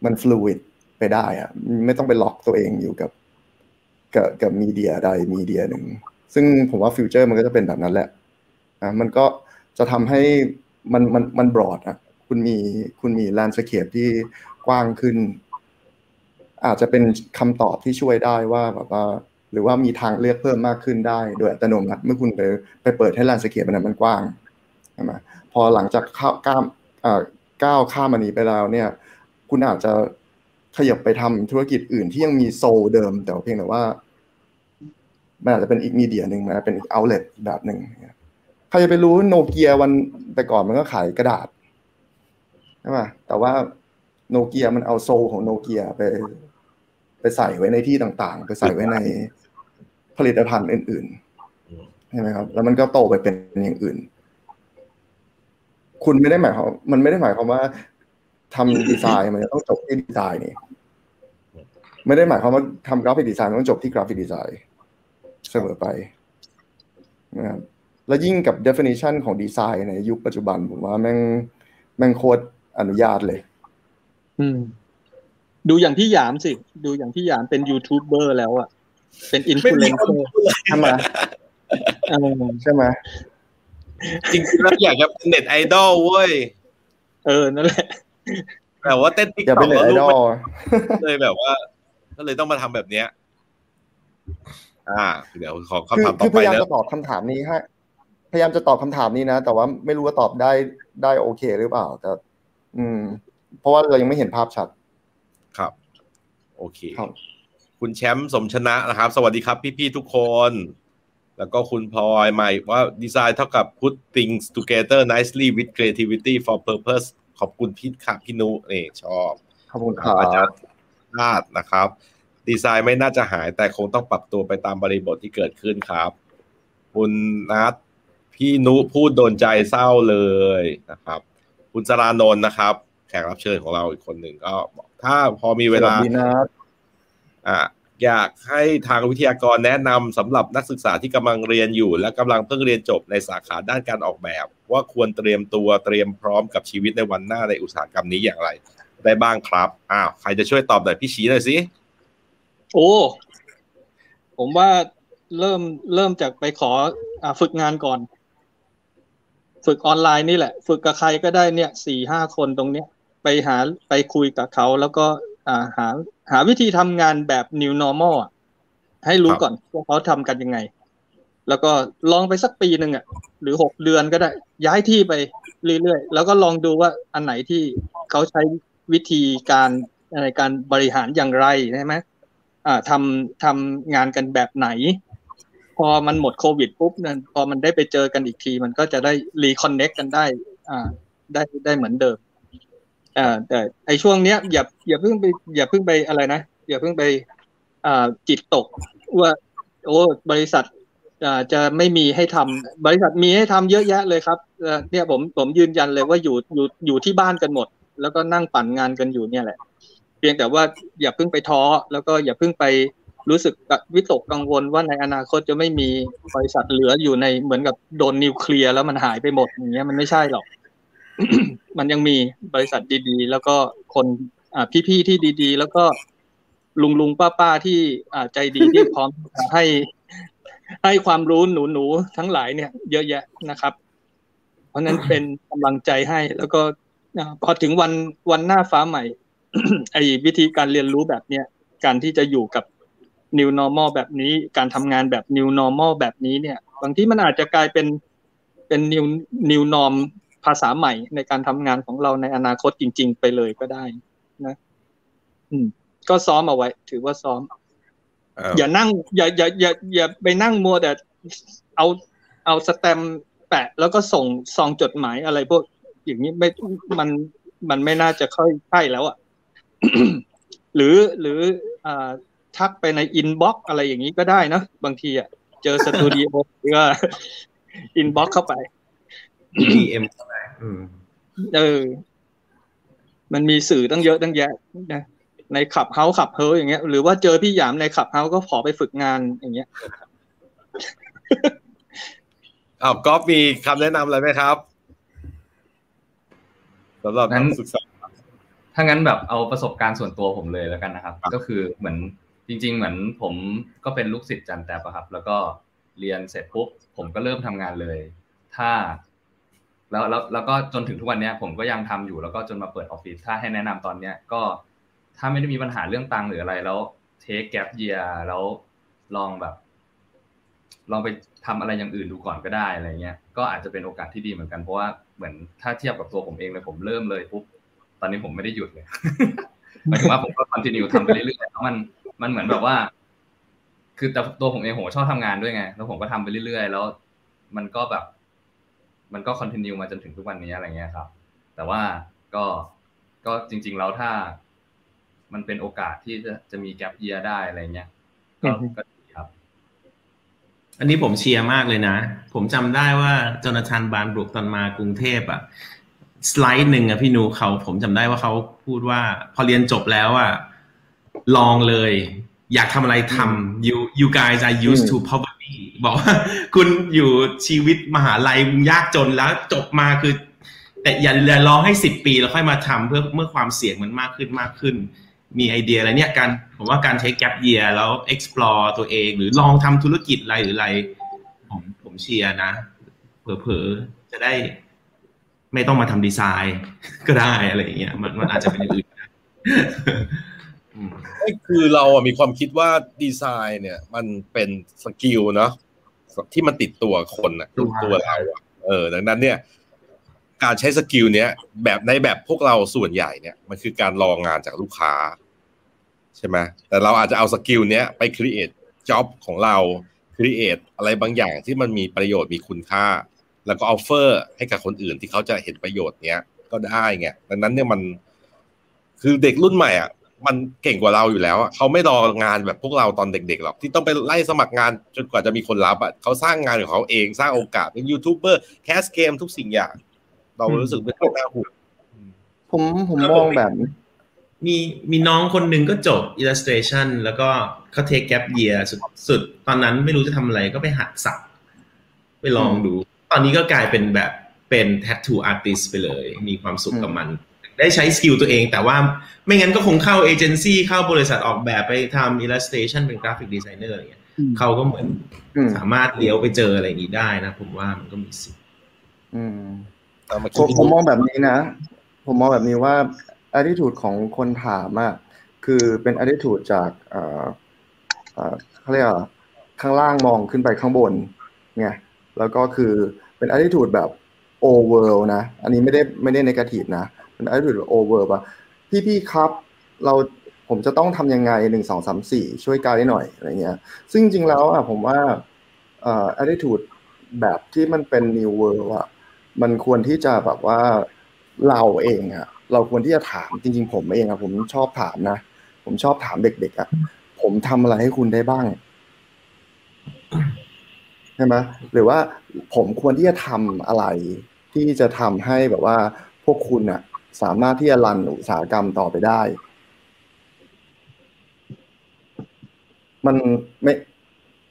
มัน fluid ไปได้อะไม่ต้องไปล็อกตัวเองอยู่กับ กับกับ media ใด media หนึ่งซึ่งผมว่า future มันก็จะเป็นแบบนั้นแหละอะมันก็จะทำให้มันมันมัน broad อะ คุณมีคุณมี landscape ที่กว้างขึ้น อาจจะเป็นคำตอบที่ช่วยได้ว่าแบบว่า หรือว่ามีทางเลือกเพิ่มมากขึ้นได้ โดยอัตโนมัติเมื่อคุณไปไปเปิดให้ landscape มันมันกว้างใช่ไหมพอหลังจากข้าก้ามก้าวข้ามอันนี้ไปแล้วเนี่ย คุณอาจจะขยับไปทำธุรกิจอื่นที่ยังมี soul เดิม แต่เพียงแต่ว่ามันอาจจะเป็นอีก media หนึ่งมันเป็นอีก outlet แบบหนึ่งใครจะไปรู้โนเกียวันแต่ก่อนมันก็ขายกระดาษ ใช่ไหมแต่ว่าโนเกียมันเอา soul ของโนเกียไป ไปใส่ไว้ในที่ต่างๆ ไปใส่ไว้ในผลิตภัณฑ์อื่นๆใช่ไหมครับ แล้วมันก็โตไปเป็นอย่างอื่น คุณไม่ได้หมายความมันไม่ได้หมายความว่าทำดีไซน์มันจะต้องจบที่ดีไซน์นี่ไม่ได้หมายความว่าทำ graphic design ต้องจบที่ graphic design เสมอไปนะครับแล้วยิ่งกับ definition ของดีไซน์ในยุคปัจจุบันผมว่าแม่งแม่งโคตร อนุญาตเลย อืม ดูอย่างพี่หยามสิ ดูอย่างพี่หยามเป็นยูทูบเบอร์แล้วอะเป็นอินฟลูเอนเซอร์ใช่ไหมใช่ไหมจริงๆแล้วอยากจะเป็นเน็ตไอดอลเว้ย เออ นั่นแหละ แต่ว่าเต้นติ๊กต็อกแล้วลูกเลยแบบว่า ก็เลยต้องมาทำแบบเนี้ย อ่า เดี๋ยวขอคำถามต่อไปนะพยายามจะตอบคำถามนี้ให้พยายามจะตอบคำถามนี้นะ แต่ว่าไม่รู้ว่าตอบได้ได้โอเคหรือเปล่า แต่ อืม เพราะว่าเรายังไม่เห็นภาพชัด ครับ โอเคครับคุณแชมป์สมชนะนะครับ สวัสดีครับพี่ๆทุกคน แล้วก็คุณพลอยใหม่ว่าดีไซน์เท่ากับ put things together nicely with creativity for purpose ขอบคุณพี่ค่ะพี่นุนี่ชอบขอบคุณครัอาจารบย์พลาดนะครับ ดีไซน์ไม่น่าจะหายแต่คงต้องปรับตัวไปตามบริบทที่เกิดขึ้นครับ คุณนัทพี่นุพูดโดนใจเศร้าเลยนะครับ คุณสรานนท์นะครับ แขกรับเชิญของเราอีกคนหนึ่งก็บอกถ้าพอมีเวลาสสดีนะอะอยากให้ทางวิทยากรแนะนำสำหรับนักศึกษาที่กำลังเรียนอยู่ และกำลังเพิ่งเรียนจบในสาขาด้านการออกแบบ ว่าควรเตรียมตัวเตรียมพร้อมกับชีวิตในวันหน้าในอุตสาหกรรมนี้อย่างไร ได้บ้างครับอ้าวใครจะช่วยตอบหน่อยพี่ชี้หน่อยสิโอ้ผมว่าเริ่มเริ่มจากไปขออ่าฝึกงานก่อน ฝึกออนไลน์นี่แหละ ฝึกกับใครก็ได้เนี่ยสี่ห้าคนตรงเนี้ยไปหาไปคุยกับเขาแล้วก็อ่าหาหาวิธีทำงานแบบ new normal อะให้รู้ก่อนว่าเขาทำกันยังไง แล้วก็ลองไปสักปีหนึ่งอะหรือหกเดือนก็ได้ ย้ายที่ไปเรื่อยๆ แล้วก็ลองดูว่าอันไหนที่เขาใช้วิธีการในการบริหารอย่างไรใช่ไหมอ่าทำทำงานกันแบบไหน พอมันหมดโควิดปุ๊บเนี่ยพอมันได้ไปเจอกันอีกที มันก็จะได้รีคอนเน็กกันได้ อ่า ได้ได้เหมือนเดิมอ่าแต่ไอช่วงเนี้ยอย่าอย่าเพิ่งไป อย่าเพิ่งไปอะไรนะอย่าเพิ่งไปอ่าจิตตก ว่า โอ้บริษัทอ่าจะไม่มีให้ทำบริษัทมีให้ทำเยอะแยะเลยครับเนี่ยผมผมยืนยันเลยว่าอยู่อยู่อยู่ที่บ้านกันหมด แล้วก็นั่งปั่นงานกันอยู่เนี่ยแหละ เพียงแต่ว่าอย่าเพิ่งไปท้อแล้วก็อย่าเพิ่งไป รู้สึกวิตกกังวลว่าในอนาคตจะไม่มีบริษัทเหลืออยู่ในเหมือนกับโดนนิวเคลียร์แล้วมันหายไปหมดอย่างเงี้ยมันไม่ใช่หรอก มันยังมีบริษัทดีๆ แล้วก็คนอ่าพี่ๆที่ดีๆ แล้วก็ลุงลุงป้าป้าที่อ่าใจดีที่พร้อมให้ให้ความรู้หนูหนูทั้งหลายเนี่ย เยอะแยะนะครับ เพราะนั้นเป็นกำลังใจให้ แล้วก็พอถึงวันวันหน้าฟ้าใหม่ไอ้วิธีการเรียนรู้แบบเนี้ยการที่จะอยู่กับ new normal แบบนี้ การทำงานแบบ new normal แบบนี้เนี่ย บางที่มันอาจจะกลายเป็นเป็น new new norm ภาษาใหม่ในการทำงานของเราในอนาคตจริง ๆ ไปเลยก็ได้นะอืม ก็ซ้อมเอาไว้ ถือว่าซ้อมอ้าวอย่านั่ง อย่าอย่าอย่าอย่าไปนั่งมัวแต่เอาเอาสแตมป์แปะ แล้วก็ส่งซองจดหมายอะไรพวก อย่างนี้ไม่มันมันไม่น่าจะค่อยใช่แล้วอะหรือหรืออ่า ทักไปใน inbox อะไรอย่างนี้ก็ได้นะบางทีอะเจอสตูดิโอก็ inbox เข้าไป DM เข้าไปอืมเออ มันมีสื่อตั้งเยอะตั้งแยะนะในขับเฮาขับเฮออย่างเงี้ย หรือว่าเจอพี่หยามในขับเฮาก็ขอไปฝึกงานอย่างเงี้ยอ้าวก๊อฟมีคำแนะนำอะไรไหมครับสำหรับนักศึกษาถ้างั้นแบบเอาประสบการณ์ส่วนตัวผมเลยแล้วกันนะครับ ก็คือเหมือน จริง ๆ เหมือนผมก็เป็นลูกศิษย์จันแตบอะครับ แล้วก็เรียนเสร็จปุ๊บผมก็เริ่มทำงานเลย ถ้า แล้วแล้วแล้วก็จนถึงทุกวันเนี้ย ผมก็ยังทำอยู่แล้วก็จนมาเปิดออฟฟิศถ้าให้แนะนำตอนเนี้ยก็ถ้าไม่ได้มีปัญหาเรื่องตังหรืออะไรแล้วเทคแก p เยียแล้วลองแบบ ลองไปทำอะไรอย่างอื่นดูก่อนก็ได้อะไรเงี้ยก็อาจจะเป็นโอกาสที่ดีเหมือนกันเพราะว่าเหมือนถ้าเทียบกับตัวผมเองเลยผมเริ่มเลยปุ๊บตอนนี้ผมไม่ได้หยุดเลยหมายถึงว่าผมก็คอนติเนียทำไปเรื่อยๆแล้วมัน มันเหมือนแบบว่า คือแต่ตัวผมเองโหชอบทำงานด้วยไง แล้วผมก็ทำไปเรื่อยๆ แล้ว มันก็แบบ มันก็คอนติเนียมาจนถึงทุกวันนี้อะไรเงี้ยครับ แต่ว่าก็ก็จริง ๆ แล้วถ้า มันเป็นโอกาสที่จะจะมีแกลบเยียได้อะไรเงี้ยก็อือฮึก็ดีครับ อันนี้ผมเชียร์มากเลยนะ ผมจำได้ว่าโจนาธานบานบรุกตอนมากรุงเทพอะสไลด์หนึ่งอะพี่นูเขาผมจำได้ว่าเขาพูดว่า พอเรียนจบแล้วอะ ลองเลย อยากทำอะไรทำ you you guys are used to poverty บอกว่าคุณอยู่ชีวิตมหาลัยยากจนแล้วจบมาคือ แต่อย่าอย่ารอให้สิบปีแล้วค่อยมาทำเพื่อเมื่อความเสี่ยงมันมากขึ้นมากขึ้น มีไอเดียอะไรเนี่ยการผมว่าการใช้แก p เยียแล้ว explore ตัวเอง หรือลองทำธุรกิจอะไรหรืออะไร ผมผมเชียร์นะ เผลอๆจะได้ไม่ต้องมาทำดีไซน์ ก็ได้อะไรอย่างเงี้ยมันมันอาจจะเป็นอย่างอื่นก็ได้อืมไม่ คือเราอะมีความคิดว่าดีไซน์เนี่ย มันเป็น skill เนาะที่มันติดตัวคนอะตัวตัวเราอะเออ ดังนั้นเนี่ย การใช้ skill เนี้ยแบบในแบบพวกเราส่วนใหญ่เนี่ย มันคือการรองานจากลูกค้า ใช่ไหมแต่เราอาจจะเอา skill เนี้ยไป create job ของเรา create อะไรบางอย่างที่มันมีประโยชน์มีคุณค่า แล้วก็ offer ให้กับคนอื่นที่เขาจะเห็นประโยชน์เนี้ยก็ได้ไงดังนั้นเนี่ยมัน คือเด็กรุ่นใหม่อะ มันเก่งกว่าเราอยู่แล้วอะเขาไม่รองานแบบพวกเราตอนเด็กๆหรอกที่ต้องไปไล่สมัครงานจนกว่าจะมีคนรับอะเขาสร้างงานของเขาเองสร้างโอกาสเป็นยูทูบเบอร์แคสเกมทุกสิ่งอย่าง เรารู้สึกไม่ค่อยน่าห่วงผมผมมองแบบนี้มีมีน้องคนหนึ่งก็จบ illustration แล้วก็เขาเทคแก p เยียสุดสุดตอนนั้นไม่รู้จะทำอะไรก็ไปหัดสัก ไปลองดู ตอนนี้ก็กลายเป็นแบบเป็น tattoo artist ไปเลย มีความสุขกับมัน ได้ใช้ skill ตัวเอง แต่ว่าไม่งั้นก็คงเข้าเอเจนซี่เข้าบริษัทออกแบบไปทำ illustration เป็นกราฟิกดีไซเนอร์อะไรเงี้ยอืมเขาก็เหมือนอืมสามารถเลี้ยวไปเจออะไรอย่างนี้ได้นะ ผมว่ามันก็มีสิทธิ์อืมเอามา ผมคิด ผมมองแบบนี้นะ ผมมองแบบนี้ว่า attitude ของคนถามอะคือเป็น attitude จากเอ่อเอ่อเขาเรียกว่าข้างล่างมองขึ้นไปข้างบนไงแล้วก็คือเป็น attitude แบบ over นะ อันนี้ไม่ได้ไม่ได้ negative นะ เป็น attitude แบบ over ป่ะพี่พี่ครับ เราผมจะต้องทำยังไงหนึ่งสองสามสี่ช่วยกายได้หน่อยอะไรเงี้ย ซึ่งจริงๆแล้วอะผมว่าเอ่อ attitude แบบที่มันเป็น new world อะมันควรที่จะแบบว่าเราเองอะเราควรที่จะถามจริง ๆ ผมเองอะผมชอบถามนะ ผมชอบถามเด็กๆอะผมทำอะไรให้คุณได้บ้างใช่ไหมหรือว่าผมควรที่จะทำอะไรที่จะทำให้แบบว่าพวกคุณอะ สามารถที่จะรันอุตสาหกรรมต่อไปได้ มันไม่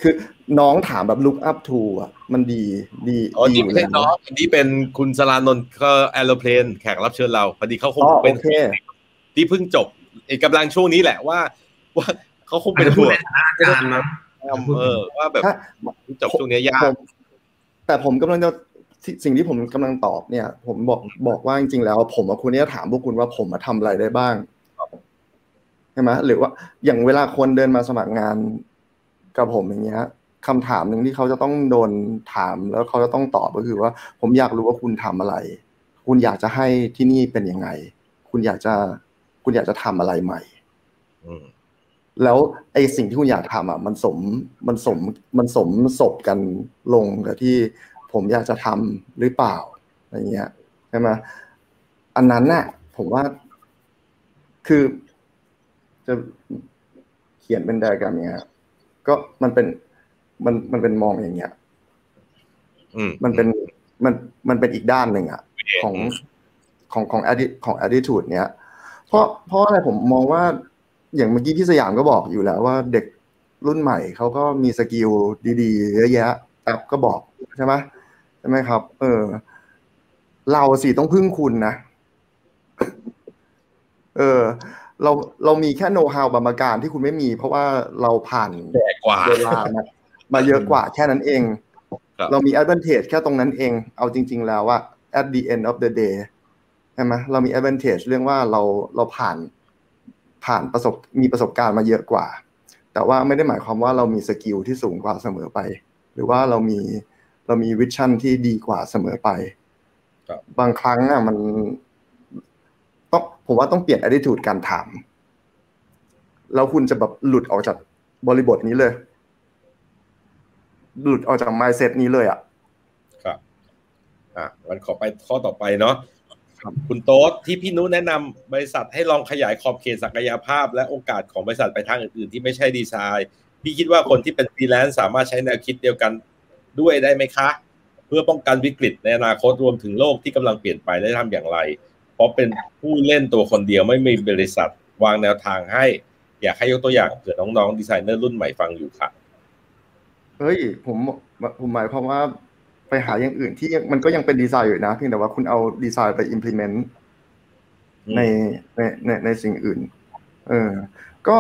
คือน้องถามแบบ look up to อะ มันดีดีอ๋อดีนี่ไม่ใช่น้องอันนี้เป็นคุณสรานนท์ก็แอโรเพลนแขกรับเชิญเราพอดีเขาคงอ๋อเป็โอนเคที่เพิ่งจบเอกกำลังช่วงนี้แหละว่า ว่าเขาคงอาจเป็นจะพูห่ดวงในฐานะอาจารย์นะเออว่าแบบถ้าจบช่วงเนี้ยยาผกมแต่ผมกำลังจะ สิ่สิ่งที่ผมกำลังตอบเนี่ย ผมบอกบอกว่าจริงๆแล้ว ผมกับคุณเนี่ยถามพวกคุณว่าผมมาทำอะไรได้บ้างใช่ไหมหรือว่าอย่างเวลาคนเดินมาสมัครงานกับผมอย่างเงี้ยคำถามหนึ่งที่เขาจะต้องโดนถามแล้วเขาจะต้องตอบก็คือว่า ผมอยากรู้ว่าคุณทำอะไร คุณอยากจะให้ที่นี่เป็นยังไง คุณอยากจะ คุณอยากจะทำอะไรใหม่อืมแล้วไอ้สิ่งที่คุณอยากทำอะ มันสมมันสมมันสมศพกันลงกับที่ ผมอยากจะทำหรือเปล่าอะไรเงี้ยใช่ไหมอันนั้นน่ะ ผมว่าคือจะเขียนเป็นไดอะแกรมเนี้ยก็มันเป็นมันมันเป็นมองอย่างเงี้ยอืมมันเป็นมันมันเป็นอีกด้านหนึ่งอะของของของ atti- ของ attitude เนี้ยเพราะเพราะอะไรผมมองว่าอย่างเมื่อกี้พี่สยามก็บอกอยู่แล้วว่าเด็กรุ่นใหม่เขาก็มี skill ดีๆเยอะแยะแอปก็บอกใช่ไหม ใช่ไหมครับ เออ เราสิต้องพึ่งคุณนะ เออ เราเรามีแค่โน้ตฮาวบางประการที่คุณไม่มี เพราะว่าเราผ่านแก่กว่าเวลามามาเยอะกว่าแค่นั้นเองครับเรามี advantage แค่ตรงนั้นเอง เอาจริง ๆ แล้วว่า at the end of the day ใช่ไหมเรามี advantage เรื่องว่าเราเราผ่านผ่านประสบมีประสบการณ์มาเยอะกว่า แต่ว่าไม่ได้หมายความว่าเรามีสกิลที่สูงกว่าเสมอไป หรือว่าเรามี เรามีวิชั่นที่ดีกว่าเสมอไปครับบางครั้งอะมันต้องผมว่าต้องเปลี่ยน attitude การถาม แล้วคุณจะแบบหลุดออกจากบริบทนี้เลย หลุดออกจาก mindset นี้เลยอะครับอะวันขอไปข้อต่อไปเนาะคุณโต๊ดที่พี่นุแนะนำบริษัทให้ลองขยายขอบเขตศักยภาพ และโอกาสของบริษัทไปทางอื่นๆ ที่ไม่ใช่ดีไซน์ พี่คิดว่าคนที่เป็นฟรีแลนซ์สามารถใช้แนวคิดเดียวกัน ด้วยได้ไหมคะ เพื่อป้องกันวิกฤตในอนาคตรวมถึงโลกที่กำลังเปลี่ยนไปได้ทำอย่างไร เพราะเป็นผู้เล่นตัวคนเดียวไม่มีบริษัทวางแนวทางให้ อยากให้ยกตัวอย่างเผื่อน้องๆดีไซเนอร์รุ่นใหม่ฟังอยู่ค่ะเฮ้ยผมผมหมายความว่าไปหาอย่างอื่นที่ยังมันก็ยังเป็นดีไซน์อยู่นะเพียงแต่ว่าคุณเอาดีไซน์ไป implement อืมในในในในสิ่งอื่น เออ ก็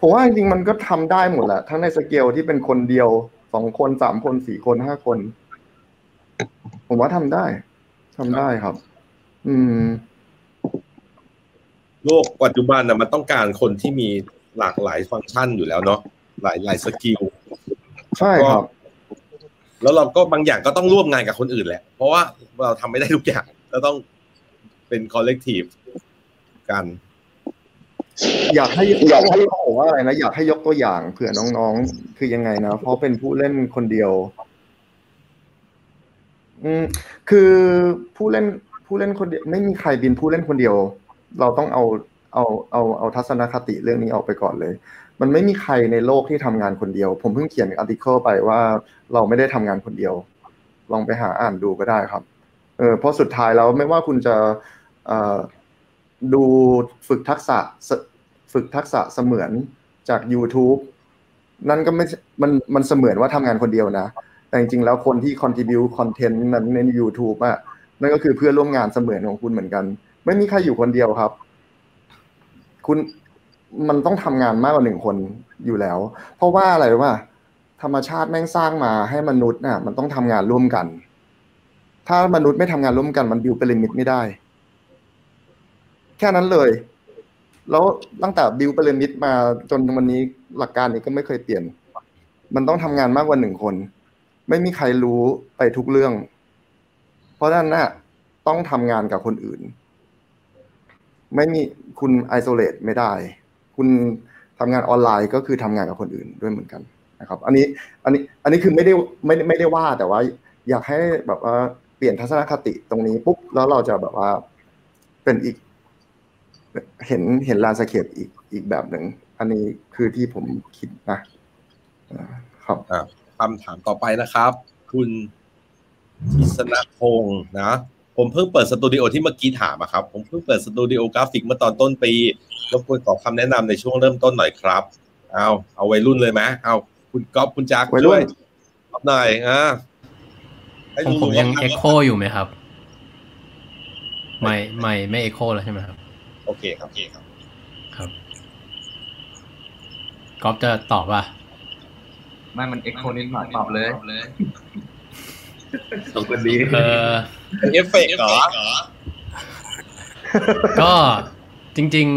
ผมว่าจริงๆมันก็ทำได้หมดแหละทั้งในสเกลที่เป็นคนเดียว สองคนสามคนสี่คนห้าคน ผมว่าทำได้ ทำได้ครับ อืม โลกปัจจุบันนะมันต้องการคนที่มีหลากหลายฟังก์ชันอยู่แล้วเนาะหลายหลาย skill ใช่ครับ แล้วเราก็บางอย่างก็ต้องร่วมงานกับคนอื่นแหละ เพราะว่าเราทำไม่ได้ทุกอย่างเราต้องเป็นคอลเลกทีฟกัน อยากให้อยากให้เขาบอกว่าอะไรนะอยากให้ยกตัวอย่างเผื่อน้องๆ คือยังไงนะ เพราะเป็นผู้เล่นคนเดียว อืมคือผู้เล่นผู้เล่นคนเดียวไม่มีใครบินผู้เล่นคนเดียว เราต้องเอาเอาเอาเอาทัศนคติเรื่องนี้ออกไปก่อนเลย มันไม่มีใครในโลกที่ทำงานคนเดียว ผมเพิ่งเขียนอาร์ติเคิลไปว่าเราไม่ได้ทำงานคนเดียว ลองไปหาอ่านดูก็ได้ครับเออเพราะสุดท้ายแล้วไม่ว่าคุณจะเอ่อดูฝึกทักษะ ฝึกทักษะเสมือนจาก YouTube นั่นก็ไม่มันมันเสมือนว่าทำงานคนเดียวนะ แต่จริงๆแล้วคนที่ contribute content นั้นใน YouTube อะนั่นก็คือเพื่อนร่วมงานเสมือนของคุณเหมือนกัน ไม่มีใครอยู่คนเดียวครับ คุณมันต้องทำงานมากกว่าหนึ่งคนอยู่แล้ว เพราะว่าอะไรว่าธรรมชาติแม่งสร้างมาให้มนุษย์น่ะ มันต้องทำงานร่วมกัน ถ้ามนุษย์ไม่ทำงานร่วมกัน มันบิวเป็นลิมิตไม่ได้ แค่นั้นเลย แล้วตั้งแต่บิวเป็นมิตมาจนวันนี้หลักการนี้ก็ไม่เคยเปลี่ยน มันต้องทำงานมากกว่าหนึ่งคน ไม่มีใครรู้ไปทุกเรื่อง เพราะฉะนั้นน่ะต้องทำงานกับคนอื่น ไม่มีคุณไอโซเลตไม่ได้ คุณทำงานออนไลน์ก็คือทำงานกับคนอื่นด้วยเหมือนกันนะครับ อันนี้ อันนี้ อันนี้คือไม่ได้ไม่ไม่ได้ว่าแต่ว่า อยากให้แบบว่าเปลี่ยนทัศนคติตรงนี้ปุ๊บแล้วเราจะแบบว่าเป็นอีก เห็นเห็นลานสเคปอีกอีกแบบหนึ่ง อันนี้คือที่ผมคิดนะครับคำถามต่อไปนะครับ คุณทิศนพงศ์นะ ผมเพิ่งเปิดสตูดิโอที่เมื่อกี้ถามครับ ผมเพิ่งเปิดสตูดิโอกราฟิกเมื่อตอนต้นปีรบกวนขอคำแนะนำในช่วงเริ่มต้นหน่อยครับ เอาเอาวัยรุ่นเลยไหมเอาคุณก๊อฟคุณจักวัยรุ่นหน่อยอ่าผมผมยังเอ็กโคอยู่ไหมครับ ไม่ไม่ไม่เอ็กโคแล้วใช่ไหมครับโอ เคครับโอเคครับ ครับก๊อฟจะตอบว่าไม่มัน echo นิดหน่อยตอบเลยสองคนนี้เออเอฟเฟกต์เหรอก็จริง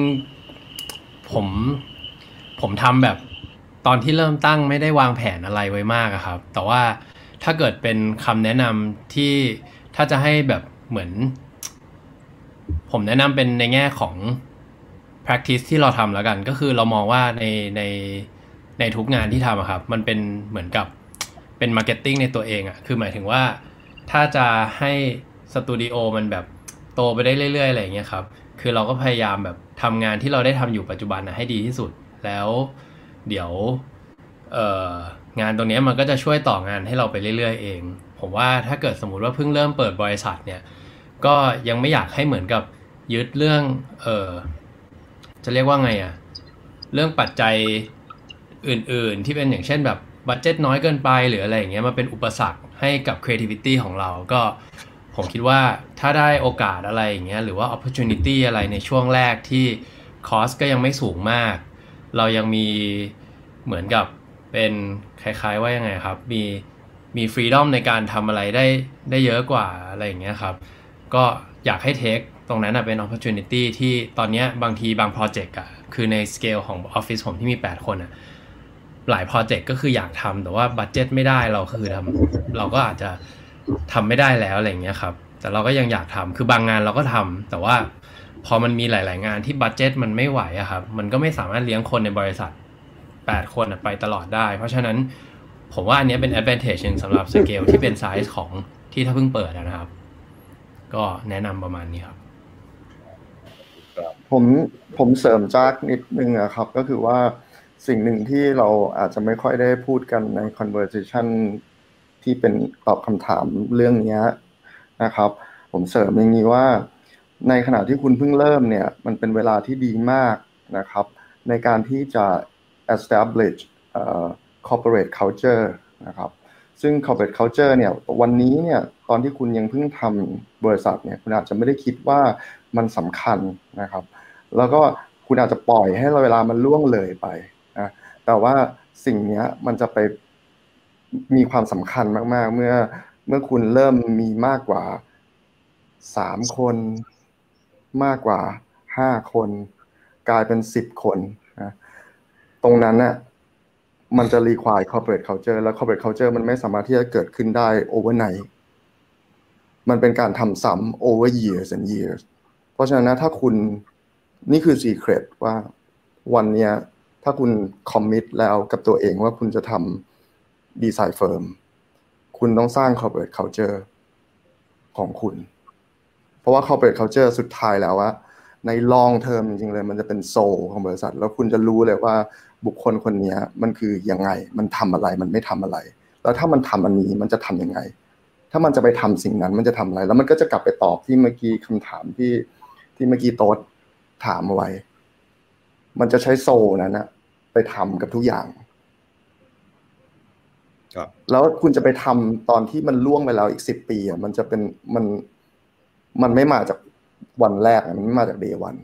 ๆ ผม ผมทำแบบตอนที่เริ่มตั้งไม่ได้วางแผนอะไรไว้มากครับ แต่ว่าถ้าเกิดเป็นคำแนะนำที่ถ้าจะให้แบบเหมือน ผมแนะนำเป็นในแง่ของ practice ที่เราทำแล้วกัน ก็คือเรามองว่าในในในทุกงานที่ทำครับ มันเป็นเหมือนกับเป็น marketing ในตัวเองอะคือหมายถึงว่าถ้าจะให้สตูดิโอมันแบบโตไปได้เรื่อยๆอะไรอย่างเงี้ยครับ คือเราก็พยายามแบบทำงานที่เราได้ทำอยู่ปัจจุบันนะให้ดีที่สุด แล้วเดี๋ยวเอ่องานตรงนี้มันก็จะช่วยต่องานให้เราไปเรื่อยๆเอง ผมว่าถ้าเกิดสมมติว่าเพิ่งเริ่มเปิดบริษัทเนี่ย ก็ยังไม่อยากให้เหมือนกับยึดเรื่อง เออจะเรียกว่าไงอะเรื่องปัจจัยอื่น ๆ ที่เป็นอย่างเช่นแบบบัตเจ็ตน้อยเกินไปหรืออะไรอย่างเงี้ยมาเป็นอุปสรรคให้กับ creativity ของเราก็ผมคิดว่าถ้าได้โอกาสอะไรอย่างเงี้ยหรือว่า opportunity อะไรในช่วงแรกที่คอสก็ยังไม่สูงมาก เรายังมีเหมือนกับเป็นคล้ายๆว่ายังไงครับ มีมีฟรีดอมในการทำอะไรได้ได้เยอะกว่าอะไรอย่างเงี้ยครับ ก็อยากให้ take ตรงนั้นเป็น opportunity ที่ตอนนี้บางทีบางโปรเจกต์อะคือในสเกลของออฟฟิศผมที่มี 8 คนอะหลายโปรเจกต์ก็คืออยากทำแต่ว่า budget ไม่ได้เราคือทำเราก็อาจจะทำไม่ได้แล้วอะไรเงี้ยครับ แต่เราก็ยังอยากทำคือบางงานเราก็ทำแต่ว่าพอมันมีหลาย ๆ งานที่ budget มันไม่ไหวอะครับ มันก็ไม่สามารถเลี้ยงคนในบริษัท 8 คนไปตลอดได้ เพราะฉะนั้นผมว่าอันนี้เป็น advantage สำหรับสเกลที่เป็นไซส์ของที่ถ้าเพิ่งเปิดนะครับ ก็แนะนำประมาณนี้ครับ ผมผมเสริมจากนิดนึงอะครับ ก็คือว่าสิ่งหนึ่งที่เราอาจจะไม่ค่อยได้พูดกันใน conversation ที่เป็นตอบคำถามเรื่องนี้นะครับ ผมเสริมอย่างนี้ว่าในขณะที่คุณเพิ่งเริ่มเนี่ย มันเป็นเวลาที่ดีมากนะครับ ในการที่จะ establish uh, corporate culture นะครับ ซึ่ง corporate culture เนี่ย วันนี้เนี่ย ตอนที่คุณยังเพิ่งทำบริษัทเนี่ยคุณอาจจะไม่ได้คิดว่ามันสำคัญนะครับ แล้วก็คุณอาจจะปล่อยให้เวลามันล่วงเลยไปนะแต่ว่าสิ่งนี้มันจะไปมีความสำคัญมาก ๆ เมื่อเมื่อคุณเริ่มมีมากกว่าสามคน มากกว่าห้าคน กลายเป็นสิบคนนะตรงนั้นน่ะมันจะรีควาย corporate culture แล้ว corporate culture มันไม่สามารถที่จะเกิดขึ้นได้ overnight มันเป็นการทำซ้ำ over years and years เพราะฉะนั้นนะถ้าคุณนี่คือ secret ว่าวันเนี้ยถ้าคุณ commit แล้วกับตัวเองว่าคุณจะทำ design firmคุณต้องสร้าง corporate culture ของคุณ เพราะว่า corporate culture สุดท้ายแล้วว่าใน long term จริงๆเลย มันจะเป็นโซลของบริษัท แล้วคุณจะรู้เลยว่าบุคคลคนนี้มันคือยังไง มันทำอะไรมันไม่ทำอะไร แล้วถ้ามันทำอันนี้มันจะทำยังไง ถ้ามันจะไปทำสิ่งนั้น มันจะทำอะไร แล้วมันก็จะกลับไปตอบที่เมื่อกี้คำถามที่ที่เมื่อกี้โต๊ดถามเอาไว้ มันจะใช้โซนั้นนะไปทำกับทุกอย่างครับแล้วคุณจะไปทำตอนที่มันล่วงไปแล้วอีกสิบปีอะมันจะเป็นมันมันไม่มาจากวันแรกมันไม่มาจากเดย์วัน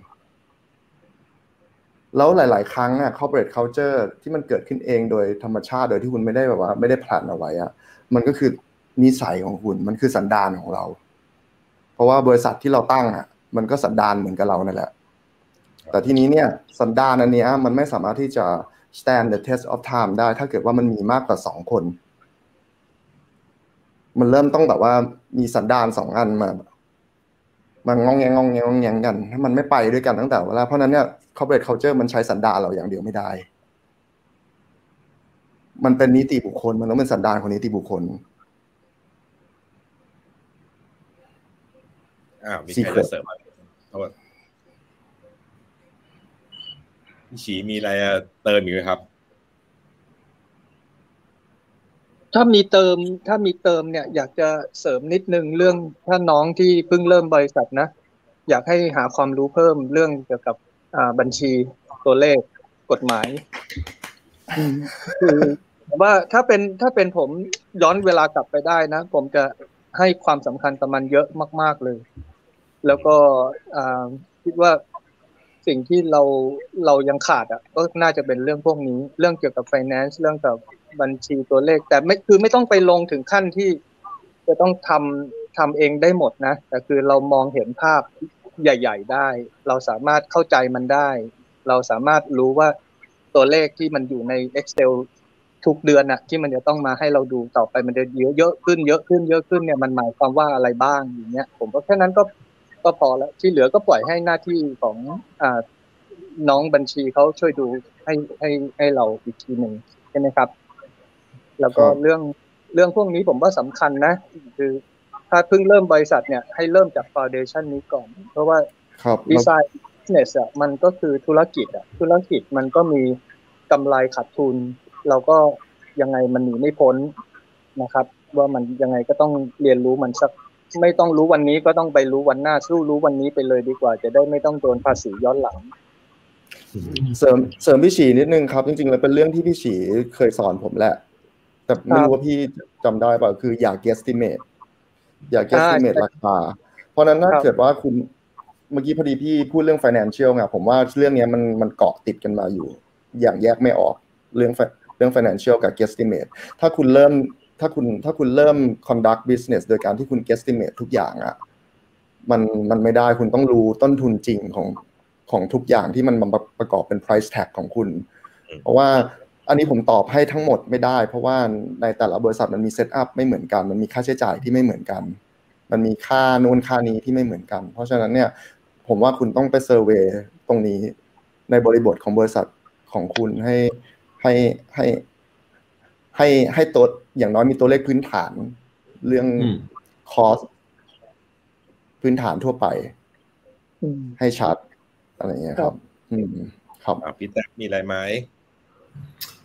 แล้วหลาย ๆ ครั้งอะ corporate culture ที่มันเกิดขึ้นเองโดยธรรมชาติโดยที่คุณไม่ได้แบบว่า ไม่ได้ผลันเอาไว้อะมันก็คือ นิสัยของคุณ มันคือสันดานของเรา เพราะว่าบริษัทที่เราตั้งอะ มันก็สันดานเหมือนกับเรานั่นแหละ แต่ทีนี้เนี่ย สันดานอันเนี้ยมันไม่สามารถที่จะ stand the test of time ได้ ถ้าเกิดว่ามันมีมากกว่าสองคน มันเริ่มต้องแบบว่ามีสันดานสองอันมา มันงองแงงงองแงงงองแงงกัน ถ้ามันไม่ไปด้วยกันตั้งแต่เวลาเพราะนั้นเนี่ย corporate culture มันใช้สันดานเราอย่างเดียวไม่ได้ มันเป็นนิติบุคคล มันต้องเป็นสันดานของนิติบุคคล อ้าวมีใคร Secret จะเสริมอะไรโทษพี่ฉีมีอะไรจะเติมอีกไหมครับ ถ้ามีเติม ถ้ามีเติมเนี่ย อยากจะเสริมนิดนึงเรื่องถ้าน้องที่เพิ่งเริ่มบริษัทนะ อยากให้หาความรู้เพิ่มเรื่องเกี่ยวกับอ่าบัญชีตัวเลขกฎหมายอืมคือว่าถ้าเป็นถ้าเป็นผมย้อนเวลากลับไปได้นะ ผมจะให้ความสำคัญกับมันเยอะมาก ๆเลย แล้วก็คิดว่าสิ่งที่เราเรายังขาดอะก็น่าจะเป็นเรื่องพวกนี้ เรื่องเกี่ยวกับ finance เรื่องกับบัญชีตัวเลข แต่ไม่คือไม่ต้องไปลงถึงขั้นที่ จะต้องทำทำเองได้หมดนะ แต่คือเรามองเห็นภาพใหญ่ ๆ ได้ เราสามารถเข้าใจมันได้ เราสามารถรู้ว่าตัวเลขที่มันอยู่ใน Excel ทุกเดือนน่ะที่มันจะต้องมาให้เราดูต่อไปมันจะเยอะเยอะขึ้นเยอะขึ้นเยอะขึ้นเนี่ยมันหมายความว่าอะไรบ้างอย่างเงี้ยผมว่าแค่นั้นก็ ก็พอแล้วที่เหลือก็ปล่อยให้หน้าที่ของอ่าน้องบัญชีเขาช่วยดูให้ให้ให้เราอีกทีหนึ่งใช่ไหมครับ แล้วก็ครับเรื่องเรื่องพวกนี้ผมว่าสำคัญนะ คือถ้าเพิ่งเริ่มบริษัทเนี่ยให้เริ่มจากฟ u n เดชันนี้ก่อน เพราะว่าครับดีไซน์ business อะมันก็คือธุรกิจอะธุรกิจมันก็มีกำไรขาดทุน เราก็ยังไงมันหนีไม่พ้นนะครับ ว่ามันยังไงก็ต้องเรียนรู้มันสัก ไม่ต้องรู้วันนี้ก็ต้องไปรู้วันหน้าสู้รู้วันนี้ไปเลยดีกว่า จะได้ไม่ต้องโดนภาษีย้อนหลัง เสริมเสริมพี่ฉีนิดนึงครับ จริงๆแล้วเป็นเรื่องที่พี่ฉีเคยสอนผมแหละ แต่ไม่รู้ว่าพี่จำได้เปล่าคืออย่า guesstimate อย่า guesstimate ราคา เพราะนั้นถ้าเกิดว่าคุณเมื่อกี้พอดีพี่พูดเรื่อง financial ไงผมว่าเรื่องนี้มันมันเกาะติดกันมาอยู่ อย่างแยกไม่ออกเรื่องเรื่อง financial กับ guesstimate ถ้าคุณเริ่ม ถ้าคุณถ้าคุณเริ่ม conduct business โดยการที่คุณ guesstimate ทุกอย่างอะมันมันไม่ได้คุณต้องรู้ต้นทุนจริงของของทุกอย่างที่มันมาประกอบเป็น price tag ของคุณอืมเพราะว่าอันนี้ผมตอบให้ทั้งหมดไม่ได้ เพราะว่าในแต่ละบริษัทมันมี setup ไม่เหมือนกัน มันมีค่าใช้จ่ายที่ไม่เหมือนกัน มันมีค่านู่นค่านี้ที่ไม่เหมือนกัน เพราะฉะนั้นเนี่ยผมว่าคุณต้องไป survey ตรงนี้ในบริบทของบริษัทของคุณให้ให้ให้ให้ให้ตัว อย่างน้อยมีตัวเลขพื้นฐาน เรื่องอืม cost พื้นฐานทั่วไปอืมให้ชัดอะไรอย่างเงี้ยครับ อืมครับอ่าพี่แท็กมีอะไรไหม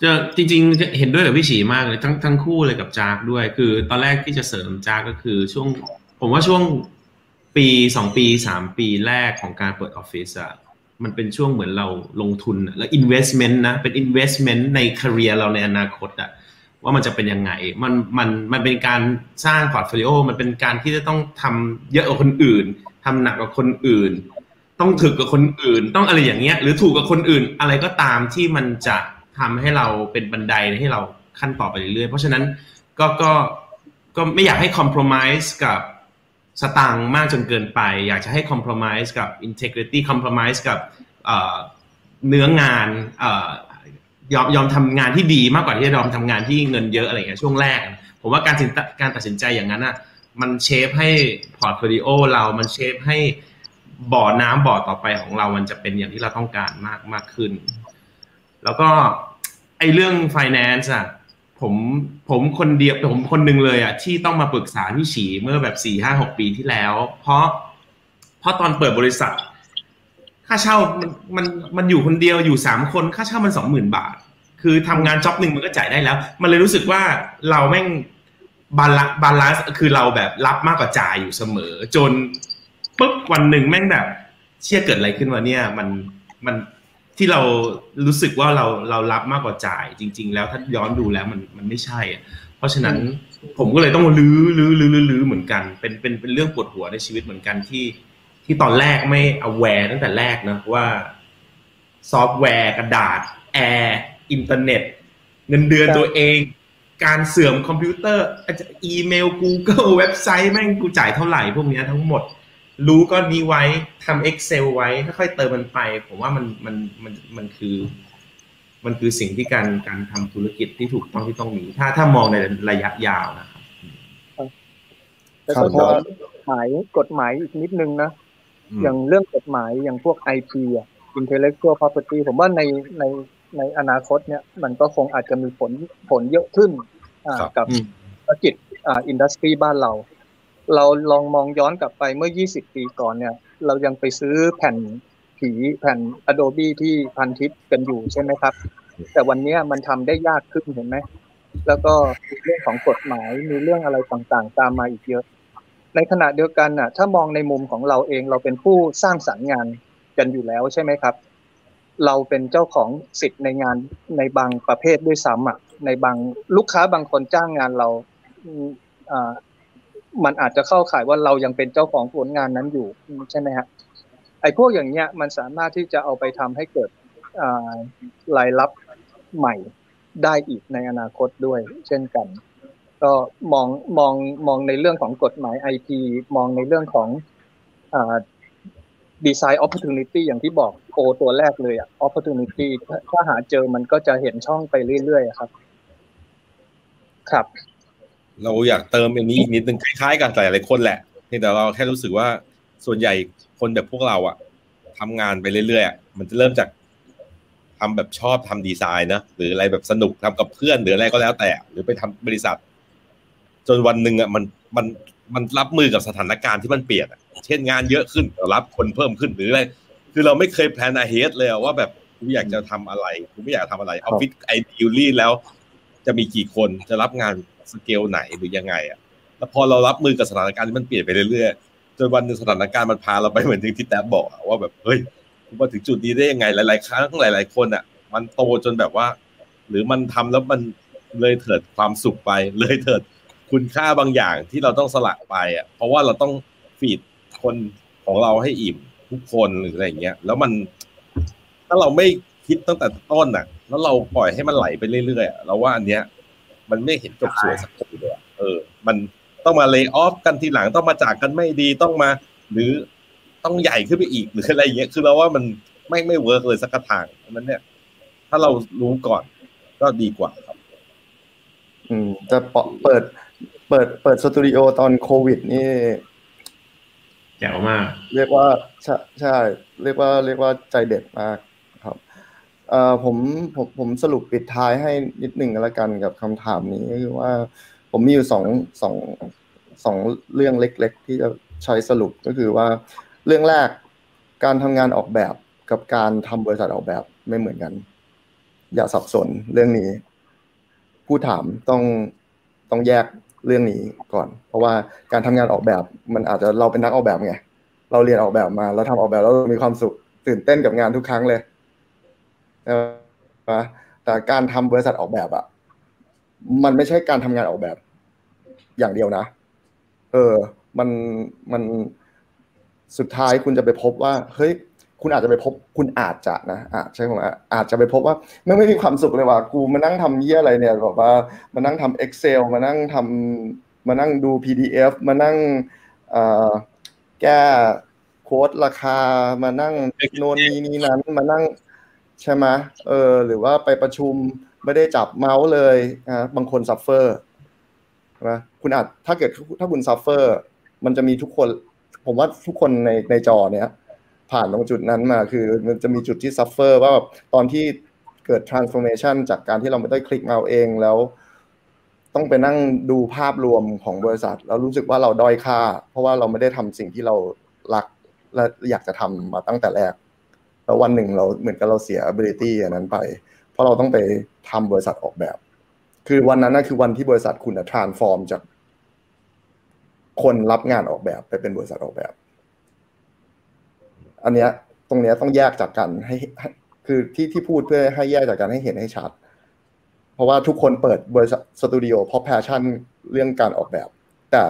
จะจริง ๆ เห็นด้วยกับพี่ฉีมากเลยทั้งทั้งคู่เลยกับจักด้วย คือ ตอนแรกที่จะเสริมจักก็คือช่วง ผมว่าช่วงปีสองปีสามปีแรกของการเปิดออฟฟิศอะมันเป็นช่วงเหมือนเราลงทุนอะแล้ว investment นะ เป็น investment ใน career เราในอนาคตอะ ว่ามันจะเป็นยังไง มันมันมันเป็นการสร้างพอร์ตโฟลิโอมันเป็นการที่จะต้องทำเยอะกว่าคนอื่นทำหนักกว่าคนอื่น ต้องถึกกับคนอื่น ต้องอะไรอย่างเงี้ย หรือถูกกับคนอื่น อะไรก็ตามที่มันจะทำให้เราเป็นบันไดให้เราขั้นต่อไปเรื่อยๆ เพราะฉะนั้นก็ก็ก็ไม่อยากให้คอม p r o m i s e กับสตางค์มากจนเกินไป อยากจะให้คอม p r o m i s e กับ integrity คอม p r o m i s e กับเนื้องานเยอมยอมทำงานที่ดีมากกว่าที่จะยอมทำงานที่เงินเยอะอะไรเงี้ยช่วงแรก ผมว่าการตัดการตัดสินใจอย่างนั้นอะมัน shape ให้พอร์ตโฟลิโอเรา มัน shape ให้บ่อน้ำบ่อต่อไปของเรา มันจะเป็นอย่างที่เราต้องการมากมากขึ้น แล้วก็ไอ้เรื่อง finance อะผมผมคนเดียวผมคนหนึ่งเลยอะที่ต้องมาปรึกษาพี่ฉีเมื่อแบบสี่ห้าหกปีที่แล้ว เพราะเพราะตอนเปิดบริษัท ค่าเช่ามันมันมันอยู่คนเดียวอยู่สามคนค่าเช่ามันสองหมื่นบาท คือทำงาน job หนึ่งมันก็จ่ายได้แล้ว มันเลยรู้สึกว่าเราแม่งบาลาน balance คือเราแบบรับมากกว่าจ่ายอยู่เสมอ จนปุ๊บวันหนึ่งแม่งแบบ เชี่ยเกิดอะไรขึ้นวะเนี่ย มันมันที่เรารู้สึกว่าเราเรารับมากกว่าจ่าย จริง ๆ แล้วถ้าย้อนดูแล้วมันมันไม่ใช่อะเพราะฉะนั้นผมก็เลยต้องรื้อรื้อรื้อรื้อรื้อเหมือนกัน เป็นเป็นเป็นเรื่องปวดหัวในชีวิตเหมือนกันที่ ที่ตอนแรกไม่ aware ตั้งแต่แรกนะว่า ซอฟต์แวร์กระดาษ แอร์อินเทอร์เน็ต เงินเดือนตัวเอง การเสื่อมคอมพิวเตอร์อาจจะอีเมล Google เว็บไซต์แม่งกูจ่ายเท่าไหร่พวกเนี้ยทั้งหมด รู้ก้อนนี้ไว้ทำ Excel ไว้ค่อยๆเติมมันไป ผมว่ามันมันมันมันคือ มันคือสิ่งที่การการทำธุรกิจที่ถูกต้องที่ต้องมี ถ้าถ้ามองในระยะยาวนะครับแล้วครับก็ย้อนกฎหมายกฎหมายอีกนิดนึงนะ อืมอย่างเรื่องกฎหมายอย่างพวก IP อะ intellectual property ผมว่าในในในอนาคตเนี่ยมันก็คงอาจจะมีผลผลเยอะขึ้นอ่าครับกับอืมธุรกิจอ่าอินดัสทรีบ้านเรา เราลองมองย้อนกลับไปเมื่อ 20 ปีก่อนเนี่ย เรายังไปซื้อแผ่นผีแผ่น Adobe ที่พันทิปกันอยู่ใช่ไหมครับ แต่วันเนี้ยมันทำได้ยากขึ้นเห็นไหม แล้วก็มีเรื่องของกฎหมายมีเรื่องอะไรต่างๆ ตามมาอีกเยอะ ในขณะเดียวกันน่ะ ถ้ามองในมุมของเราเองเราเป็นผู้สร้างสรรค์งานกันอยู่แล้วใช่ไหมครับ เราเป็นเจ้าของสิทธิ์ในงานในบางประเภทด้วยซ้ำอะในบางลูกค้าบางคนจ้างงานเราอ่ามันอาจจะเข้าข่ายว่าเรายังเป็นเจ้าของผลงานนั้นอยู่ใช่ไหมฮะไอ้พวกอย่างเงี้ยมันสามารถที่จะเอาไปทำให้เกิดอ่ารายรับใหม่ได้อีกในอนาคตด้วย เช่นกัน ก็มองมองมองในเรื่องของกฎหมาย IP มองในเรื่องของดีไซน์ opportunity อย่างที่บอกโอตัวแรกเลยอะ opportunity ถ้าหาเจอมันก็จะเห็นช่องไปเรื่อยๆครับ ครับ เราอยากเติมอันนี้อีกนิดนึงคล้ายๆกับหลายๆคนแหละเแต่เราแค่รู้สึกว่าส่วนใหญ่คนแบบพวกเราอะทำงานไปเรื่อยๆมันจะเริ่มจากทำแบบชอบทำดีไซน์นะหรืออะไรแบบสนุกทำกับเพื่อนหรืออะไรก็แล้วแต่ หรือไปทำบริษัท จนวันหนึ่งอะมันมันมันรับมือกับสถานการณ์ที่มันเปลี่ยนอะเช่นงานเยอะขึ้นรับคนเพิ่มขึ้นหรืออะไรคือเราไม่เคย plan ahead เลยอะว่าแบบกูอยากจะทำอะไรกูไม่อยากทำอะไรออฟฟิศ ideally แล้ว จะมีกี่คนจะรับงานสเกลไหนหรือยังไงอะแล้วพอเรารับมือกับสถานการณ์ที่มันเปลี่ยนไปเรื่อยๆจนวันหนึ่งสถานการณ์มันพาเราไปเหมือนที่ที่แท็บบอกอะว่าแบบเฮ้ยกูมาถึงจุดนี้ได้ยังไง หลาย ๆ ครั้งหลาย ๆ คนอะ มันโตจนแบบว่า หรือมันทำแล้วมันเลยเถิดความสุขไปเลยเถิด คุณค่าบางอย่างที่เราต้องสละไปอะเพราะว่าเราต้องฟีดคนของเราให้อิ่มทุกคนหรืออะไรเงี้ย แล้วมัน ถ้าเราไม่คิดตั้งแต่ต้นอะ แล้วเราปล่อยให้มันไหลไปเรื่อยๆเราว่าอันเนี้ย มันไม่เห็นจบสวยสักทีเลยเออ มันต้องมาเล y o อ f กันทีหลังต้องมาจากกันไม่ดีต้องมา หรือต้องใหญ่ขึ้นไปอีกหรืออะไรเงี้ยคือเราว่ามันไม่ไม่ work เลยสักทางเพราะฉะนั้นเนี่ย ถ้าเรารู้ก่อนก็ดีกว่าครับ อืมจะเปิด เปิดเปิดสตูดิโอตอนโควิด นี่แจ๋วมาก เรียกว่าใช่ใช่ เรียกว่าเรียกว่าใจเด็ดมากครับเอ่อผมผมผมสรุปปิดท้ายให้นิดหนึ่งแล้วกันกับคำถามนี้ก็คือว่า ผมมีอยู่สองสองสองเรื่องเล็ก ๆ ที่จะใช้สรุปก็คือว่า เรื่องแรกการทำงานออกแบบกับการทำบริษัทออกแบบไม่เหมือนกัน อย่าสับสนเรื่องนี้ ผู้ถามต้องต้องแยก เรื่องนี้ก่อน เพราะว่าการทำงานออกแบบมันอาจจะเราเป็นนักออกแบบไงเราเรียนออกแบบมาเราทำออกแบบแล้วมีความสุขตื่นเต้นกับงานทุกครั้งเลยใช่ไหมแต่การทำบริษัทออกแบบอะมันไม่ใช่การทำงานออกแบบอย่างเดียวนะ เออ มันมันสุดท้ายคุณจะไปพบว่า เฮ้ย คุณอาจจะไปพบคุณอาจจะนะอาจใช่ไหมอาจจะไปพบว่าไม่ไม่มีความสุขเลยว่ะกูมานั่งทำเยี่ยอะไรเนี่ยแบบว่ามานั่งทำ Excel มานั่งทำมานั่งดู PDF มานั่งแก้โค้ดราคามานั่งโน่นนี่นี่นั่น มานั่งใช่ไหมเออ หรือว่าไปประชุมไม่ได้จับเมาส์เลยนะบางคน suffer ใช่ไหมคุณอาจถ้าเกิดถ้าคุณ suffer มันจะมีทุกคน ผมว่าทุกคนในในจอเนี้ย ผ่านตรงจุดนั้นมาคือมันจะมีจุดที่ suffer ว่าแบบตอนที่เกิด transformation จากการที่เราไม่ได้คลิกเอาเองแล้ว ต้องไปนั่งดูภาพรวมของบริษัท แล้วรู้สึกว่าเราด้อยค่า เพราะว่าเราไม่ได้ทำสิ่งที่เรารักและอยากจะทำมาตั้งแต่แรก แล้ววันหนึ่งเราเหมือนกับเราเสีย ability อันนั้นไป เพราะเราต้องไปทำบริษัทออกแบบ คือวันนั้นน่ะคือวันที่บริษัทคุณ transform จากคนรับงานออกแบบไปเป็นบริษัทออกแบบ อันเนี้ยตรงเนี้ยต้องแยกจากกันให้ คือที่ที่พูดเพื่อให้แยกจากกันให้เห็นให้ชัด เพราะว่าทุกคนเปิดบริษัทสตูดิโอเพราะ passionเรื่องการออกแบบ แต่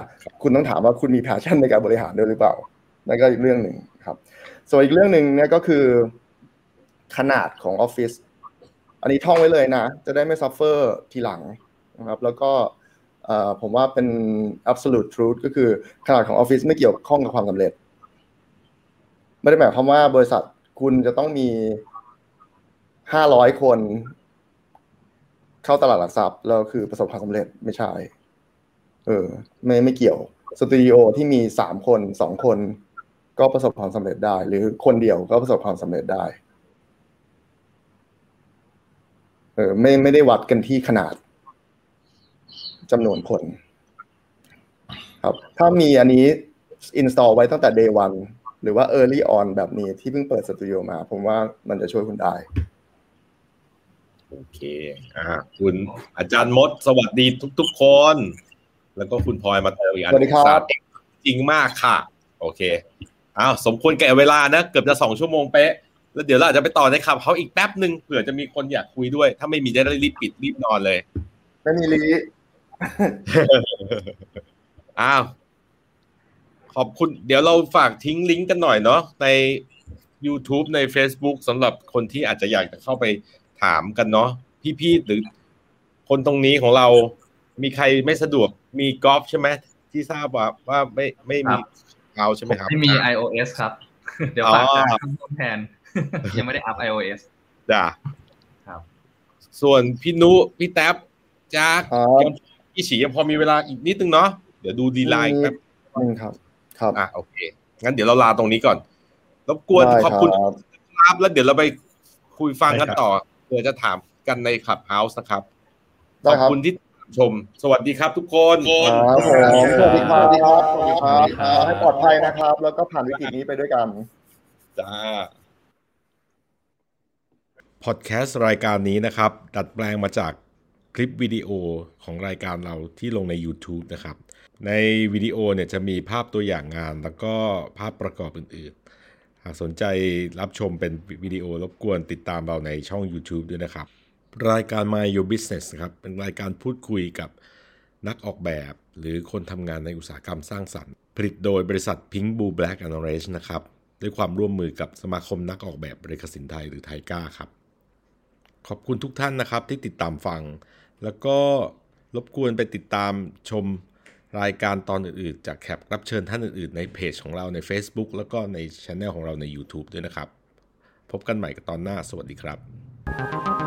คุณต้องถามว่าคุณมี passion ในการบริหารด้วยหรือเปล่านั่นก็อีกเรื่องหนึ่งครับ ส่วนอีกเรื่องหนึ่งเนี่ยก็คือขนาดของออฟฟิศอันนี้ท่องไว้เลยนะ จะได้ไม่ suffer ทีหลังนะครับ แล้วก็ผมว่าเป็น absolute truth ก็คือขนาดของออฟฟิศไม่เกี่ยวข้องกับความสำเร็จ ไม่ได้หมายความว่าบริษัทคุณจะต้องมีห้าร้อยคน เข้าตลาดหลักทรัพย์แล้วคือประสบความสำเร็จไม่ใช่ เออ ไม่ไม่เกี่ยวสตูดิโอที่มีสามคนสองคน ก็ประสบความสำเร็จได้ หรือคนเดียวก็ประสบความสำเร็จได้ เออ ไม่ไม่ได้วัดกันที่ขนาดจำนวนคน ครับ ถ้ามีอันนี้ install ไว้ตั้งแต่ day one หรือว่า early on แบบนี้ที่เพิ่งเปิดสตูดิโอมา ผมว่ามันจะช่วยคุณได้ โอเคอ่าคุณอาจารย์มด สวัสดีทุก ๆ คน แล้วก็คุณพลอยมาเติมอีกอันสวัสดีครับจริงมากค่ะ โอเคอ้าวสมควรแก่เวลานะ เกือบจะสองชั่วโมงเป๊ะแล้วเดี๋ยวเราอาจจะไปต่อในขับเขาอีกแป๊บหนึ่งเผื่อจะมีคนอยากคุยด้วย ถ้าไม่มีจะได้รีบปิดรีบนอนเลย ไม่มีลีอ้าว ขอบคุณเดี๋ยวเราฝากทิ้งลิงก์กันหน่อยเนาะใน YouTube ใน Facebook สำหรับคนที่อาจจะอยากจะเข้าไปถามกันเนาะพี่ๆหรือคนตรงนี้ของเรามีใครไม่สะดวกมีกอล์ฟใช่ไหมที่ทราบว่าว่าไม่ไม่มีเอาใช่ไหมครับที่มี iOS ครับ เดี๋ยวฝากทำแทน ยังไม่ได้อัพ iOS จ้ะครับ ส่วนพี่นุพี่แท็บจากครับพี่ฉียังพอมีเวลาอีกนิดนึงเนาะเดี๋ยวดูดีไลน์แป๊บหนึ่งครับ ครับอะโอเค งั้นเดี๋ยวเราลาตรงนี้ก่อนรบกวนได้ขอบคุณครับครับแล้วเดี๋ยวเราไปคุยฟังกันได้ครับต่อเผื่อจะถามกันในคลับเฮาส์นะครับได้ขอบครับคุณที่ชม สวัสดีครับทุกคนครับผมสวัสดีครับสวัสดีครับสวัสดีคสวัสดีครัรับบให้ปลอดภัยนะครับ แล้วก็ผ่านวิกฤตนี้ไปด้วยกันจ้าพอดแคสต์รายการนี้นะครับ ดัดแปลงมาจากคลิปวิดีโอของรายการเราที่ลงใน YouTube นะครับ ในวิดีโอเนี่ยจะมีภาพตัวอย่างงาน แล้วก็ภาพประกอบอื่นๆ หากสนใจรับชมเป็นวิดีโอรบกวนติดตามเราในช่อง YouTube ด้วยนะครับ รายการ My Your Business นะครับ เป็นรายการพูดคุยกับนักออกแบบ หรือคนทำงานในอุตสาหกรรมสร้างสรรค์ ผลิตโดยบริษัท Pink Blue Black and Orange นะครับ ด้วยความร่วมมือกับสมาคมนักออกแบบบริกสินไทยหรือไทก้าครับ ขอบคุณทุกท่านนะครับที่ติดตามฟัง แล้วก็รบกวนไปติดตามชม รายการตอนอื่นๆ จากแขกรับเชิญท่านอื่นๆ ในเพจของเราใน Facebook แล้วก็ในช anel ของเราใน YouTube ด้วยนะครับ พบกันใหม่กับตอนหน้า สวัสดีครับ